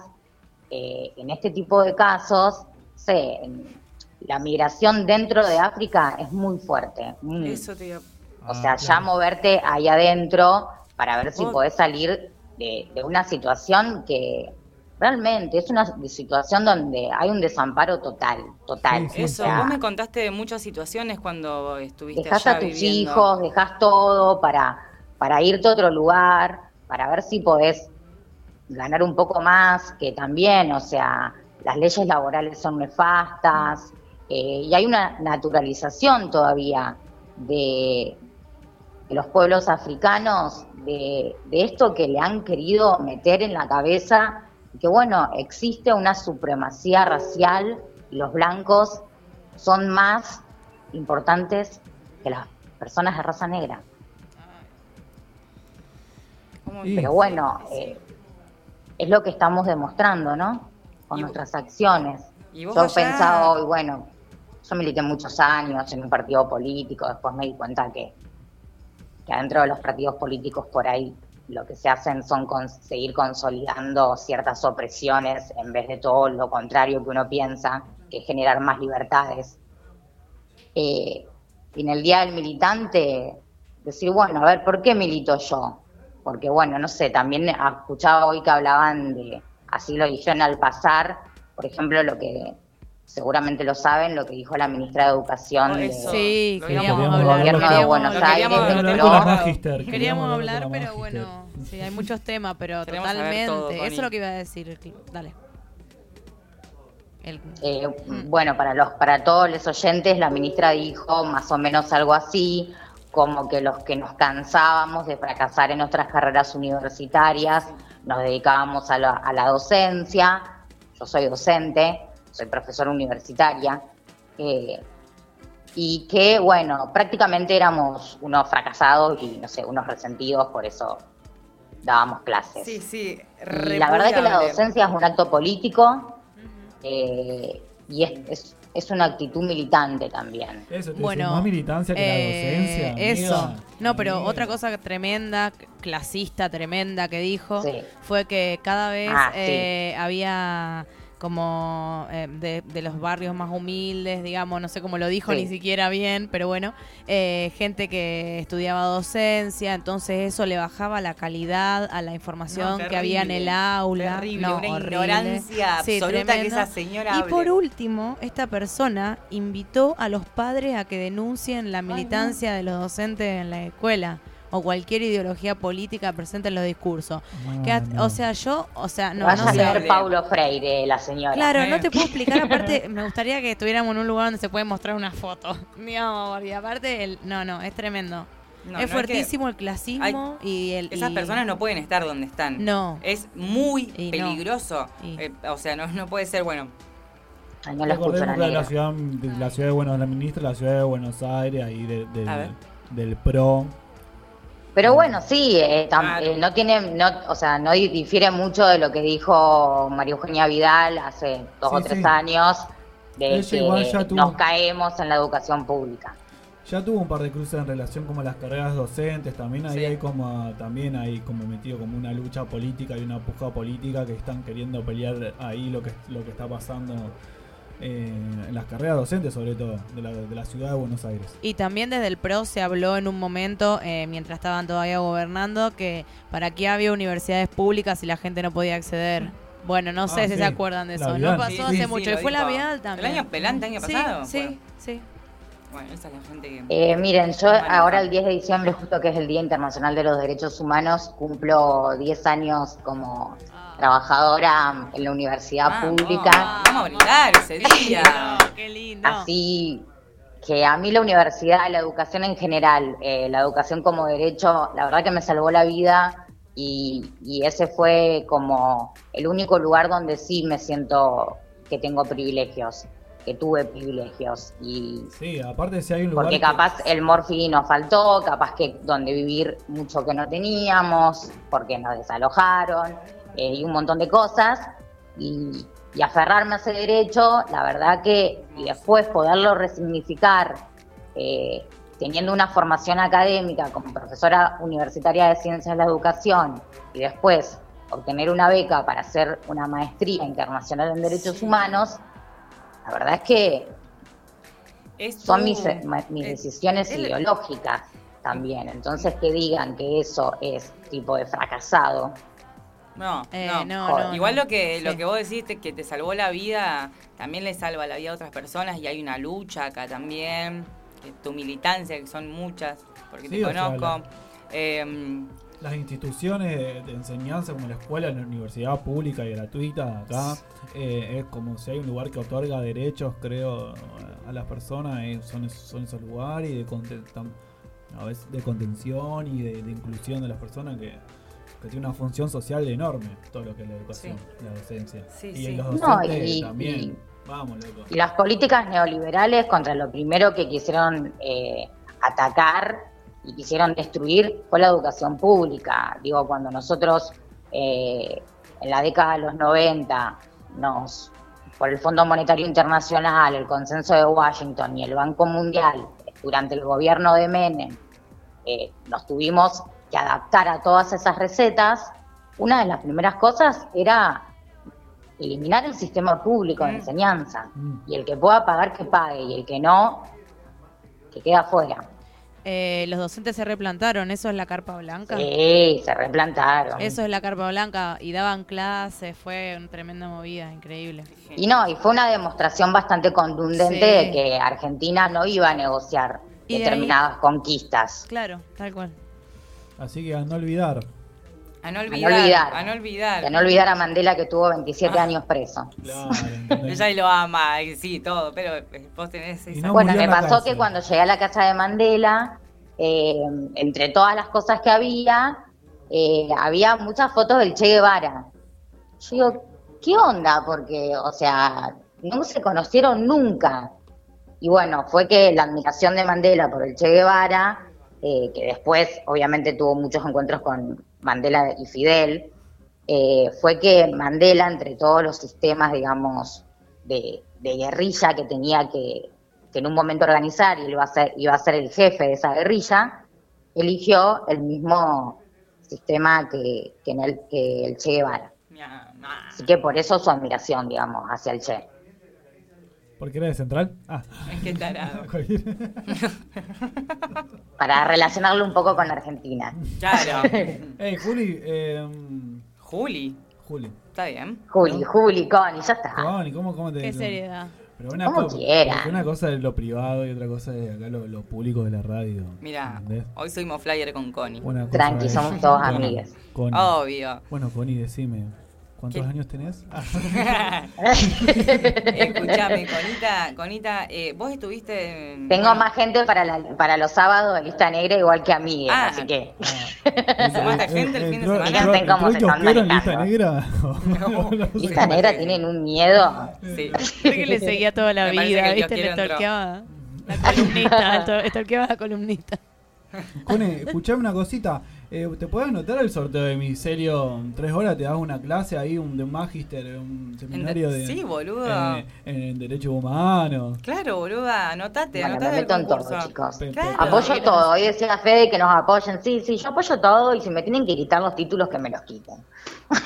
U: eh, en este tipo de casos, sé, en- la migración dentro de África es muy fuerte.
C: Eso te iba-
U: o sea, ya moverte ahí adentro para ver si podés salir de, de una situación que realmente es una situación donde hay un desamparo total, total.
C: Eso,
U: O sea,
C: vos me contaste de muchas situaciones cuando estuviste
U: Dejas
C: allá
U: a tus
C: viviendo.
U: hijos, dejas todo para, para irte a otro lugar, para ver si podés ganar un poco más, que también, o sea, las leyes laborales son nefastas, eh, y hay una naturalización todavía de, de los pueblos africanos, de, de esto que le han querido meter en la cabeza, que bueno, existe una supremacía racial, y los blancos son más importantes que las personas de raza negra. Pero bueno, eh, es lo que estamos demostrando, ¿no? Con nuestras acciones. Yo
C: allá-
U: pensaba hoy, bueno, yo milité muchos años en un partido político, después me di cuenta que, que adentro de los partidos políticos por ahí lo que se hacen son con- seguir consolidando ciertas opresiones en vez de todo lo contrario que uno piensa, que es generar más libertades. Eh, y en el Día del Militante, decir, bueno, a ver, ¿por qué milito yo? Porque, bueno, no sé, también escuchaba hoy que hablaban de, así lo dijeron al pasar, por ejemplo, lo que seguramente lo saben, lo que dijo la ministra de Educación de-
E: Sí,
U: del
E: queríamos
U: gobierno
E: hablar.
U: de Buenos Aires,
E: queríamos-
U: de
E: hablar, pero bueno, sí, hay muchos temas, pero
C: Queremos
E: totalmente.
C: todo,
E: Eso es lo que iba a decir. Dale. El-
U: Eh, Bueno, para los para todos los oyentes, la ministra dijo más o menos algo así, como que los que nos cansábamos de fracasar en nuestras carreras universitarias, nos dedicábamos a la, a la docencia. Yo soy docente, soy profesora universitaria. eh, y que, bueno, prácticamente éramos unos fracasados y, no sé, unos resentidos, por eso dábamos clases.
C: Sí, sí.
U: Y la verdad que la docencia es un acto político eh, y es, es, es una actitud militante también.
D: Eso, te
E: Bueno,
D: más militancia que
E: eh,
D: la docencia.
E: Eso.
D: amiga.
E: No, pero
D: Amiga.
E: otra cosa tremenda, clasista, tremenda que dijo,
U: Sí.
E: fue que cada vez
U: Ah, sí.
E: eh, había como eh, de, de los barrios más humildes, digamos, no sé cómo lo dijo
U: Sí.
E: ni siquiera bien, pero bueno, eh, gente que estudiaba docencia, entonces eso le bajaba la calidad a la información
C: No,
E: que había en el aula.
C: terrible,
E: No,
C: una
E: horrible.
C: ignorancia
E: Sí,
C: absoluta que esa señora
E: Y
C: hable.
E: por último, esta persona invitó a los padres a que denuncien la militancia de los docentes en la escuela o cualquier ideología política presente en los discursos.
U: No,
E: Que a-
U: no.
E: O sea, yo, o sea, no,
U: Vaya
E: no
U: a
E: sé.
U: leer Paulo Freire, la señora.
E: Claro, no te puedo explicar. Aparte, [LAUGHS] me gustaría que estuviéramos en un lugar donde se puede mostrar una foto. [LAUGHS] Digamos, porque aparte, el, no, no, es tremendo.
C: No, no,
E: es
C: es
E: fuertísimo el
C: Hay-
E: clasismo y el.
C: Esas
E: y-
C: personas no pueden estar donde están.
E: No.
C: Es muy
E: Y no.
C: peligroso.
E: Y-
C: Eh, o sea, no, no puede ser, bueno.
U: Ay, no la la
D: ciudad, de la ciudad de Buenos la ministra de la ciudad de Buenos Aires, ahí de- del PRO.
U: Pero bueno, sí, eh, tam- eh, no tiene, no, o sea, no di- difiere mucho de lo que dijo María Eugenia Vidal hace dos o tres
D: sí.
U: años, de
D: Ella igual ya
U: que
D: tuvo-
U: nos caemos en la educación pública.
D: Ya tuvo un par de cruces en relación como a las carreras docentes, también ahí
U: Sí.
D: hay como también hay como metido como una lucha política y una puja política que están queriendo pelear ahí lo que lo que está pasando eh, en las carreras docentes, sobre todo, de la, de la ciudad de Buenos Aires.
E: Y también desde el PRO se habló en un momento, eh, mientras estaban todavía gobernando, que para qué había universidades públicas y la gente no podía acceder. Bueno, no sé
D: Ah,
E: si
D: sí.
E: se acuerdan de
D: La
E: eso.
D: Vial.
E: No pasó
C: Sí,
E: hace
C: sí,
E: mucho.
C: sí,
E: y fue la. Vial también.
C: ¿El año pelante, año
E: Sí,
C: pasado?
E: Sí,
C: Bueno.
E: sí.
C: Bueno, esa es la gente que...
U: Eh, miren, yo ahora el 10 de diciembre, justo que es el Día Internacional de los Derechos Humanos, cumplo 10 años como trabajadora en la universidad
C: Vamos,
U: pública.
C: Vamos a brindar ese día.
E: Qué lindo.
U: Así que a mí la universidad, la educación en general, eh, la educación como derecho, la verdad que me salvó la vida y, y ese fue como el único lugar donde sí me siento que tengo privilegios, que tuve privilegios. Y
D: Sí, aparte si hay un lugar...
U: porque
D: que-
U: capaz el morfi nos faltó, capaz que donde vivir mucho que no teníamos, porque nos desalojaron, eh, y un montón de cosas. Y, y aferrarme a ese derecho, la verdad que, y después poderlo resignificar, eh, teniendo una formación académica como profesora universitaria de ciencias de la educación, y después obtener una beca para hacer una maestría internacional en derechos humanos, la verdad es que
C: Es
U: son mis, eh, mis
C: es-
U: decisiones ideológicas también. Entonces que digan que eso es tipo de fracasado.
C: No,
E: Eh,
C: no,
E: no,
C: Igual
E: no.
C: lo que lo que vos decís que te salvó la vida, también le salva la vida a otras personas y hay una lucha acá también, que tu militancia, que son muchas, porque
D: Sí,
C: te
D: o sea,
C: conozco.
D: la-
C: Em,
D: Las instituciones de, de enseñanza como la escuela, la universidad pública y gratuita acá, eh, es como si hay un lugar que otorga derechos, creo, a las personas, eh, son, esos- son esos lugares y de, conten- tam- a veces de contención y de, de inclusión de las personas que, que tiene una función social enorme, todo lo que es la educación, la docencia.
C: Sí,
D: y
C: sí.
D: los
U: No,
D: docentes
U: y-
D: también.
U: y-
D: Vamos, loco.
U: Y las políticas neoliberales contra lo primero que quisieron eh, atacar y quisieron destruir fue la educación pública. Digo, cuando nosotros eh, en la década de los 90 nos por el Fondo Monetario Internacional, el consenso de Washington y el Banco Mundial durante el gobierno de Menem eh, nos tuvimos que adaptar a todas esas recetas, una de las primeras cosas era eliminar el sistema público de enseñanza. Y el que pueda pagar, que pague, y el que no, que quede afuera.
E: Eh, los docentes se replantaron, eso es la carpa blanca.
U: Sí, se replantaron.
E: Eso es la carpa blanca y daban clases, fue una tremenda movida, increíble.
U: Y no, y fue una demostración bastante contundente
E: Sí.
U: de que Argentina no iba a negociar determinadas conquistas.
E: Claro, tal cual.
D: Así que a no olvidar.
C: a no
U: A
C: olvidar,
U: no olvidar.
C: a no olvidar.
U: Que no olvidar a Mandela que tuvo 27
C: Ah.
U: años preso. [LAUGHS]
C: Ella lo ama, y sí, todo, pero eh, vos tenés esa...
U: bueno, me pasó que cuando llegué a la casa de Mandela, eh, entre todas las cosas que había, eh, había muchas fotos del Che Guevara. Yo digo, ¿qué onda? Porque, o sea, no se conocieron nunca. Y bueno, fue que la admiración de Mandela por el Che Guevara, eh, que después obviamente tuvo muchos encuentros con Mandela y Fidel, eh, fue que Mandela, entre todos los sistemas, digamos, de, de guerrilla que tenía que, que en un momento organizar y él iba a, ser, iba a ser el jefe de esa guerrilla, eligió el mismo sistema que, que, en el, que el Che Guevara. Así que por eso su admiración, digamos, hacia el Che.
D: ¿Porque era de Central? Ah.
C: Qué tarado. [LAUGHS] [LAUGHS]
U: Para relacionarlo un poco con Argentina.
C: Claro. [LAUGHS]
D: Hey, Juli. Eh,
C: Juli.
D: Juli.
C: Está bien.
U: Juli, Juli, Connie, ya está.
D: Connie, ¿cómo, cómo te
E: Qué seriedad.
D: Pero una,
U: Como
D: co-
U: quiera.
D: porque una cosa es lo privado y otra cosa es acá lo, lo público de la radio.
C: Mira, hoy somos flyer con Connie.
D: Cosa
U: Tranqui,
D: es-
U: somos todos.
D: Connie.
C: Obvio.
D: Bueno, Connie, decime, ¿cuántos
C: ¿Qué?
D: años tenés? Ah. [LAUGHS] [LAUGHS]
C: Escuchame, Conita, Conita, eh, vos estuviste en...
U: Tengo más gente para, la- para los sábados de lista negra igual que amigues,
C: Ah.
U: así que...
C: ¿Sumaste gente el fin de semana?
U: Fíjense cómo se están
D: lista negra. [LAUGHS]
U: Lista negra tienen un miedo.
C: Sí.
E: Creo que le seguía toda la
C: Me
E: vida, ¿viste? Le stalkeaba la columnista, to- stalkeaba a la columnista.
D: Cone, escuchame una cosita. Eh, ¿Te puedes anotar el sorteo de mi serio? Tres horas te das una clase ahí, un de un magister, un seminario de.
C: Sí, boludo.
D: En, en Derecho Humano.
C: Claro, boluda, anotate,
U: Bueno, me
C: anotate el
U: meto en todo, chicos.
C: Claro.
U: Apoyo todo. Hoy decía Fede que nos apoyen. Sí, sí, yo apoyo todo y si me tienen que quitar los títulos, que me los quiten.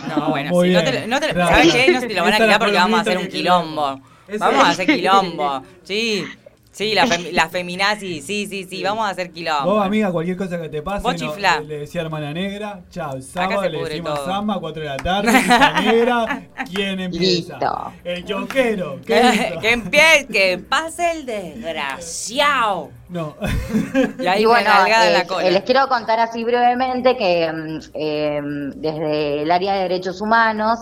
C: No, bueno,
D: Muy
C: sí, no te, no te,
D: Claro.
C: ¿sabes qué? No te lo van a quitar porque vamos a hacer un quilombo. Vamos a hacer quilombo. Sí. Sí, la, fem- la feminazi, sí, sí, sí, vamos a hacer quilombo.
D: Vos, amiga, cualquier cosa que te pase,
C: Vos
D: no,
C: chiflá.
D: le decía hermana negra, chao, sábado, le decimos
C: todo.
D: samba, 4 de la tarde, [LAUGHS] negra, ¿quién empieza?
U: Listo.
D: El choquero, ¿qué [LAUGHS]
C: Que, empiece, que pase el desgraciado.
D: No.
C: Y ahí
U: Y
C: bueno, en
U: eh,
C: la cola.
U: les quiero contar así brevemente que mm, eh, desde el área de derechos humanos,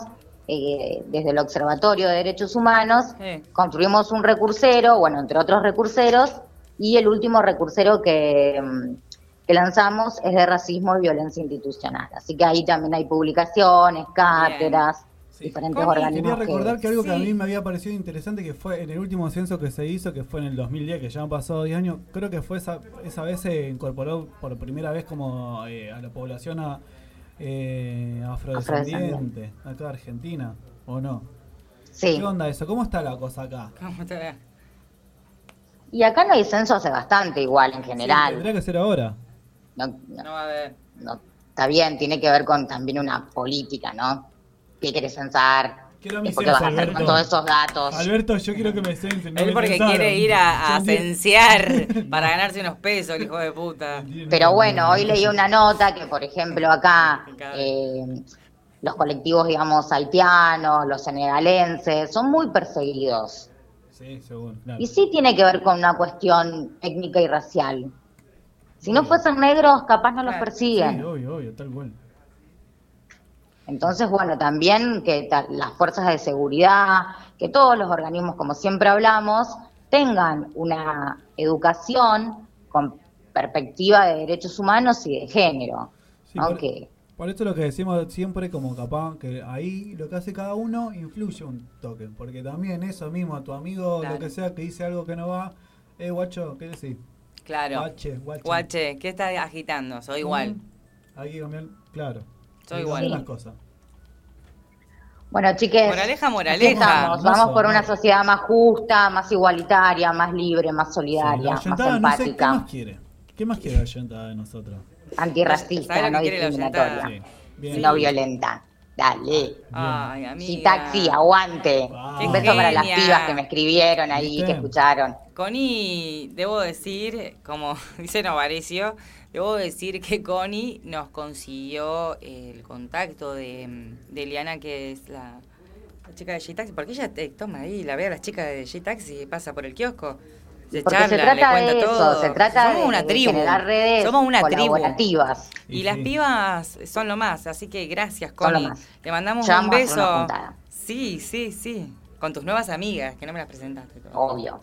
U: eh, desde el Observatorio de Derechos Humanos,
C: Sí.
U: construimos un recursero, bueno, entre otros recurseros, y el último recursero que, mm, que lanzamos es de racismo y violencia institucional. Así que ahí también hay publicaciones, cátedras, diferentes
D: Connie,
U: organismos.
D: Quería recordar que, algo que a
U: Sí.
D: mí me había parecido interesante que fue en el último censo que se hizo, que fue en el 2010, que ya han pasado 10 años, creo que fue esa, esa vez se incorporó por primera vez como eh, a la población a, eh, afrodescendiente, acá de Argentina, ¿o no?
U: Sí.
D: ¿Qué onda eso? ¿Cómo está la cosa acá?
C: ¿Cómo te ve?
U: Y acá no hay censo hace bastante igual en general.
D: Tendría que ser ahora.
U: No, no,
C: No va a haber.
U: no, está bien, tiene que ver con también una política, ¿no? ¿Qué quieres censar?
D: Quiero mi
U: ¿Por
D: censo,
U: qué vas a hacer
D: Alberto.
U: con todos esos datos?
D: Alberto, yo quiero que me censen. no
C: Él
D: me
C: porque quiere ir a, a [LAUGHS] para ganarse unos pesos, el hijo de puta.
U: Pero bueno, hoy leí una nota que, por ejemplo, acá eh, los colectivos, digamos, haitianos, los senegalenses, son muy perseguidos.
D: Sí, seguro. claro.
U: Y sí tiene que ver con una cuestión étnica y racial. Si no fuesen negros, capaz no los
D: Sí,
U: persiguen.
D: obvio, obvio, tal cual.
U: Entonces, bueno, también que las fuerzas de seguridad, que todos los organismos, como siempre hablamos, tengan una educación con perspectiva de derechos humanos y de género.
D: Sí,
U: ¿no?
D: por,
U: Que,
D: por eso lo que decimos siempre, como capaz, que ahí lo que hace cada uno influye un toque. Porque también eso mismo, a tu amigo,
C: Claro.
D: lo que sea, que dice algo que no va, eh, guacho, ¿qué decís?
C: Claro.
D: Guache, guache.
C: Guache, ¿qué estás agitando? Soy igual.
D: Hay que cambiar, claro. Hay que
C: igual.
D: las cosas.
U: bueno, chiques,
C: Moraleja, moraleja.
U: estamos. vamos por una sociedad más justa, más igualitaria, más libre, más
D: Sí,
U: solidaria, más
D: no sé, ¿qué
U: empática,
D: más quiere? ¿Qué más quiere la oyentada de nosotros?
U: antirracista,
C: ¿Sabes lo
U: no discriminatoria?
D: Bien.
U: y no violenta. Dale.
C: Ay, amiga.
U: Sí, taxi, aguante. Un beso para las pibas que me escribieron ahí,
D: ¿Viste?
U: que escucharon.
C: Connie, debo decir, como [LAUGHS] dice Novarecio, debo decir que Connie nos consiguió el contacto de, de Eliana, que es la, la chica de G-Taxi, porque ella te toma ahí, la ve a las chicas de G-Taxi, pasa por el kiosco, se
U: Porque
C: charla,
U: se
C: le
U: trata
C: cuenta
U: de eso,
C: todo.
U: se trata
C: Somos
U: de,
C: una
U: de
C: tribu,
U: generar redes
C: somos una tribu.
U: colaborativas.
C: Y las pibas son lo más, así que gracias, Connie. Le mandamos
U: Ya
C: un beso. Sí, sí, sí. Con tus nuevas amigas, que no me las presentaste. todavía.
U: Obvio.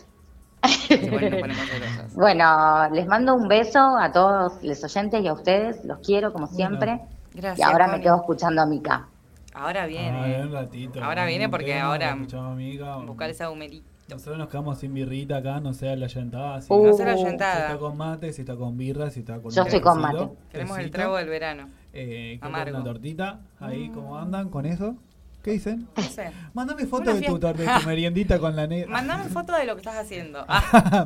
C: Bueno,
U: les mando un beso a todos los oyentes y a ustedes, los quiero como siempre.
C: Gracias,
U: y ahora me quedo escuchando a Mika.
C: Ahora
D: Ah,
C: viene.
D: un ratito.
C: Ahora viene
D: un
C: porque
D: tema,
C: ahora-
D: escuchamos, amiga.
C: Buscar esa humerita.
D: Nosotros nos quedamos sin birrita acá, no sea la llentada. Si,
U: Uh. No
C: sea la
D: Si
C: llentada.
D: está con mate, si está con birra, si está con
U: Yo estoy con mate.
C: Queremos el trago del verano.
D: Eh,
C: Amargo.
D: una tortita. Ahí, ¿cómo andan con eso? ¿Qué dicen?
C: No sé.
D: Mándame foto de tu, de tu [LAUGHS] meriendita con la negra.
C: Mandame foto de lo que estás haciendo. [LAUGHS] Ah,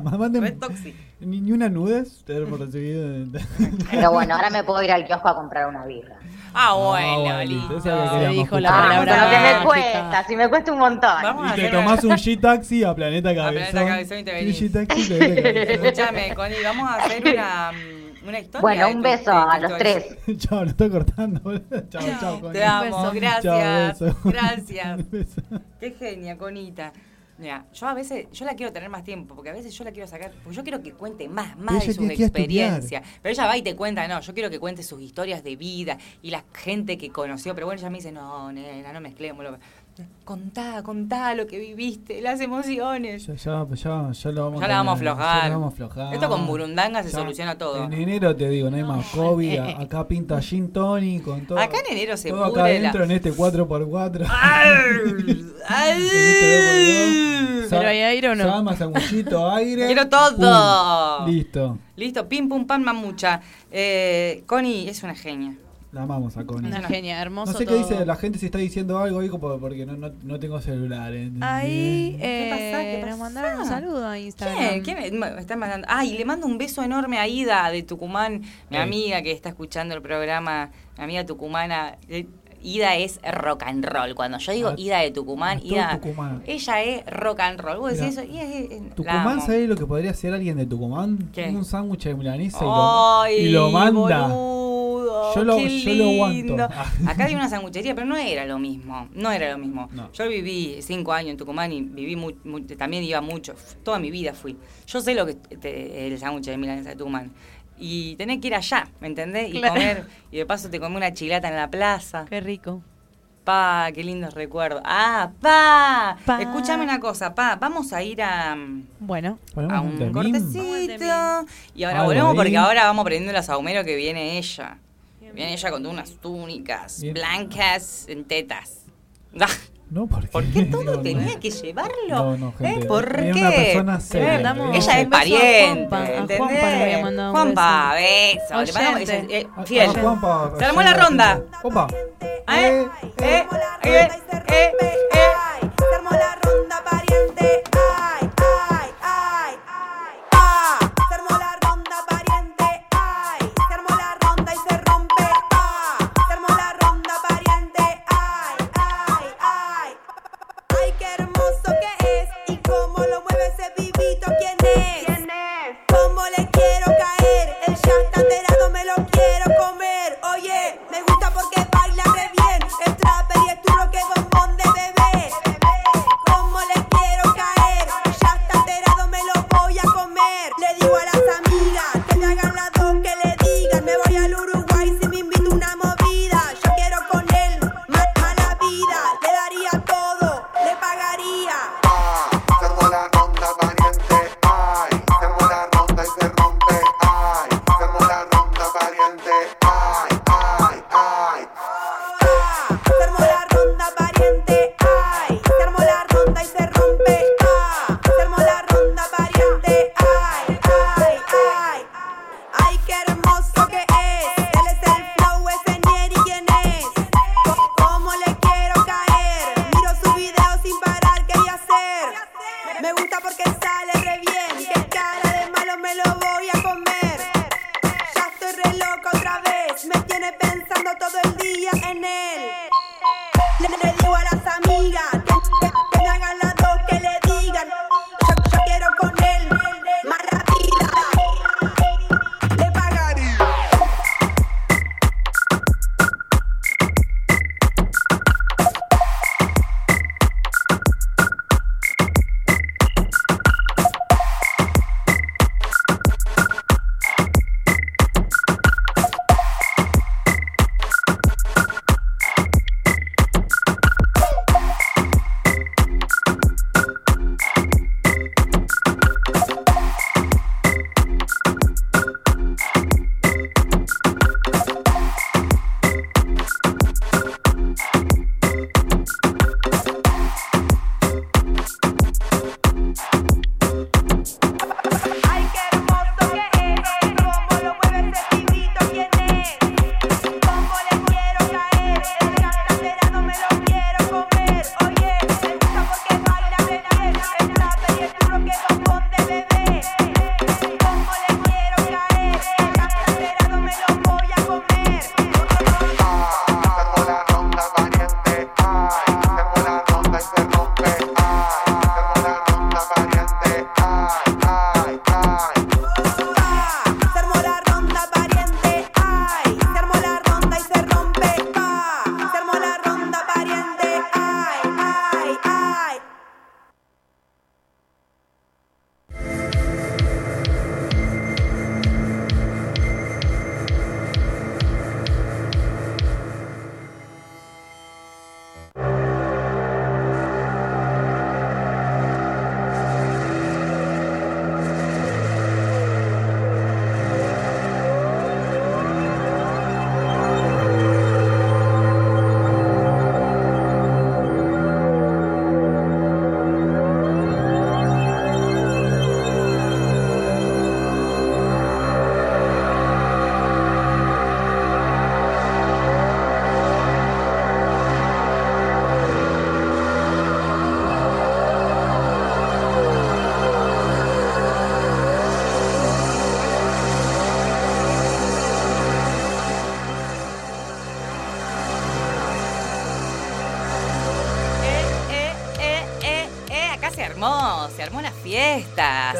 C: toxic.
D: ni, ni una nudes. Te. [LAUGHS]
U: Pero bueno, ahora me puedo ir al kiosco a comprar una birra.
C: Ah, bueno,
D: bueno,
C: listo.
E: Se dijo la.
U: Ah,
E: palabra
U: con lo que me cuesta, si me cuesta un montón.
C: Vamos a
D: Y te
C: hacer
D: tomás un G-Taxi a Planeta Cabezón.
C: Planeta Cabezón y te venís.
D: Un G-Taxi.
C: Escúchame, Connie, vamos a hacer una, mm, una historia.
U: Bueno,
C: de
U: un beso
C: tu
U: a los tres. [LAUGHS]
D: Chao, lo estoy cortando. Chao, chao.
C: Te amo,
E: beso.
C: gracias.
D: Beso. [LAUGHS]
C: Gracias.
D: Beso.
C: Qué genia, Conita. Mira, yo a veces, yo la quiero tener más tiempo, porque a veces yo la quiero sacar, porque yo quiero que cuente más, más
D: Pero
C: de
D: estudiar.
C: experiencias. Pero ella va y te cuenta, no, yo quiero que cuente sus historias de vida y la gente que conoció, pero bueno, ella me dice, no, nena, no mezclemos. Contá, contá lo que viviste, las emociones.
D: Ya, ya, ya, ya lo vamos
C: Ya la vamos a aflojar.
D: Ya la vamos a aflojar.
C: Esto con burundanga se
D: Ya,
C: soluciona todo.
D: En enero te digo, no hay más COVID. a- Acá pinta Gin Tony con todo.
C: Acá en enero se
D: todo acá
C: pudre la-
D: adentro en este 4x4. [LAUGHS]
C: ¡Ay!
D: en este 2x2.
E: ¿Pero hay aire o no?
D: Llama, sanguchito, aire.
C: Quiero todo.
D: Pum. Listo.
C: Listo, pim pum pam mamucha. Eh, Connie es una genia.
D: La amamos a Connie.
E: Una genia, hermoso
D: No sé
E: todo.
D: qué dice la gente si está diciendo algo ahí porque no, no, no tengo celular. ¿eh?
E: Ahí
C: ¿Qué
E: eh,
C: pasa? ¿Qué
E: nos
C: pasa?
E: mandaron un saludo a Instagram.
C: ¿Quién? ¿Quién me, me está mandando? Ah, y le mando un beso enorme a Ida de Tucumán, mi amiga que está escuchando el programa, mi amiga tucumana. Eh, Ida es rock and roll. Cuando yo digo
D: Ah,
C: Ida de Tucumán, Ida,
D: Tucumán.
C: ella es rock and roll. Vos decís eso y es, es- la
D: Tucumán. ¿sabés lo que podría hacer alguien de Tucumán?
C: ¿Qué?
D: Un sándwich de milanesa y lo,
C: Ay,
D: y lo manda.
C: boludo,
D: Yo lo-
C: qué
D: yo lo aguanto. [LAUGHS]
C: Acá había una sanguchería, pero no era lo mismo. No era lo mismo. Yo viví cinco años en Tucumán y viví también iba mucho. Toda mi vida fui. Yo sé lo que es te- el sándwich de milanesa de Tucumán. Y tenés que ir allá, ¿me entendés? Y
E: Claro.
C: comer, y de paso te comí una chilata en la plaza.
E: Qué rico.
C: Pa, qué lindos recuerdos. Ah, pa.
E: Pa.
C: Escúchame una cosa, pa. Vamos a ir a.
E: Bueno.
C: A un cortecito. Y ahora
D: Algo
C: volvemos porque ahora vamos aprendiendo a Saumero que viene ella. Viene ella con unas túnicas
D: Bien.
C: blancas en tetas.
D: No, ¿por qué?
C: ¿Por qué [LAUGHS] todo
D: No, no.
C: tenía que llevarlo?
D: No, no, gente.
C: ¿Eh? ¿Por qué?
D: una persona seria.
C: Eh,
D: Mandamos
C: ella es
E: a
C: pariente.
E: Juanpa, a
C: ¿entendés?
E: Juanpa a
C: Juanpa, beso. Le mandamos- eh, fiel.
D: Ah, Juanpa,
C: Se armó la ronda.
D: Opa.
C: ¿Eh? ¿Eh? ¿Eh? ¿Eh? ¿Eh?
W: Ay,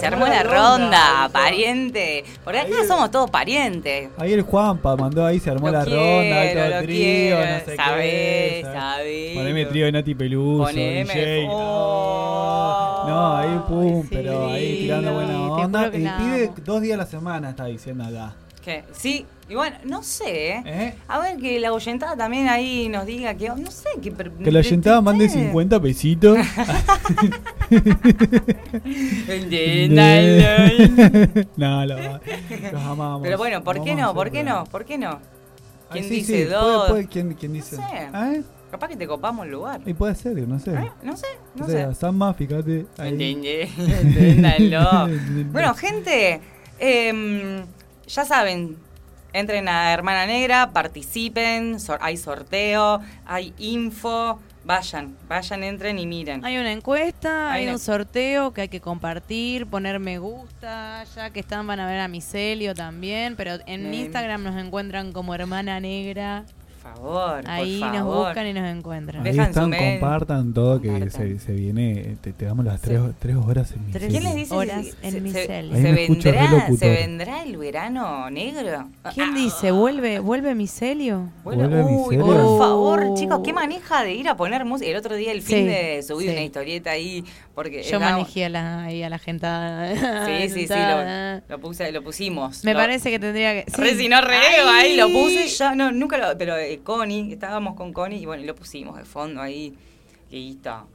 X: se, armó la ronda, pariente.
C: Por acá somos todos parientes.
D: Ahí el Juanpa mandó ahí, se armó
C: Lo
D: la
C: quiero,
D: ronda, alto
C: lo
D: trío,
C: quiero,
D: no sé
C: sabés,
D: qué.
C: sabés.
D: Poneme trío de Nati Peluso,
C: Poneme,
D: DJ. No, no, ahí pum, pero ahí tirando buena onda. Y pide dos días a la semana, está diciendo acá.
C: ¿Qué? Sí, y bueno, no sé. ¿eh?
D: ¿Eh?
C: A ver que la oyentada también ahí nos diga que, no sé, que...
D: Que la oyentada mande 50 pesitos. [LAUGHS] no, lo, los amamos.
C: Pero bueno, ¿por qué no? ¿Por qué no? ¿Por qué no?
D: Ay,
C: ¿Quién
D: sí,
C: dice
D: sí,
C: dos?
D: puede- puede- ¿quién, quién dice?
C: No sé.
D: ¿Eh?
C: Capaz que te copamos el lugar.
D: Y puede ser, no sé.
C: No sé, no
D: o sea,
C: sé.
D: Samba, fíjate. ahí.
C: Enténdalo. [LAUGHS] bueno, gente, em, ya saben, entren a Hermana Negra, participen, sor- hay sorteo, hay info, vayan, vayan, entren y miren.
E: Hay una encuesta,
C: Hay
E: hay
C: una-
E: un sorteo que hay que compartir, poner me gusta. Ya que están, van a ver a Micelio también. Pero en
C: Bien.
E: Instagram nos encuentran como Hermana Negra.
C: Por favor,
E: Ahí
C: por
E: nos buscan y nos encuentran.
D: Ahí están, compartan todo que se, se viene, te, te damos las tres, tres horas en mi
E: Tres
C: ¿Quién les dice
E: horas
C: se-
E: en
C: se- se, vendrá. ¿Se vendrá el verano negro?
E: ¿Quién dice? ¿Vuelve, vuelve Micelio?
D: Vuelve
C: uy,
D: Micelio.
C: por
E: Oh.
C: favor, chicos, qué maneja de ir a poner música. El otro día, el fin
E: Sí,
C: de subí
E: sí.
C: una historieta ahí porque
E: Yo manejé a la, ahí a la gente.
C: Sí, sí, sí, lo, lo puse, lo pusimos.
E: Me
C: Lo-
E: parece que tendría que.
C: Re,
E: sí.
C: si no re,
E: Ay.
C: ahí lo puse ya, no, nunca lo, pero eh, Connie, estábamos con Connie y bueno, y lo pusimos de fondo ahí, listo.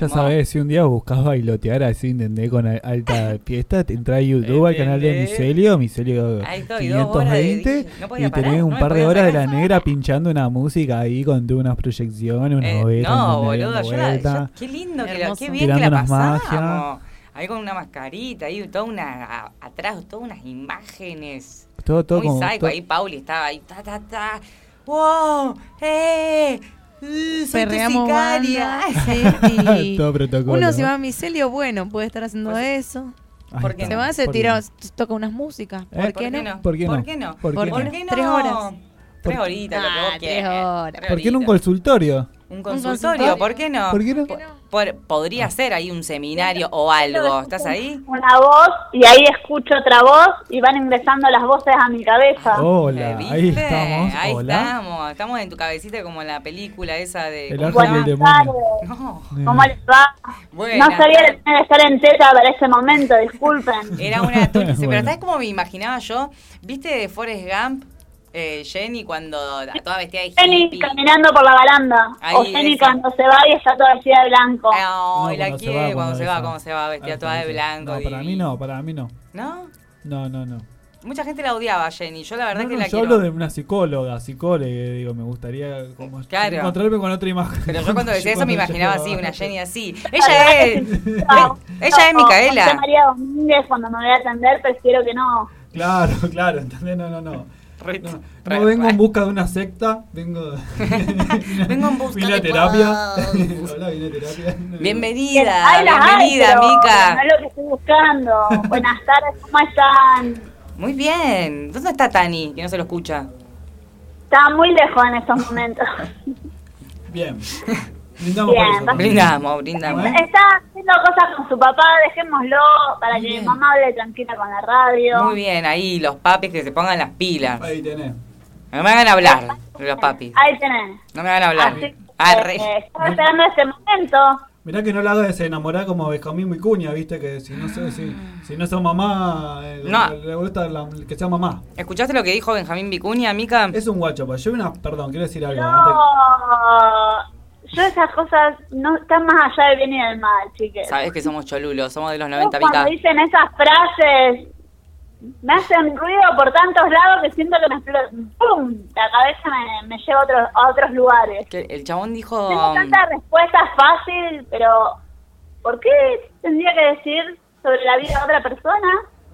D: Ya sabes, si un día buscas bailotear así, ¿entendés? Con alta [LAUGHS] fiesta, te entra a YouTube al canal de. Micelio, Micelio
C: Ahí estoy, dos horas de
D: 520,
C: DJ. No podía
D: y tenés un par de horas de la negra pinchando una música ahí con unas proyecciones, una
C: Eh,
D: novela.
C: no, boludo, yo qué lindo, qué bien que la
D: unas
C: pasamos. Ahí con una mascarita, ahí toda una, atrás, todas unas imágenes.
D: Todo, todo
C: Muy
D: como-
C: psycho, ahí Pauli estaba ahí, ta, ta, ta. ¡Wow! ¡Eh! Uh,
E: Perreamos banda, [LAUGHS] sí, y [LAUGHS]
D: Todo protocolo.
E: Uno si va a Micelio, bueno, puede estar haciendo eso.
C: ¿Por
D: está.
C: qué
E: Se va, se
D: ¿Por qué
E: tira,
D: no?
E: toca unas músicas. ¿Por,
D: ¿Eh?
E: qué, no?
D: ¿Por qué no?
C: ¿Por qué no?
D: ¿Por qué
C: ¿Por
D: no?
C: qué no?
E: Tres horas.
C: Tres horitas, lo que
E: Ah,
C: vos
E: tres horas.
D: ¿Por qué no un consultorio?
C: Un
E: consultorio.
C: consultorio, ¿por qué no?
D: ¿Por qué no?
C: Por- podría ser ahí un seminario o algo. ¿Estás ahí?
Y: Una voz y ahí escucho otra voz y van ingresando las voces a mi cabeza.
D: Hola,
C: ¿Viste?
D: ahí estamos.
C: Ahí
D: Hola.
C: estamos. Estamos en tu cabecita como en la película esa de.
D: El
C: ¿cómo
D: ángel del demonio.
C: No.
Y: ¿Cómo les va?
C: Buenas
Y: no sabía que tenía que estar en teta para ese momento, disculpen.
C: Era una tuya. [LAUGHS] Pero
D: Bueno.
C: ¿sabes cómo me imaginaba yo? ¿Viste de Forrest Gump? Eh, Jenny cuando toda vestida de
Y: Jenny
C: hippie.
Y: caminando por la baranda.
C: Ahí,
Y: o Jenny
C: esa.
Y: cuando se va y está toda vestida de blanco.
C: Ay,
D: No,
C: la
D: cuando se
C: quiere
D: va,
C: cuando se va, cómo se va, vestida
D: Ah,
C: toda de blanco.
D: No, para mí no, para mí no.
C: ¿No?
D: No, no, no.
C: Mucha gente la odiaba a Jenny. Yo la verdad
D: No,
C: que
D: no,
C: la
D: yo
C: quiero.
D: hablo de una psicóloga, psicóloga, digo, me gustaría como
C: Claro.
D: encontrarme con otra imagen.
C: Pero yo cuando decía eso me
D: Cuando
C: imaginaba así, una Jenny así. Ella es.
Y: No,
C: Ella es
Y: no,
C: Micaela.
Y: María Domínguez, cuando me voy a atender, prefiero que no.
D: Claro, claro, ¿entendés? No, no, no.
C: Re-
D: No,
C: re-
D: no vengo en busca de una secta, vengo. [LAUGHS]
C: Vengo en busca
D: vine
C: de
D: terapia. Hola, vine a terapia.
C: Bienvenida,
Y: Ay,
C: bienvenida, Mica.
Y: No es lo que estoy buscando. Buenas tardes, ¿cómo están?
C: Muy bien. ¿Dónde está Tani? Que no se lo escucha.
Y: Estaba muy lejos en estos momentos.
D: Bien. [LAUGHS] Brindamos
Y: Bien,
D: por eso.
Y: va-
C: Brindamos, brindamos.
Y: Está haciendo cosas con su papá, dejémoslo para que
C: bien.
Y: mamá hable tranquila con la radio.
C: Muy bien, ahí los papis que se pongan las pilas.
D: Ahí tenés.
C: No me hagan hablar, los papis.
Y: Ahí tenés.
C: No me hagan hablar.
Y: Así
C: Arre.
Y: eh, estaba esperando este momento.
D: Mirá que no la hagas desenamorar como Benjamín Vicuña, viste, que si no sé, si, si no son mamá, eh,
C: No.
D: le, gusta la- que sea mamá.
C: ¿Escuchaste lo que dijo Benjamín Vicuña, Mica?
D: Es un guacho, pues yo una, perdón, quiero decir algo. antes-
Y: No, yo esas cosas no están más allá del bien y del mal, chiques.
C: Sabes que somos cholulos, somos de los
Y: Yo
C: 90
Y: cuando dicen esas frases me hacen ruido por tantos lados que siento que me explota. ¡Pum! La cabeza me, me lleva a otros, a otros lugares.
C: Que el chabón dijo.
Y: Tengo tanta respuesta fácil, pero ¿por qué tendría que decir sobre la vida de otra persona?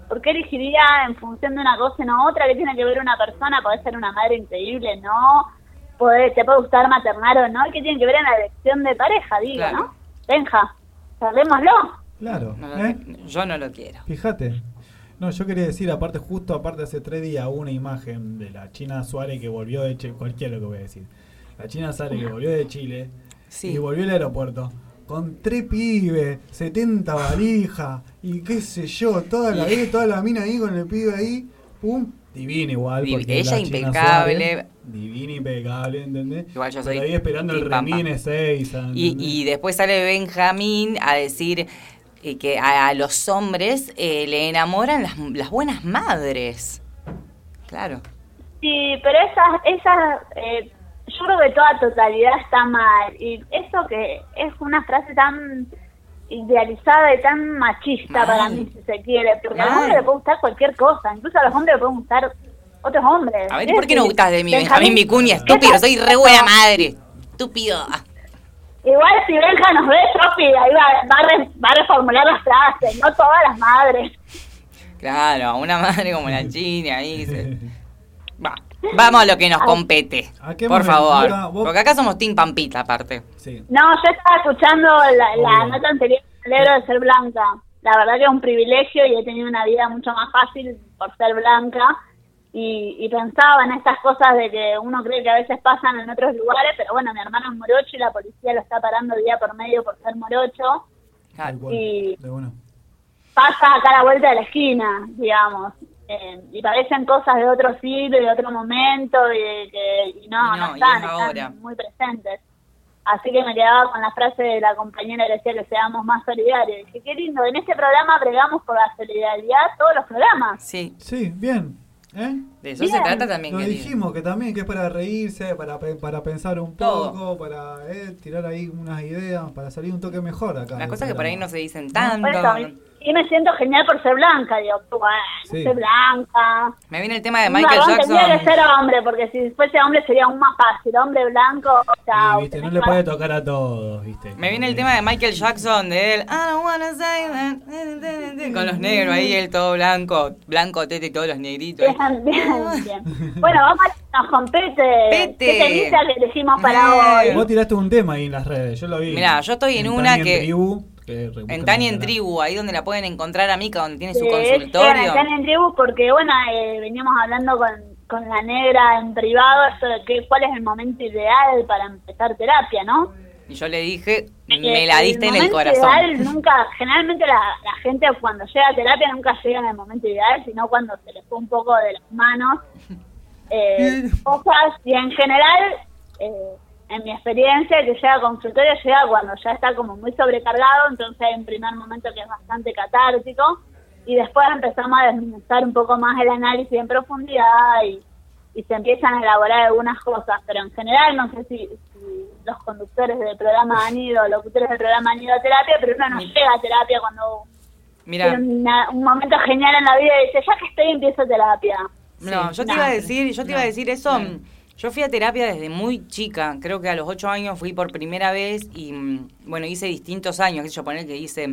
Y: ¿Por qué elegiría en función de una cosa y no otra? ¿Qué tiene que ver una persona? ¿Podés ser una madre increíble? No. ¿Podés- ¿Te puede gustar maternar o no? ¿Qué tiene que ver en la elección de pareja? Digo,
C: Claro.
Y: ¿no? Benja, cerrémoslo.
D: Claro,
C: No lo-
D: ¿eh?
C: Yo no lo quiero.
D: Fíjate. No, yo quería decir, aparte, justo aparte hace tres días una imagen de la China Suárez que volvió de Chile, cualquiera lo que voy a decir. La China Suárez que volvió de Chile
C: Sí.
D: y volvió al aeropuerto con tres pibes, 70 valijas y qué sé yo, toda la vida, toda la mina ahí con el pibe ahí, pum, divina igual.
C: Div-
D: porque
C: ella impecable.
D: Suárez, divina, impecable, ¿entendés?
C: Igual yo
D: Pero
C: soy
D: ahí esperando el remine 6.
C: Y, y después sale Benjamín a decir eh, que a, a los hombres eh, le enamoran las, las buenas madres. Claro.
Y: Sí, pero esas, esas, eh, yo creo que toda totalidad está mal. Y eso que es una frase tan idealizada y tan machista
C: Mal.
Y: para mí, si se quiere. Porque a los
C: Mal.
Y: hombres le puede gustar cualquier cosa. Incluso a los hombres le pueden gustar otros hombres.
C: A ver, ¿por qué no gustas de mí, Benjamín Vicuña? Estúpido, soy re buena madre. Estúpido.
Y: Igual si Benja nos ve, Sofi, ahí va, va, a re- va a reformular las frases, no todas las madres.
C: Claro, una madre como la China ahí. se- Vamos a lo que nos compete.
D: qué
C: Por favor.
D: Vos-
C: Porque acá somos Team Pampita, aparte.
Y: No, yo estaba escuchando la, la nota anterior, de ser blanca. La verdad que es un privilegio y he tenido una vida mucho más fácil por ser blanca. Y, y pensaba en estas cosas de que uno cree que a veces pasan en otros lugares, pero bueno, mi hermano es morocho y la policía lo está parando día por medio por ser morocho. Y
D: De una.
Y: pasa acá a la vuelta de la esquina, digamos. Eh, y parecen cosas de otro siglo y de otro momento y, de que, y no,
C: Y no,
Y: no,
C: y
Y: están,
C: es
Y: están
C: ahora.
Y: muy presentes. Así que me quedaba con la frase de la compañera que decía que seamos más solidarios. Dije, qué lindo, en este programa bregamos por la solidaridad todos los programas.
C: Sí.
D: Sí, bien. ¿Eh?
C: De eso se trata también,
D: Lo
C: querido.
D: dijimos que también que es para reírse, para, para pensar un
C: Todo.
D: poco, para eh, tirar ahí unas ideas, para salir un toque mejor acá.
C: Las cosas que por ahí no se dicen tanto.
Y: Por eso, y- me siento genial por ser blanca, digo, bueno,
C: Sí.
Y: soy blanca.
C: Me viene el tema de Michael
Y: varón Tendría que
C: Jackson.
Y: ser hombre, porque si fuese hombre sería aún más fácil. Hombre blanco, chao.
D: Sí, viste, no le puede tocar a todos, viste.
C: Me viene el tema de Michael Jackson, de él. I don't wanna say that. Con los negros ahí, él todo blanco. Blanco, tete y todos los negritos.
Y: Bien, bien, bien. Bueno, vamos a nos compete.
C: Pete.
Y: ¿Qué que elegimos para hoy?
D: Vos tiraste un tema ahí en las redes, yo lo vi.
C: Mirá, yo estoy en una que-
D: Tribu,
C: En Tania en Tribu, ahí donde la pueden encontrar a Mica, donde tiene su
Y: Sí,
C: consultorio.
Y: Están en tribu porque, bueno, eh, veníamos hablando con, con la negra en privado, de que, cuál es el momento ideal para empezar terapia, ¿no?
C: Y yo le dije,
Y: Eh,
C: me la diste en el corazón.
Y: Ideal [LAUGHS] nunca, generalmente la, la gente cuando llega a terapia nunca llega en el momento ideal, sino cuando se le fue un poco de las manos eh, [LAUGHS] cosas y en general, eh, en mi experiencia, que llega a consultorio llega cuando ya está como muy sobrecargado, entonces hay un primer momento que es bastante catártico y después empezamos a desmenuzar un poco más el análisis en profundidad y, y se empiezan a elaborar algunas cosas, pero en general no sé si, si los conductores del programa han ido, locutores del programa han ido a terapia, pero uno no llega a terapia cuando
C: Mira,
Y: una- un momento genial en la vida y dice, ya que estoy, empiezo terapia.
C: no, yo te
Y: no.
C: iba a decir, yo te iba a decir eso. Yo fui a terapia desde muy chica, creo que a los ocho años fui por primera vez y mm, bueno, hice distintos años, sé yo, poner que hice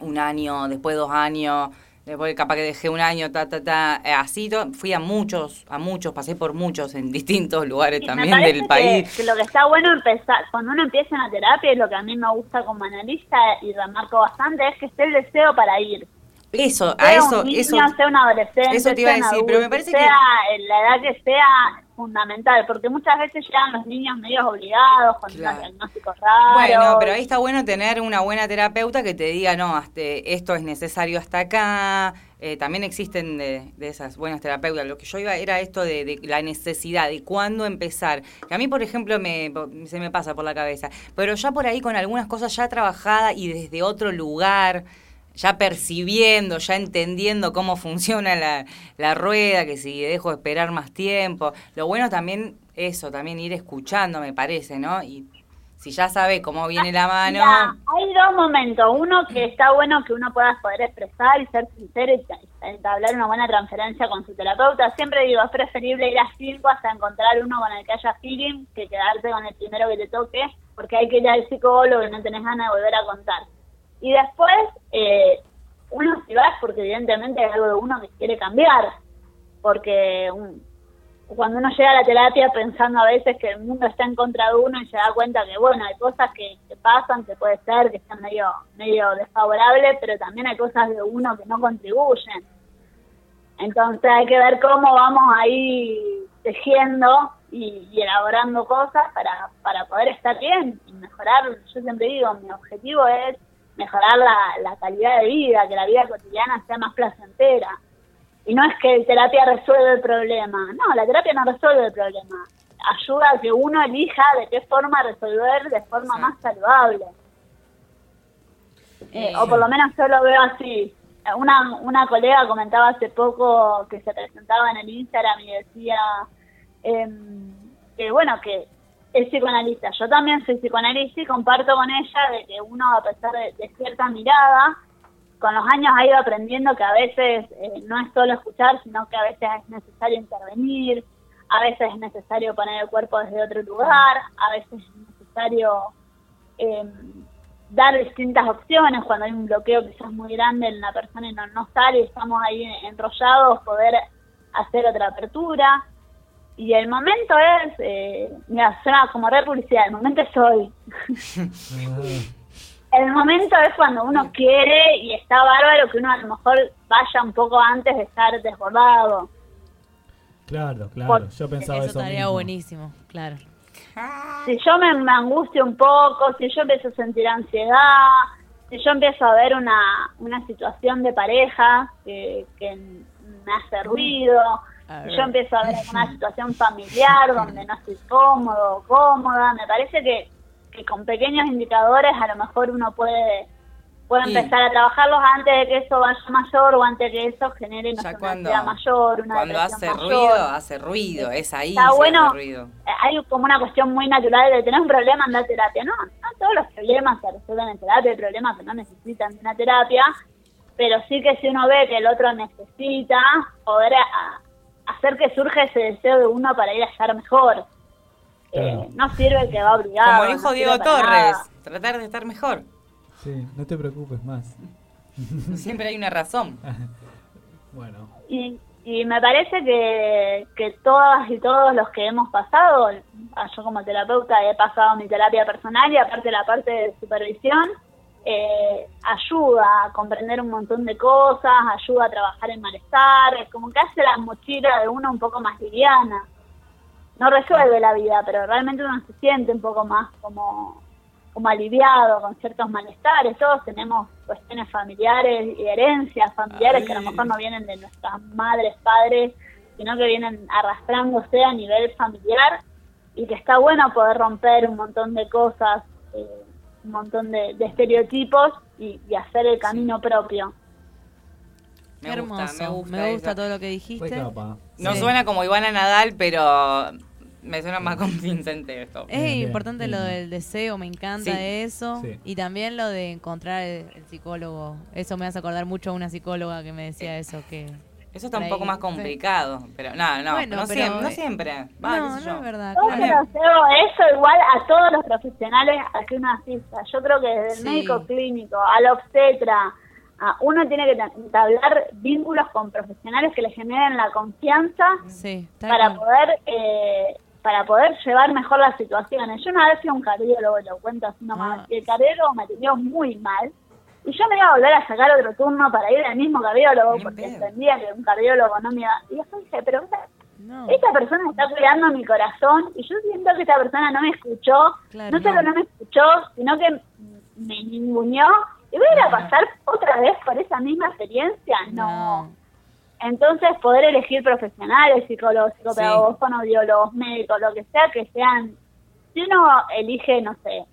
C: un año, después dos años, después capaz que dejé un año, ta, ta, ta, eh, así, fui a muchos, a muchos, pasé por muchos en distintos [LAUGHS] lugares también del
Y: que-
C: país.
Y: Que, lo que está bueno empezar, cuando uno empieza una terapia, y lo que a mí me gusta como analista y remarco bastante, es que esté el deseo para ir.
C: Eso, a
Y: sea
C: eso,
Y: un niño,
C: eso.
Y: sea un adolescente,
C: eso te iba a
Y: sea
C: decir, pero me parece que-
Y: sea en la edad que sea fundamental, porque muchas veces llegan los niños medio obligados con
C: Claro.
Y: diagnósticos raros.
C: Bueno, pero ahí está bueno tener una buena terapeuta que te diga, no, hasta esto es necesario hasta acá. Eh, también existen de, de esas buenas terapeutas. Lo que yo iba era esto de, de la necesidad, de cuándo empezar. Que a mí, por ejemplo, me, se me pasa por la cabeza. Pero ya por ahí con algunas cosas ya trabajadas y desde otro lugar, ya percibiendo, ya entendiendo cómo funciona la, rueda, que si dejo esperar más tiempo. Lo bueno también, eso, también ir escuchando, me parece, ¿no? Y si ya sabe cómo viene la mano.
Y: Hay dos momentos. Uno que está bueno que uno pueda poder expresar y ser sincero y ta- entablar una buena transferencia con su terapeuta. Siempre digo, es preferible ir a cinco hasta encontrar uno con el que haya feeling que quedarte con el primero que te toque, porque hay que ir al psicólogo y no tenés ganas de volver a contar. Y después, eh, uno si va es porque evidentemente hay algo de uno que quiere cambiar, porque cuando uno llega a la terapia pensando a veces que el mundo está en contra de uno y se da cuenta que, bueno, hay cosas que, que pasan, que puede ser, que están medio, medio desfavorables, pero también hay cosas de uno que no contribuyen. Entonces hay que ver cómo vamos ahí tejiendo y, y elaborando cosas para, para poder estar bien y mejorar. Yo siempre digo, mi objetivo es mejorar la, la calidad de vida, que la vida cotidiana sea más placentera. Y no es que terapia resuelve el problema, no, la terapia no resuelve el problema. Ayuda a que uno elija de qué forma resolver de forma más saludable. Eh, o por lo menos yo lo veo así. Eh, Una, una colega comentaba hace poco que se presentaba en el Instagram y decía em, que, bueno, que es psicoanalista. Yo también soy psicoanalista y comparto con ella de que uno, a pesar de, cierta mirada, con los años ha ido aprendiendo que a veces eh, no es solo escuchar, sino que a veces es necesario intervenir, a veces es necesario poner el cuerpo desde otro lugar, a veces es necesario eh, dar distintas opciones cuando hay un bloqueo quizás muy grande en la persona y no, no sale y estamos ahí enrollados, poder hacer otra apertura. Y el momento es, eh, mira, suena como re publicidad, el momento es hoy. [LAUGHS] el momento es cuando uno quiere y está bárbaro que uno a lo mejor vaya un poco antes de estar desbordado.
D: Claro, claro.
Y: Por-
D: Yo pensaba
E: Eso
D: eso.
E: estaría
D: mismo.
E: buenísimo, claro.
Y: Si yo me, me angustio un poco, si yo empiezo a sentir ansiedad, si yo empiezo a ver una, una situación de pareja que, que me hace ruido, si yo empiezo a ver [LAUGHS] una situación familiar donde no estoy cómodo o cómoda, me parece que, que con pequeños indicadores a lo mejor uno puede puede
C: Sí.
Y: empezar a trabajarlos antes de que eso vaya mayor o antes de que eso genere una
C: cuando-
Y: ansiedad mayor, una
C: Cuando hace
Y: mayor.
C: ruido, hace ruido. Es ahí
Y: Está bueno.
C: hace ruido.
Y: Eh, hay como una cuestión muy natural de tener un problema, anda a terapia. No, no todos los problemas se resuelven en terapia, hay problemas que no necesitan de una terapia, pero sí que si uno ve que el otro necesita, poder a- hacer que surja ese deseo de uno para ir a estar mejor. Eh, no sirve que va obligado.
C: Como dijo
Y: no
C: Diego Torres,
Y: nada.
C: tratar de estar mejor.
D: Sí, no te preocupes más. [LAUGHS]
C: Siempre hay una razón. [LAUGHS]
D: Bueno,
Y: Y, y me parece que, que todas y todos los que hemos pasado, ah, yo como terapeuta he pasado mi terapia personal y aparte la parte de supervisión, eh, ayuda a comprender un montón de cosas, ayuda a trabajar en malestar, es como que hace la mochila de uno un poco más liviana. No resuelve la vida, pero realmente uno se siente un poco más como, como aliviado con ciertos malestares. Todos tenemos cuestiones familiares y herencias familiares que a lo mejor no vienen de nuestras madres, padres, sino que vienen arrastrándose a nivel familiar y que está bueno poder romper un montón de cosas, un montón de, de estereotipos y, y hacer el camino propio.
C: Me gusta,
E: hermoso.
C: me gusta
E: Me gusta todo lo que dijiste.
C: No
E: Sí.
C: suena como Ivana Nadal, pero me suena más [LAUGHS] convincente esto.
E: Es importante lo del deseo, me encanta
C: Sí.
E: eso.
C: Sí.
E: Y también lo de encontrar el, el psicólogo. Eso me hace acordar mucho a una psicóloga que me decía eso, que...
C: Eso está un poco más complicado, pero no, no,
E: Bueno,
C: no,
E: pero-
C: siempre, no siempre. Va,
E: No, no
C: yo.
E: es verdad,
Y: Yo
E: claro.
Y: se lo eso igual a todos los profesionales a que uno asista. Yo creo que desde el médico clínico al obstetra, a- uno tiene que entablar vínculos con profesionales que le generen la confianza
E: Sí,
Y: para poder eh, para poder llevar mejor las situaciones. Yo una vez fui a un cardiólogo, lo cuento así nomás,
E: Ah.
Y: y el cardiólogo me atendió muy mal. Y yo me iba a volver a sacar otro turno para ir al mismo cardiólogo, porque entendía que un cardiólogo no me iba... Y después dije, pero esta, esta persona está cuidando mi corazón, y yo siento que esta persona no me escuchó,
E: Claro,
Y: no solo
E: no.
Y: no me escuchó, sino que me ninguneó. ¿Y voy a ir a pasar otra vez por esa misma experiencia? no. Entonces, poder elegir profesionales, psicólogos, psicopedagogos, fonoaudiólogos, médicos, lo que sea, que sean. Si uno elige, no sé,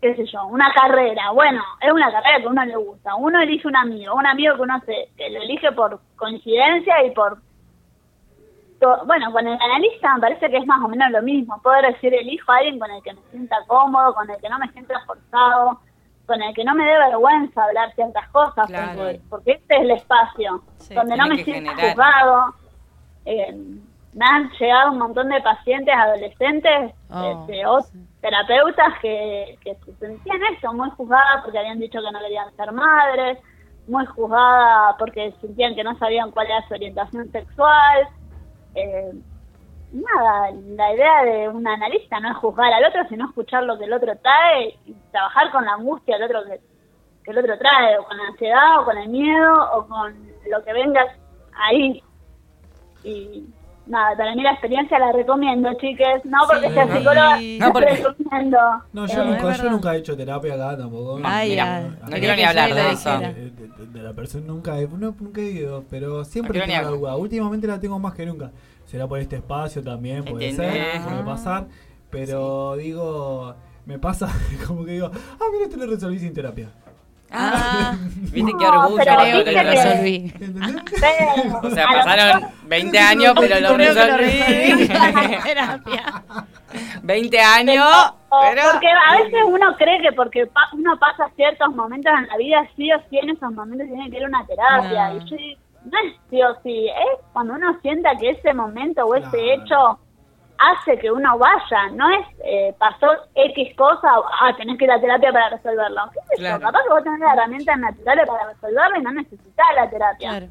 Y: qué sé yo, una carrera, bueno, es una carrera que a uno le gusta. Uno elige un amigo, un amigo que uno se, que lo elige por coincidencia y por. to- Bueno, con el analista me parece que es más o menos lo mismo. Poder decir, elijo a alguien con el que me sienta cómodo, con el que no me sienta forzado, con el que no me dé vergüenza hablar ciertas cosas,
C: Claro.
Y: porque, porque este es el espacio
C: Sí,
Y: donde no me sienta juzgado. Eh, me han llegado un montón de pacientes adolescentes
E: Oh,
Y: de, de ot- terapeutas que, que se sentían eso, muy juzgadas porque habían dicho que no querían ser madres, muy juzgadas porque sentían que no sabían cuál era su orientación sexual. Eh, nada, la idea de un analista no es juzgar al otro, sino escuchar lo que el otro trae y trabajar con la angustia del otro que, que el otro trae, o con la ansiedad, o con el miedo, o con lo que venga ahí. Y, nada, para mí la experiencia la recomiendo, chiques. No porque
D: Sí.
Y: sea psicóloga,
D: Sí. No, porque-
Y: recomiendo.
D: No, yo,
Y: Eh,
D: nunca, yo nunca he hecho terapia acá tampoco.
C: Ay, mira, no quiero ni hablar de eso.
D: De, de- de- de la persona nunca he, no, nunca he ido, pero siempre
C: ni
D: tengo la
C: hablar.
D: duda. Últimamente la tengo más que nunca. Será por este espacio también, puede ser, puede pasar. Pero digo, me pasa [LAUGHS] como que digo, ah, mira, esto lo resolví sin terapia.
C: Ah, [LAUGHS] viste qué
Y: No,
C: orgullo.
Y: pero
C: creo que lo
Y: que-
C: resolví.
Y: Pero,
C: O sea,
Y: lo
C: pasaron
Y: mejor-
C: 20 [LAUGHS] años, pero lo
E: que lo
C: resolví.
E: terapia.
C: 20 años, pero...
Y: Porque a veces uno cree que porque pa- uno pasa ciertos momentos en la vida, sí o sí en esos momentos tiene que ir a una terapia.
E: No.
Y: Y yo no es sí o sí, es cuando uno sienta que ese momento o ese hecho hace que uno vaya. No es eh, pasó X cosa, ah, tenés que ir a terapia para resolverlo. ¿Qué yo?
E: Claro.
Y: Capaz que vos tenés las herramientas naturales para resolverlo y no necesitas la terapia.
E: Claro.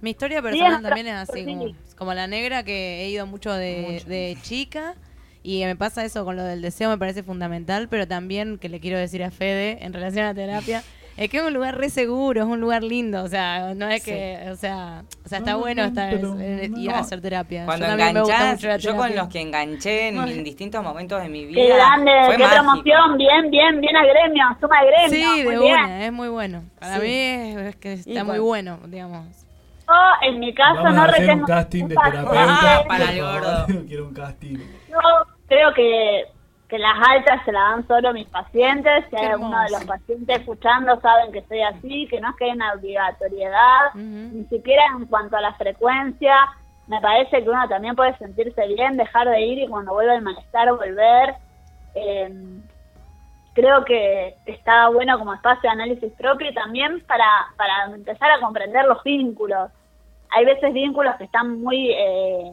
E: Mi historia personal
Y: es
E: también es así,
Y: sí.
E: como, como la negra, que he ido mucho de, de chica. Y me pasa eso con lo del deseo, me parece fundamental, pero también que le quiero decir a Fede en relación a la terapia, es que es un lugar re seguro, es un lugar lindo, o sea, no es que, o sea, o sea, está
D: No,
E: bueno
D: no,
E: estar
D: pero
E: en- ir a hacer terapia.
C: Cuando
E: yo también me gusta
C: enganchás,
E: mucho la
C: yo con
E: terapia.
C: los que enganché en,
E: Ay.
C: distintos momentos de mi vida.
Y: Qué grande,
C: fue
Y: qué
C: mágico.
Y: promoción, bien, bien, bien a gremio, suma de gremio.
E: Sí,
Y: muy
E: de
Y: bien.
E: una, es muy bueno. Para
C: Sí.
E: mí es, es que está
C: Y
E: muy bueno, digamos.
Y: Yo, en mi caso,
D: Vamos
Y: no
D: a
Y: retengo
D: un casting de terapeuta.
Y: paciente.
C: para el gordo. [LAUGHS]
D: Quiero un casting.
Y: Yo creo que, que las altas se las dan solo mis pacientes. Si
E: Qué
Y: hay alguno de los pacientes escuchando, saben que soy así, que no es que hay una obligatoriedad, ni siquiera en cuanto a la frecuencia. Me parece que uno también puede sentirse bien, dejar de ir y cuando vuelva el malestar volver. Eh, creo que está bueno como espacio de análisis propio y también para, para empezar a comprender los vínculos. Hay veces vínculos que están muy eh,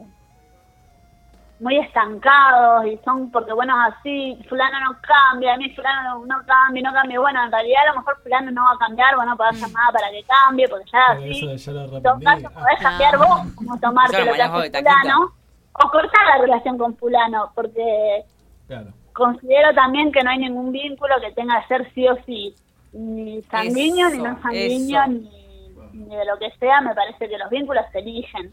Y: muy estancados y son porque bueno así fulano no cambia a mí fulano no, no cambia no cambia bueno en realidad a lo mejor fulano no va a cambiar bueno no puede hacer nada para que cambie porque ya
D: Pero
Y: así
D: ya lo
Y: caso podés cambiar vos como tomarte
C: lo
Y: que hace fulano o cortar la relación con fulano porque
D: Claro.
Y: considero también que no hay ningún vínculo que tenga que ser sí o sí, ni sanguíneo, ni no sanguíneo, ni de lo que sea. Me parece que los vínculos se eligen.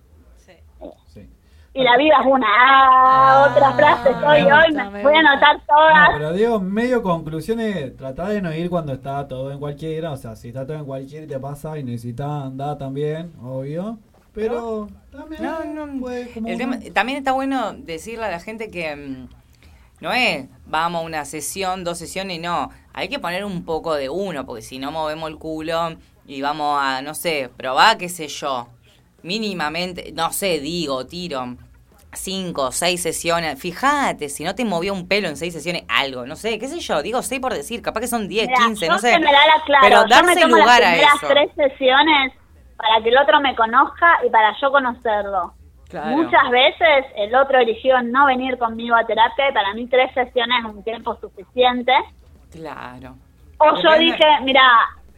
Y: Y la vida es una. Ah, otra frase soy hoy,
E: gusta,
Y: me
E: me
Y: voy a anotar
D: No,
Y: todas.
D: pero digo, medio conclusiones, tratá de no ir cuando está todo en cualquiera, o sea, si está todo en cualquiera y te pasa y necesitas andar también, obvio, pero también
C: No, no.
D: puede como
C: El tema- también está bueno decirle a la gente que mm, no es vamos a una sesión, dos sesiones, no. Hay que poner un poco de uno, porque si no movemos el culo y vamos a, no sé, probar, qué sé yo, mínimamente, no sé, digo, tiro, cinco, seis sesiones. Fíjate, si no te movió un pelo en seis sesiones, algo, no sé, qué sé yo, digo seis por decir, capaz que son diez,
Y: Mira,
C: quince, no sé.
Y: me la haga claro,
C: Pero
Y: yo me
C: darse
Y: tomo
C: lugar
Y: las
C: a eso.
Y: tres sesiones para que el otro me conozca y para yo conocerlo.
C: Claro.
Y: Muchas veces el otro eligió no venir conmigo a terapia y para mí tres sesiones es un tiempo suficiente.
C: Claro.
Y: O yo dije, mira,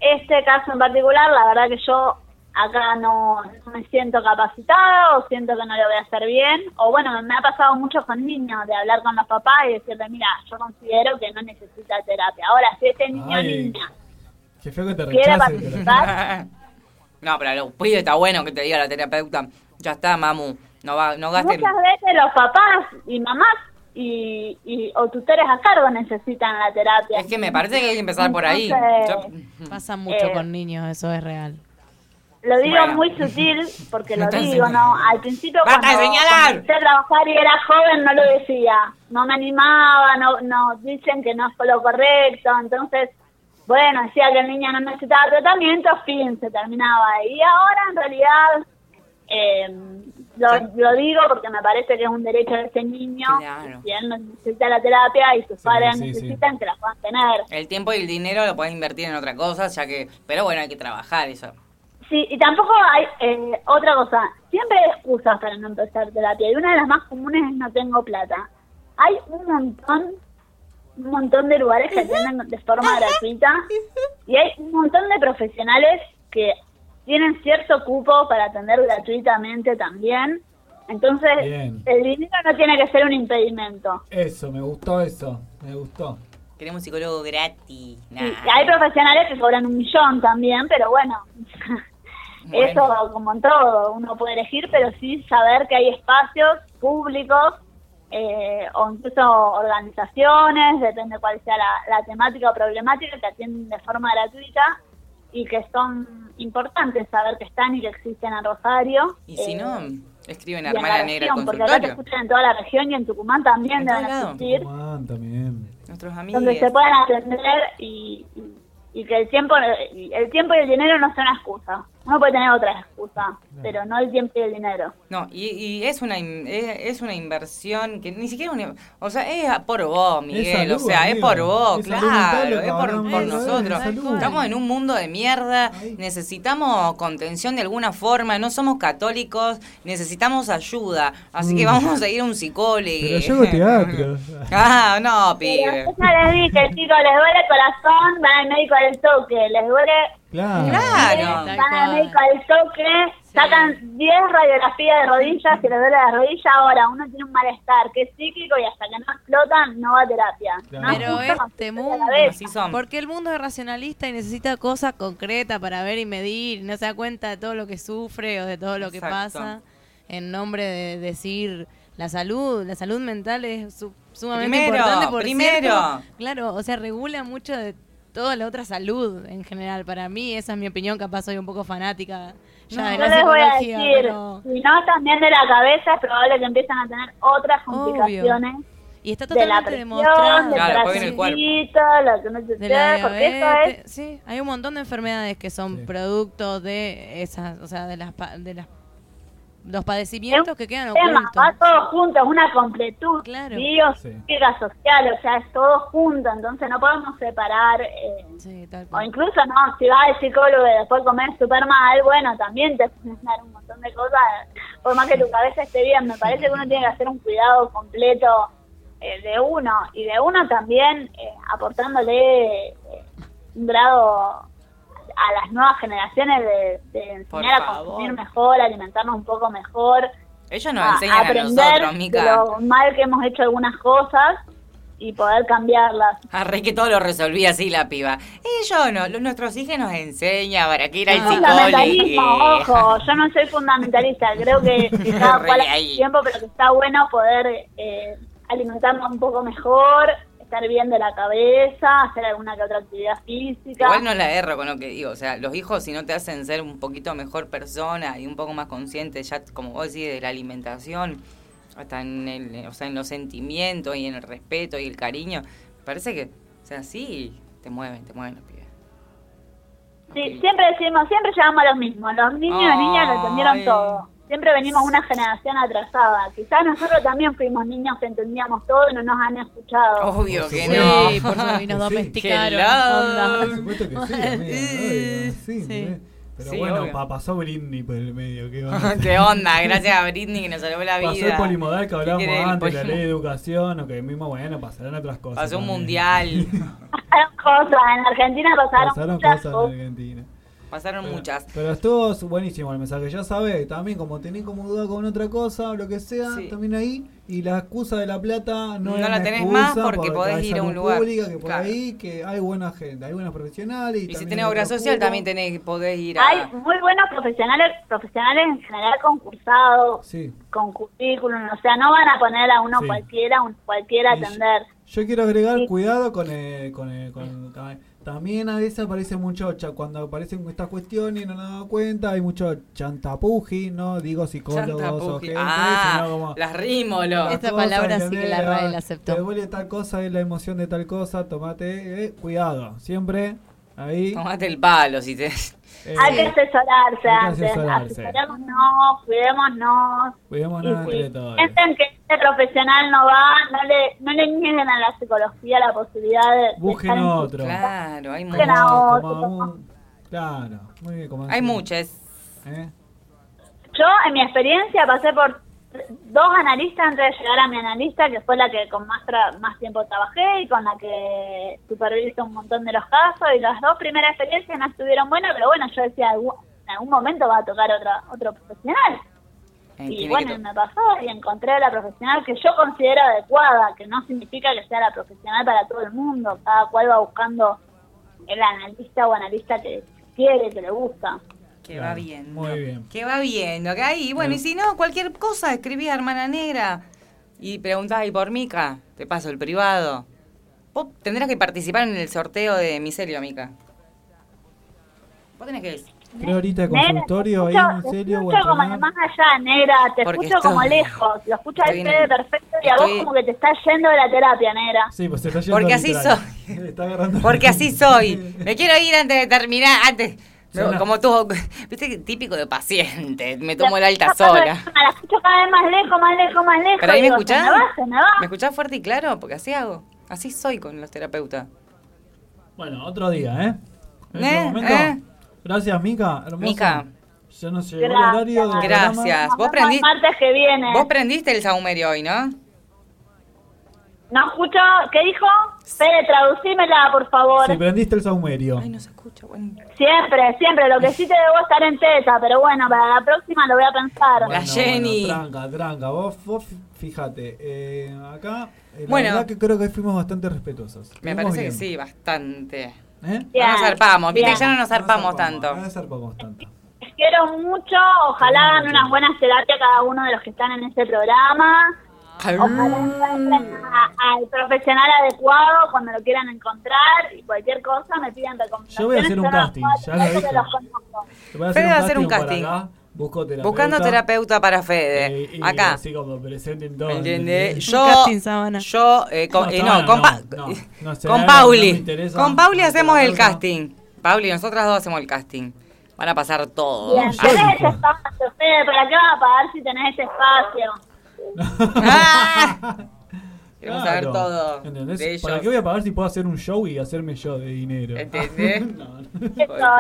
Y: este caso en particular, la verdad que yo acá no, no me siento capacitada o siento que no lo voy a hacer bien. O bueno, me ha pasado mucho con niños de hablar con los papás y decirle, mira, yo considero que no necesita terapia. Ahora, si este niño
D: Ay,
Y: niña
D: Qué feo que te
Y: quiere participar, [LAUGHS]
C: no, pero a los pibes está bueno que te diga la terapeuta, ya está, mamu, no va, no gasten.
Y: muchas veces los papás y mamás y, y o tutores a cargo necesitan la terapia.
C: Es que me parece que hay que empezar por ahí. Yo-
E: Pasa mucho
Y: Eh,
E: con niños, eso es real.
Y: Lo digo
C: Bueno.
Y: muy sutil porque [LAUGHS] lo digo, ¿no? Al principio
C: ¡Basta
Y: cuando comencé a trabajar y era joven no lo decía, no me animaba, no, no dicen que no es lo correcto, entonces, bueno, decía que el niño no necesitaba tratamiento, fin, se terminaba. Y ahora en realidad eh, lo, lo digo porque me parece que es un derecho de ese niño,
C: Claro.
Y: si él necesita la terapia y sus padres
C: sí,
Y: necesitan que la puedan tener.
C: El tiempo y el dinero lo puedes invertir en otra cosa, ya que... Pero bueno, hay que trabajar eso.
Y: Sí, y tampoco hay eh, otra cosa. Siempre hay excusas para no empezar terapia. Y una de las más comunes es no tengo plata. Hay un montón, un montón de lugares que atienden de forma gratuita. Y hay un montón de profesionales que tienen cierto cupo para atender gratuitamente también. Entonces,
D: Bien.
Y: el dinero no tiene que ser un impedimento.
D: Eso, me gustó eso, me gustó.
C: Queremos un psicólogo gratis. Nah.
Y: Y hay profesionales que cobran un millón también, pero bueno. Eso como en todo, uno puede elegir, pero sí saber que hay espacios públicos eh, o incluso organizaciones, depende cuál sea la, la temática o problemática, que atienden de forma gratuita y que son importantes saber que están y que existen en Rosario.
C: Y si
Y: Eh,
C: no, escriben
Y: y en la
C: Hermana Negra
Y: región, porque acá te escuchan en toda la región y en Tucumán también
C: En
Y: deben existir,
D: Juan también.
C: Nuestros amigos.
Y: donde se puedan atender y, y, y que el tiempo el tiempo y el dinero no son una excusa. Uno puede tener otra excusa, pero no el tiempo y el dinero.
C: No, y, y es una in- es, es una inversión que ni siquiera una, o sea, es por vos, Miguel,
D: salud,
C: o sea, es por vos,
D: Es
C: claro,
D: que
C: es por, nosotros. Estamos en un mundo de mierda, necesitamos contención de alguna forma, no somos católicos, necesitamos ayuda, así que
D: Mm.
C: vamos a ir a un psicólogo.
D: Pero yo hago teatro. [LAUGHS]
C: Ah, no, pibe.
Y: yo les dije, chicos, les duele el corazón, van al médico al toque, les duele
D: Claro.
C: Claro.
Y: Van al médico al toque, sacan 10 radiografías de rodillas, si les duele la rodilla, ahora uno tiene un malestar que es psíquico y hasta que no explotan no va a terapia. No
E: Pero este mundo, porque el mundo es racionalista y necesita cosas concretas para ver y medir, no se da cuenta de todo lo que sufre o de todo lo que
C: Exacto.
E: pasa en nombre de decir la salud, la salud mental es su- sumamente
C: Primero,
E: importante por
C: primero.
E: cierto, claro, o sea, regula mucho de toda la otra salud en general. Para mí, esa es mi opinión, capaz soy un poco fanática ya de
Y: Yo
E: la
Y: les voy a decir,
E: pero-
Y: si no también de la cabeza es probable que empiecen a tener otras complicaciones.
E: Y está
Y: de la
E: totalmente
Y: presión,
E: demostrado.
C: Claro, el
Y: lo que no se
E: de la diabetes,
Y: es
E: sí, hay un montón de enfermedades que son producto de esas, o sea, de las pa- de las los padecimientos que quedan
Y: tema,
E: ocultos.
Y: va todo junto, es una completud,
E: Claro.
Y: biopsíquica, social, o sea, es todo junto, entonces no podemos separar, eh, o incluso no, si vas al psicólogo y después comes súper mal, bueno, también te pueden dar un montón de cosas, por más que tu [LAUGHS] cabeza esté bien, me parece que uno tiene que hacer un cuidado completo eh, de uno, y de uno también eh, aportándole eh, un grado a las nuevas generaciones de, de enseñar a consumir mejor, alimentarnos un poco mejor,
C: Ellos nos
Y: a-
C: enseñan a
Y: aprender
C: nosotros,
Y: de
C: Mica.
Y: lo mal que hemos hecho algunas cosas y poder cambiarlas.
C: Arre que todo lo resolvía así la piba. Ellos no, nuestros hijos nos enseñan para que ir al
Y: Fundamentalismo,
C: psicólogo.
Y: ojo, yo no soy fundamentalista, creo que [LAUGHS] cada cual tiempo, pero que está bueno poder eh, alimentarnos un poco mejor, estar bien de la cabeza, hacer alguna que otra actividad física.
C: Igual no la erro con lo que digo, o sea, los hijos si no te hacen ser un poquito mejor persona y un poco más consciente ya, como vos decís, de la alimentación, hasta en el, o sea, en los sentimientos y en el respeto y el cariño, parece que, o sea, sí, te mueven, te mueven los pibes.
Y: Sí, siempre decimos, siempre llevamos a los mismos, los niños y niñas lo entendieron todo. Siempre venimos una generación atrasada. Quizás nosotros también fuimos niños que entendíamos todo y no nos han escuchado.
C: Obvio que
E: Sí,
C: no.
E: por supuesto, y nos [LAUGHS] domesticaron.
D: Por supuesto que sí, [LAUGHS] amiga, sí, ¿eh? Pero
C: Sí,
D: bueno, pa- pasó Britney por el medio. ¿Qué [LAUGHS] onda?
C: ¿Qué onda? Gracias a Britney que nos salvó la vida.
D: Pasó el polimodal que
C: ¿Qué
D: hablábamos antes, la ley de educación, o que mismo, bueno, pasarán otras cosas.
C: Pasó un
D: también.
C: mundial.
Y: Pasaron cosas, en Argentina pasaron,
D: Pasaron cosas en. Argentina.
C: Pasaron muchas.
D: Pero estuvo buenísimo el mensaje. Ya sabés, también como tenés como duda con otra cosa o lo que sea, también ahí. Y la excusa de la plata no,
C: No
D: es
C: la tenés más porque podés ir a un lugar.
D: pública, que por
C: Claro.
D: ahí que hay buena gente, hay buenos profesionales. Y,
C: Y si tenés obra social, también tenés que poder ir a...
Y: Hay muy buenos profesionales, profesionales en general concursados,
D: Sí.
Y: con currículum, o sea, no van a poner a uno
D: Sí.
Y: cualquiera, un cualquiera a atender.
D: Yo quiero agregar cuidado con el, con el- con- ta- también a veces aparece mucho cha- cuando aparecen estas cuestiones y no nos damos cuenta, hay mucho chantapuji, no digo psicólogos o gente,
C: Ah,
D: sino como
C: las rímolos.
E: Esta palabra sí que la RAE la
D: Ah,
E: aceptó.
D: Te duele tal cosa, es la emoción de tal cosa, tomate, eh, cuidado, siempre ahí.
C: Tomate el palo si te...
D: eh,
Y: Hay que asesorarse
D: que
Y: antes,
D: asesorarse.
Y: asesorémonos, cuidémonos.
D: Cuidémonos entre todos.
Y: piensan que este profesional no va, no le, no le nieguen a la psicología la posibilidad de, de
D: Busquen
Y: en su
D: otro.
C: Claro, hay
Y: Busquen
C: muchas.
Y: a
D: Como-
Y: otro.
D: como un- claro, muy bien, como
C: Hay muchas.
D: ¿Eh?
Y: Yo, en mi experiencia, pasé por dos analistas antes de llegar a mi analista, que fue la que con más, tra- más tiempo trabajé y con la que superviso un montón de los casos. Y las dos primeras experiencias no estuvieron buenas, pero bueno, yo decía, "Algún- en algún momento va a tocar otra, otro profesional.
C: Eh,
Y: Y bueno, me pasó y encontré a la profesional que yo considero adecuada, que no significa que sea la profesional para todo el mundo. Cada cual va buscando el analista o analista que quiere, que le gusta.
C: Que va bien.
D: Muy bien.
C: Que va bien, ¿ok? Y bueno, y si no, cualquier cosa, escribí a Hermana Negra y preguntás ahí por Mica, te paso el privado. Vos tendrás que participar en el sorteo de Miserio, Mica. Vos tenés que.
D: Creo ahorita de
Y: Negra,
D: consultorio, ahí
Y: te
D: en
Y: escucho,
D: serio,
Y: te escucho como de más allá, negra, te
C: Porque
Y: escucho como lejos, lo escucho al Fede perfecto y a vos como que te está yendo de la terapia, negra.
D: Sí, pues se está yendo
C: Porque así
D: literal.
C: soy. [LAUGHS]
D: Está agarrando-
C: Porque así soy. Me quiero ir antes de terminar, antes. Como tú, [LAUGHS] viste, típico de paciente. Me tomo el alta sola.
Y: La escucho cada vez más lejos, más lejos, más lejos.
C: ¿Pero ahí me
Y: digo,
C: escuchás?
Y: Se me va, se me va.
C: ¿Me escuchás fuerte y claro? Porque así hago. Así soy con los terapeutas.
D: Bueno, otro día, ¿eh? En
C: ¿Eh?
D: este momento.
C: ¿Eh?
D: Gracias, Mica. Hermosa.
C: Mica.
D: Ya nos llegó el horario del
C: Gracias.
D: programa.
C: Vos prendiste,
Y: martes que viene.
C: vos prendiste el saumerio hoy, ¿no?
Y: No escucho, ¿qué dijo? Fede, traducímela, por favor.
D: Si prendiste el saumerio.
Y: Siempre, siempre. Lo que sí te debo estar en teta, pero bueno, para la próxima lo voy a pensar.
D: Bueno, bueno, tranca, tranca. Vos, vos fíjate, eh, acá, eh, la
C: Bueno.
D: verdad que creo que fuimos bastante respetuosos.
C: Me parece que sí, bastante.
D: ¿Eh?
C: No nos zarpamos, viste, ya no nos zarpamos tanto.
D: No zarpamos tanto.
Y: Les quiero mucho. Ojalá hagan unas buenas terapias cada uno de los que están en este programa. Al profesional adecuado cuando lo quieran encontrar y cualquier cosa me piden recomendaciones.
D: Yo voy a hacer un casting, ya lo dije. Voy a
C: Fede va a hacer un casting.
D: acá, busco terapeuta.
C: Buscando terapeuta para Fede.
D: Eh, y
C: Acá.
D: Así como presenten todo.
C: ¿Me entiendes? Yo, yo, eh, con,
D: No,
C: eh, no, con, Pa-
D: no, no, no,
C: con Pauli. con Pauli hacemos el casting. Pauli, nosotras dos hacemos el casting. Van a pasar todo.
Y: Bien, tenés ese espacio, Fede, ¿para qué vas a pagar si tenés ese espacio? [LAUGHS]
C: Queremos saber todo
D: ¿entendés?
C: de ellos.
D: ¿Para qué voy a pagar si puedo hacer un show y hacerme yo de dinero?
C: ¿Entendés? [LAUGHS]
Y: Ya la,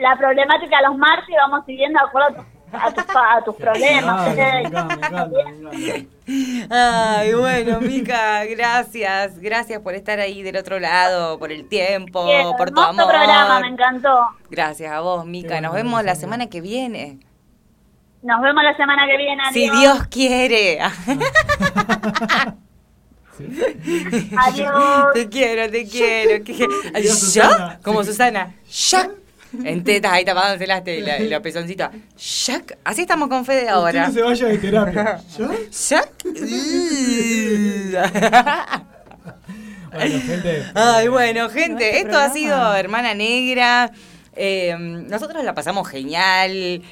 Y: la problemática los martes y vamos siguiendo de acuerdo a tus, a tus, pa- a tus problemas.
D: Claro, me
Y: Fede.
D: encanta, me encanta, me [LAUGHS] encanta.
C: Ay, bueno, Mica, gracias. Gracias por estar ahí del otro lado, por el tiempo,
Y: Bien,
C: por tu amor.
Y: programa, me encantó.
C: Gracias a vos, Mica. Nos vemos la semana que viene.
Y: Nos vemos la semana que viene.
C: Si
Y: adiós.
C: Dios quiere. [LAUGHS]
Y: Adiós.
C: Te quiero, te quiero. ¿Yo?
D: Susana.
C: Como Susana. ¡Shac! En tetas ahí tapándose las telas y los pezoncitos. ¡Shac! Así estamos con Fede ahora.
D: Usted no se vaya de terapia.
C: ¿Shac?
D: Bueno, gente.
C: Ay, bueno, gente, esto ha sido Hermana Negra. Eh, nosotros la pasamos genial.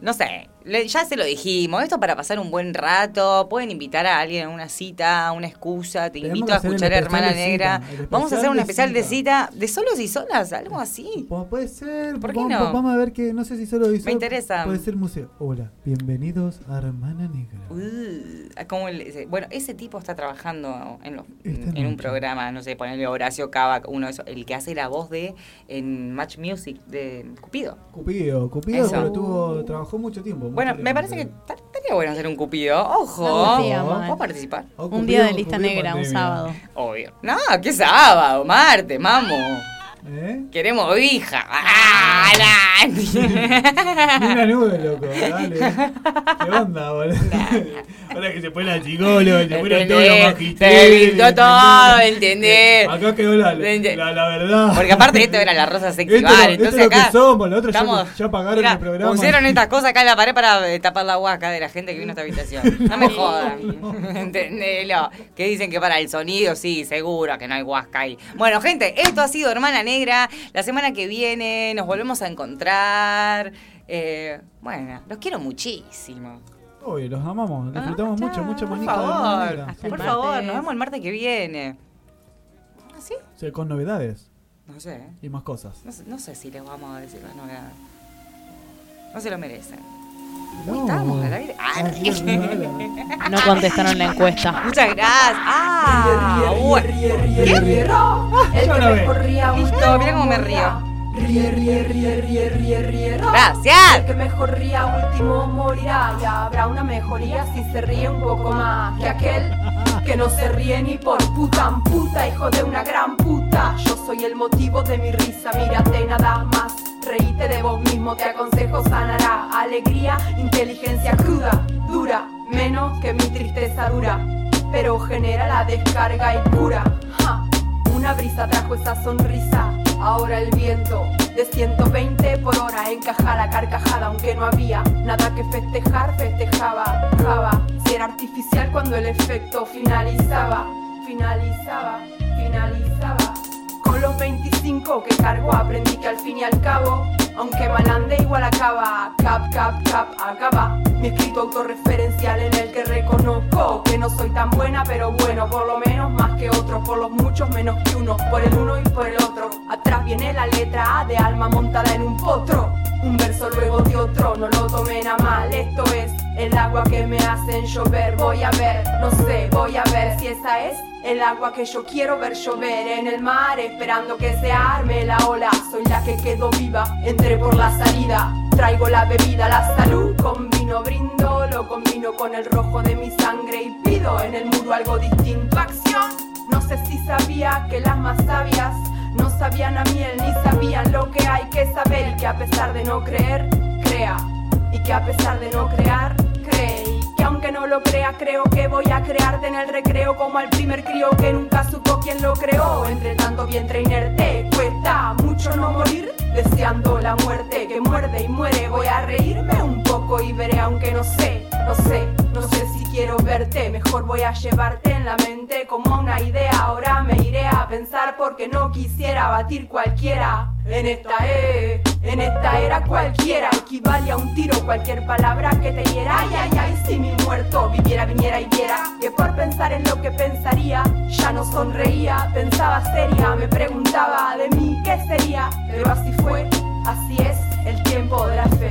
C: No sé, le- ya se lo dijimos. Esto para pasar un buen rato. Pueden invitar a alguien a una cita, a una excusa. Te
D: Tenemos
C: invito a escuchar a Hermana
D: cita,
C: Negra. Vamos a hacer un especial de
D: cita.
C: cita de solos y solas, algo así.
D: Puede ser.
C: ¿Por qué
D: vamos,
C: no?
D: Vamos a ver que no sé si solo dice.
C: Me interesa.
D: Puede ser museo. Hola, bienvenidos a Hermana Negra.
C: Uh, como el- bueno, ese tipo está trabajando en, los- en un programa, no sé, ponerle Horacio Cava, uno de esos, el que hace la voz de en Match Music de Cupido.
D: Cupido, Cupido, pero tuvo, trabajó mucho tiempo.
C: Bueno, me parece que ta- estaría bueno hacer un Cupido. Ojo.
E: No estaría mal.
C: ¿Puedo participar?
E: Un
D: Cupido-
E: día de lista negra, un sábado.
C: Obvio. No, ¿qué sábado? Martes, mamo.
D: ¿Eh?
C: Queremos hija. ¡Ah, [LAUGHS]
D: una nube, loco, dale. ¿Qué onda, boludo? Ahora que se pone la chicolo, se pone todo lo
C: ¿Entendés?
D: magisterio.
C: Se pintó todo, ¿entendés?
D: Acá quedó la, la, la, verdad.
C: Porque aparte esto era la rosa
D: Esto, esto
C: entonces
D: es lo que somos, lo otro ya-
C: estamos-
D: ya, pagaron el programa.
C: Pusieron estas cosas acá en la pared para eh, tapar la huasca de la gente que vino a esta habitación. [LAUGHS] No me jodan. [LAUGHS] Entendelo. Que dicen que para el sonido, sí, seguro que no hay huasca ahí. Bueno, gente, esto ha sido Hermana Negra. La semana que viene nos volvemos a encontrar. Eh, bueno, los quiero muchísimo.
D: Obvio, los amamos, disfrutamos mucho, mucho
C: Por
D: de
C: favor, por favor, nos vemos el martes que viene. ¿Ah, sí?
D: Con novedades
C: No sé.
D: y más cosas.
C: No sé, no sé si les vamos a decir las novedades. No se lo merecen.
D: No.
C: Estamos al aire. Ah,
D: no, [LAUGHS]
E: No contestaron la encuesta.
C: Muchas gracias. Ah, bueno. ¿Qué?
D: Yo la veo.
C: Listo, mira cómo me río.
Z: Ríe, ríe, ríe, ríe, ríe, ríe.
C: Gracias.
Z: El que mejor ría último morirá y habrá una mejoría si se ríe un poco más que aquel que no se ríe ni por puta en puta, hijo de una gran puta. Yo soy el motivo de mi risa, mírate nada más. Reíte de vos mismo, te aconsejo sanará. Alegría, inteligencia cruda, dura, menos que mi tristeza dura. Pero genera la descarga y cura. Una brisa trajo esa sonrisa Ahora el viento de 120 por hora encaja la carcajada, aunque no había nada que festejar, festejaba, java. Si era artificial cuando el efecto finalizaba, finalizaba, finalizaba. Con los 25 que cargo aprendí que al fin y al cabo, aunque mal ande igual acaba, cap, cap, cap, acaba. Mi escrito autorreferencial en el que reconozco que no soy tan buena, pero bueno, por lo menos más que otros, por los muchos menos que uno, por el uno y por el otro. Atrás viene la letra A de alma montada en un potro. Un verso luego de otro, no lo tomen a mal, esto es el agua que me hacen llover. Voy a ver, no sé, voy a ver si esa es el agua que yo quiero ver llover en el mar, esperando que se arme la ola. Soy la que quedó viva, por la salida. Traigo la bebida, la salud, con vino brindo, lo combino con el rojo de mi sangre y pido en el muro algo distinto. Acción, no sé si sabía que las más sabias no sabían a miel ni sabían lo que hay que saber y que a pesar de no creer, crea. Y que a pesar de no crear, cree. Aunque no lo crea, creo que voy a crearte en el recreo como al primer crío que nunca supo quién lo creó. Entre tanto vientre inerte, cuesta mucho no morir, deseando la muerte que muerde y muere. Voy a reírme un poco y veré, aunque no sé, no sé, no sé quiero verte. Mejor voy a llevarte en la mente como una idea. Ahora me iré a pensar porque no quisiera batir cualquiera. En esta e, en esta era cualquiera equivale a un tiro, cualquier palabra que te hiera. Ay, ay, ay, si mi muerto viviera, viniera y viera que por pensar en lo que pensaría, ya no sonreía, pensaba seria, me preguntaba de mí qué sería, pero así fue, así es el tiempo de la fe.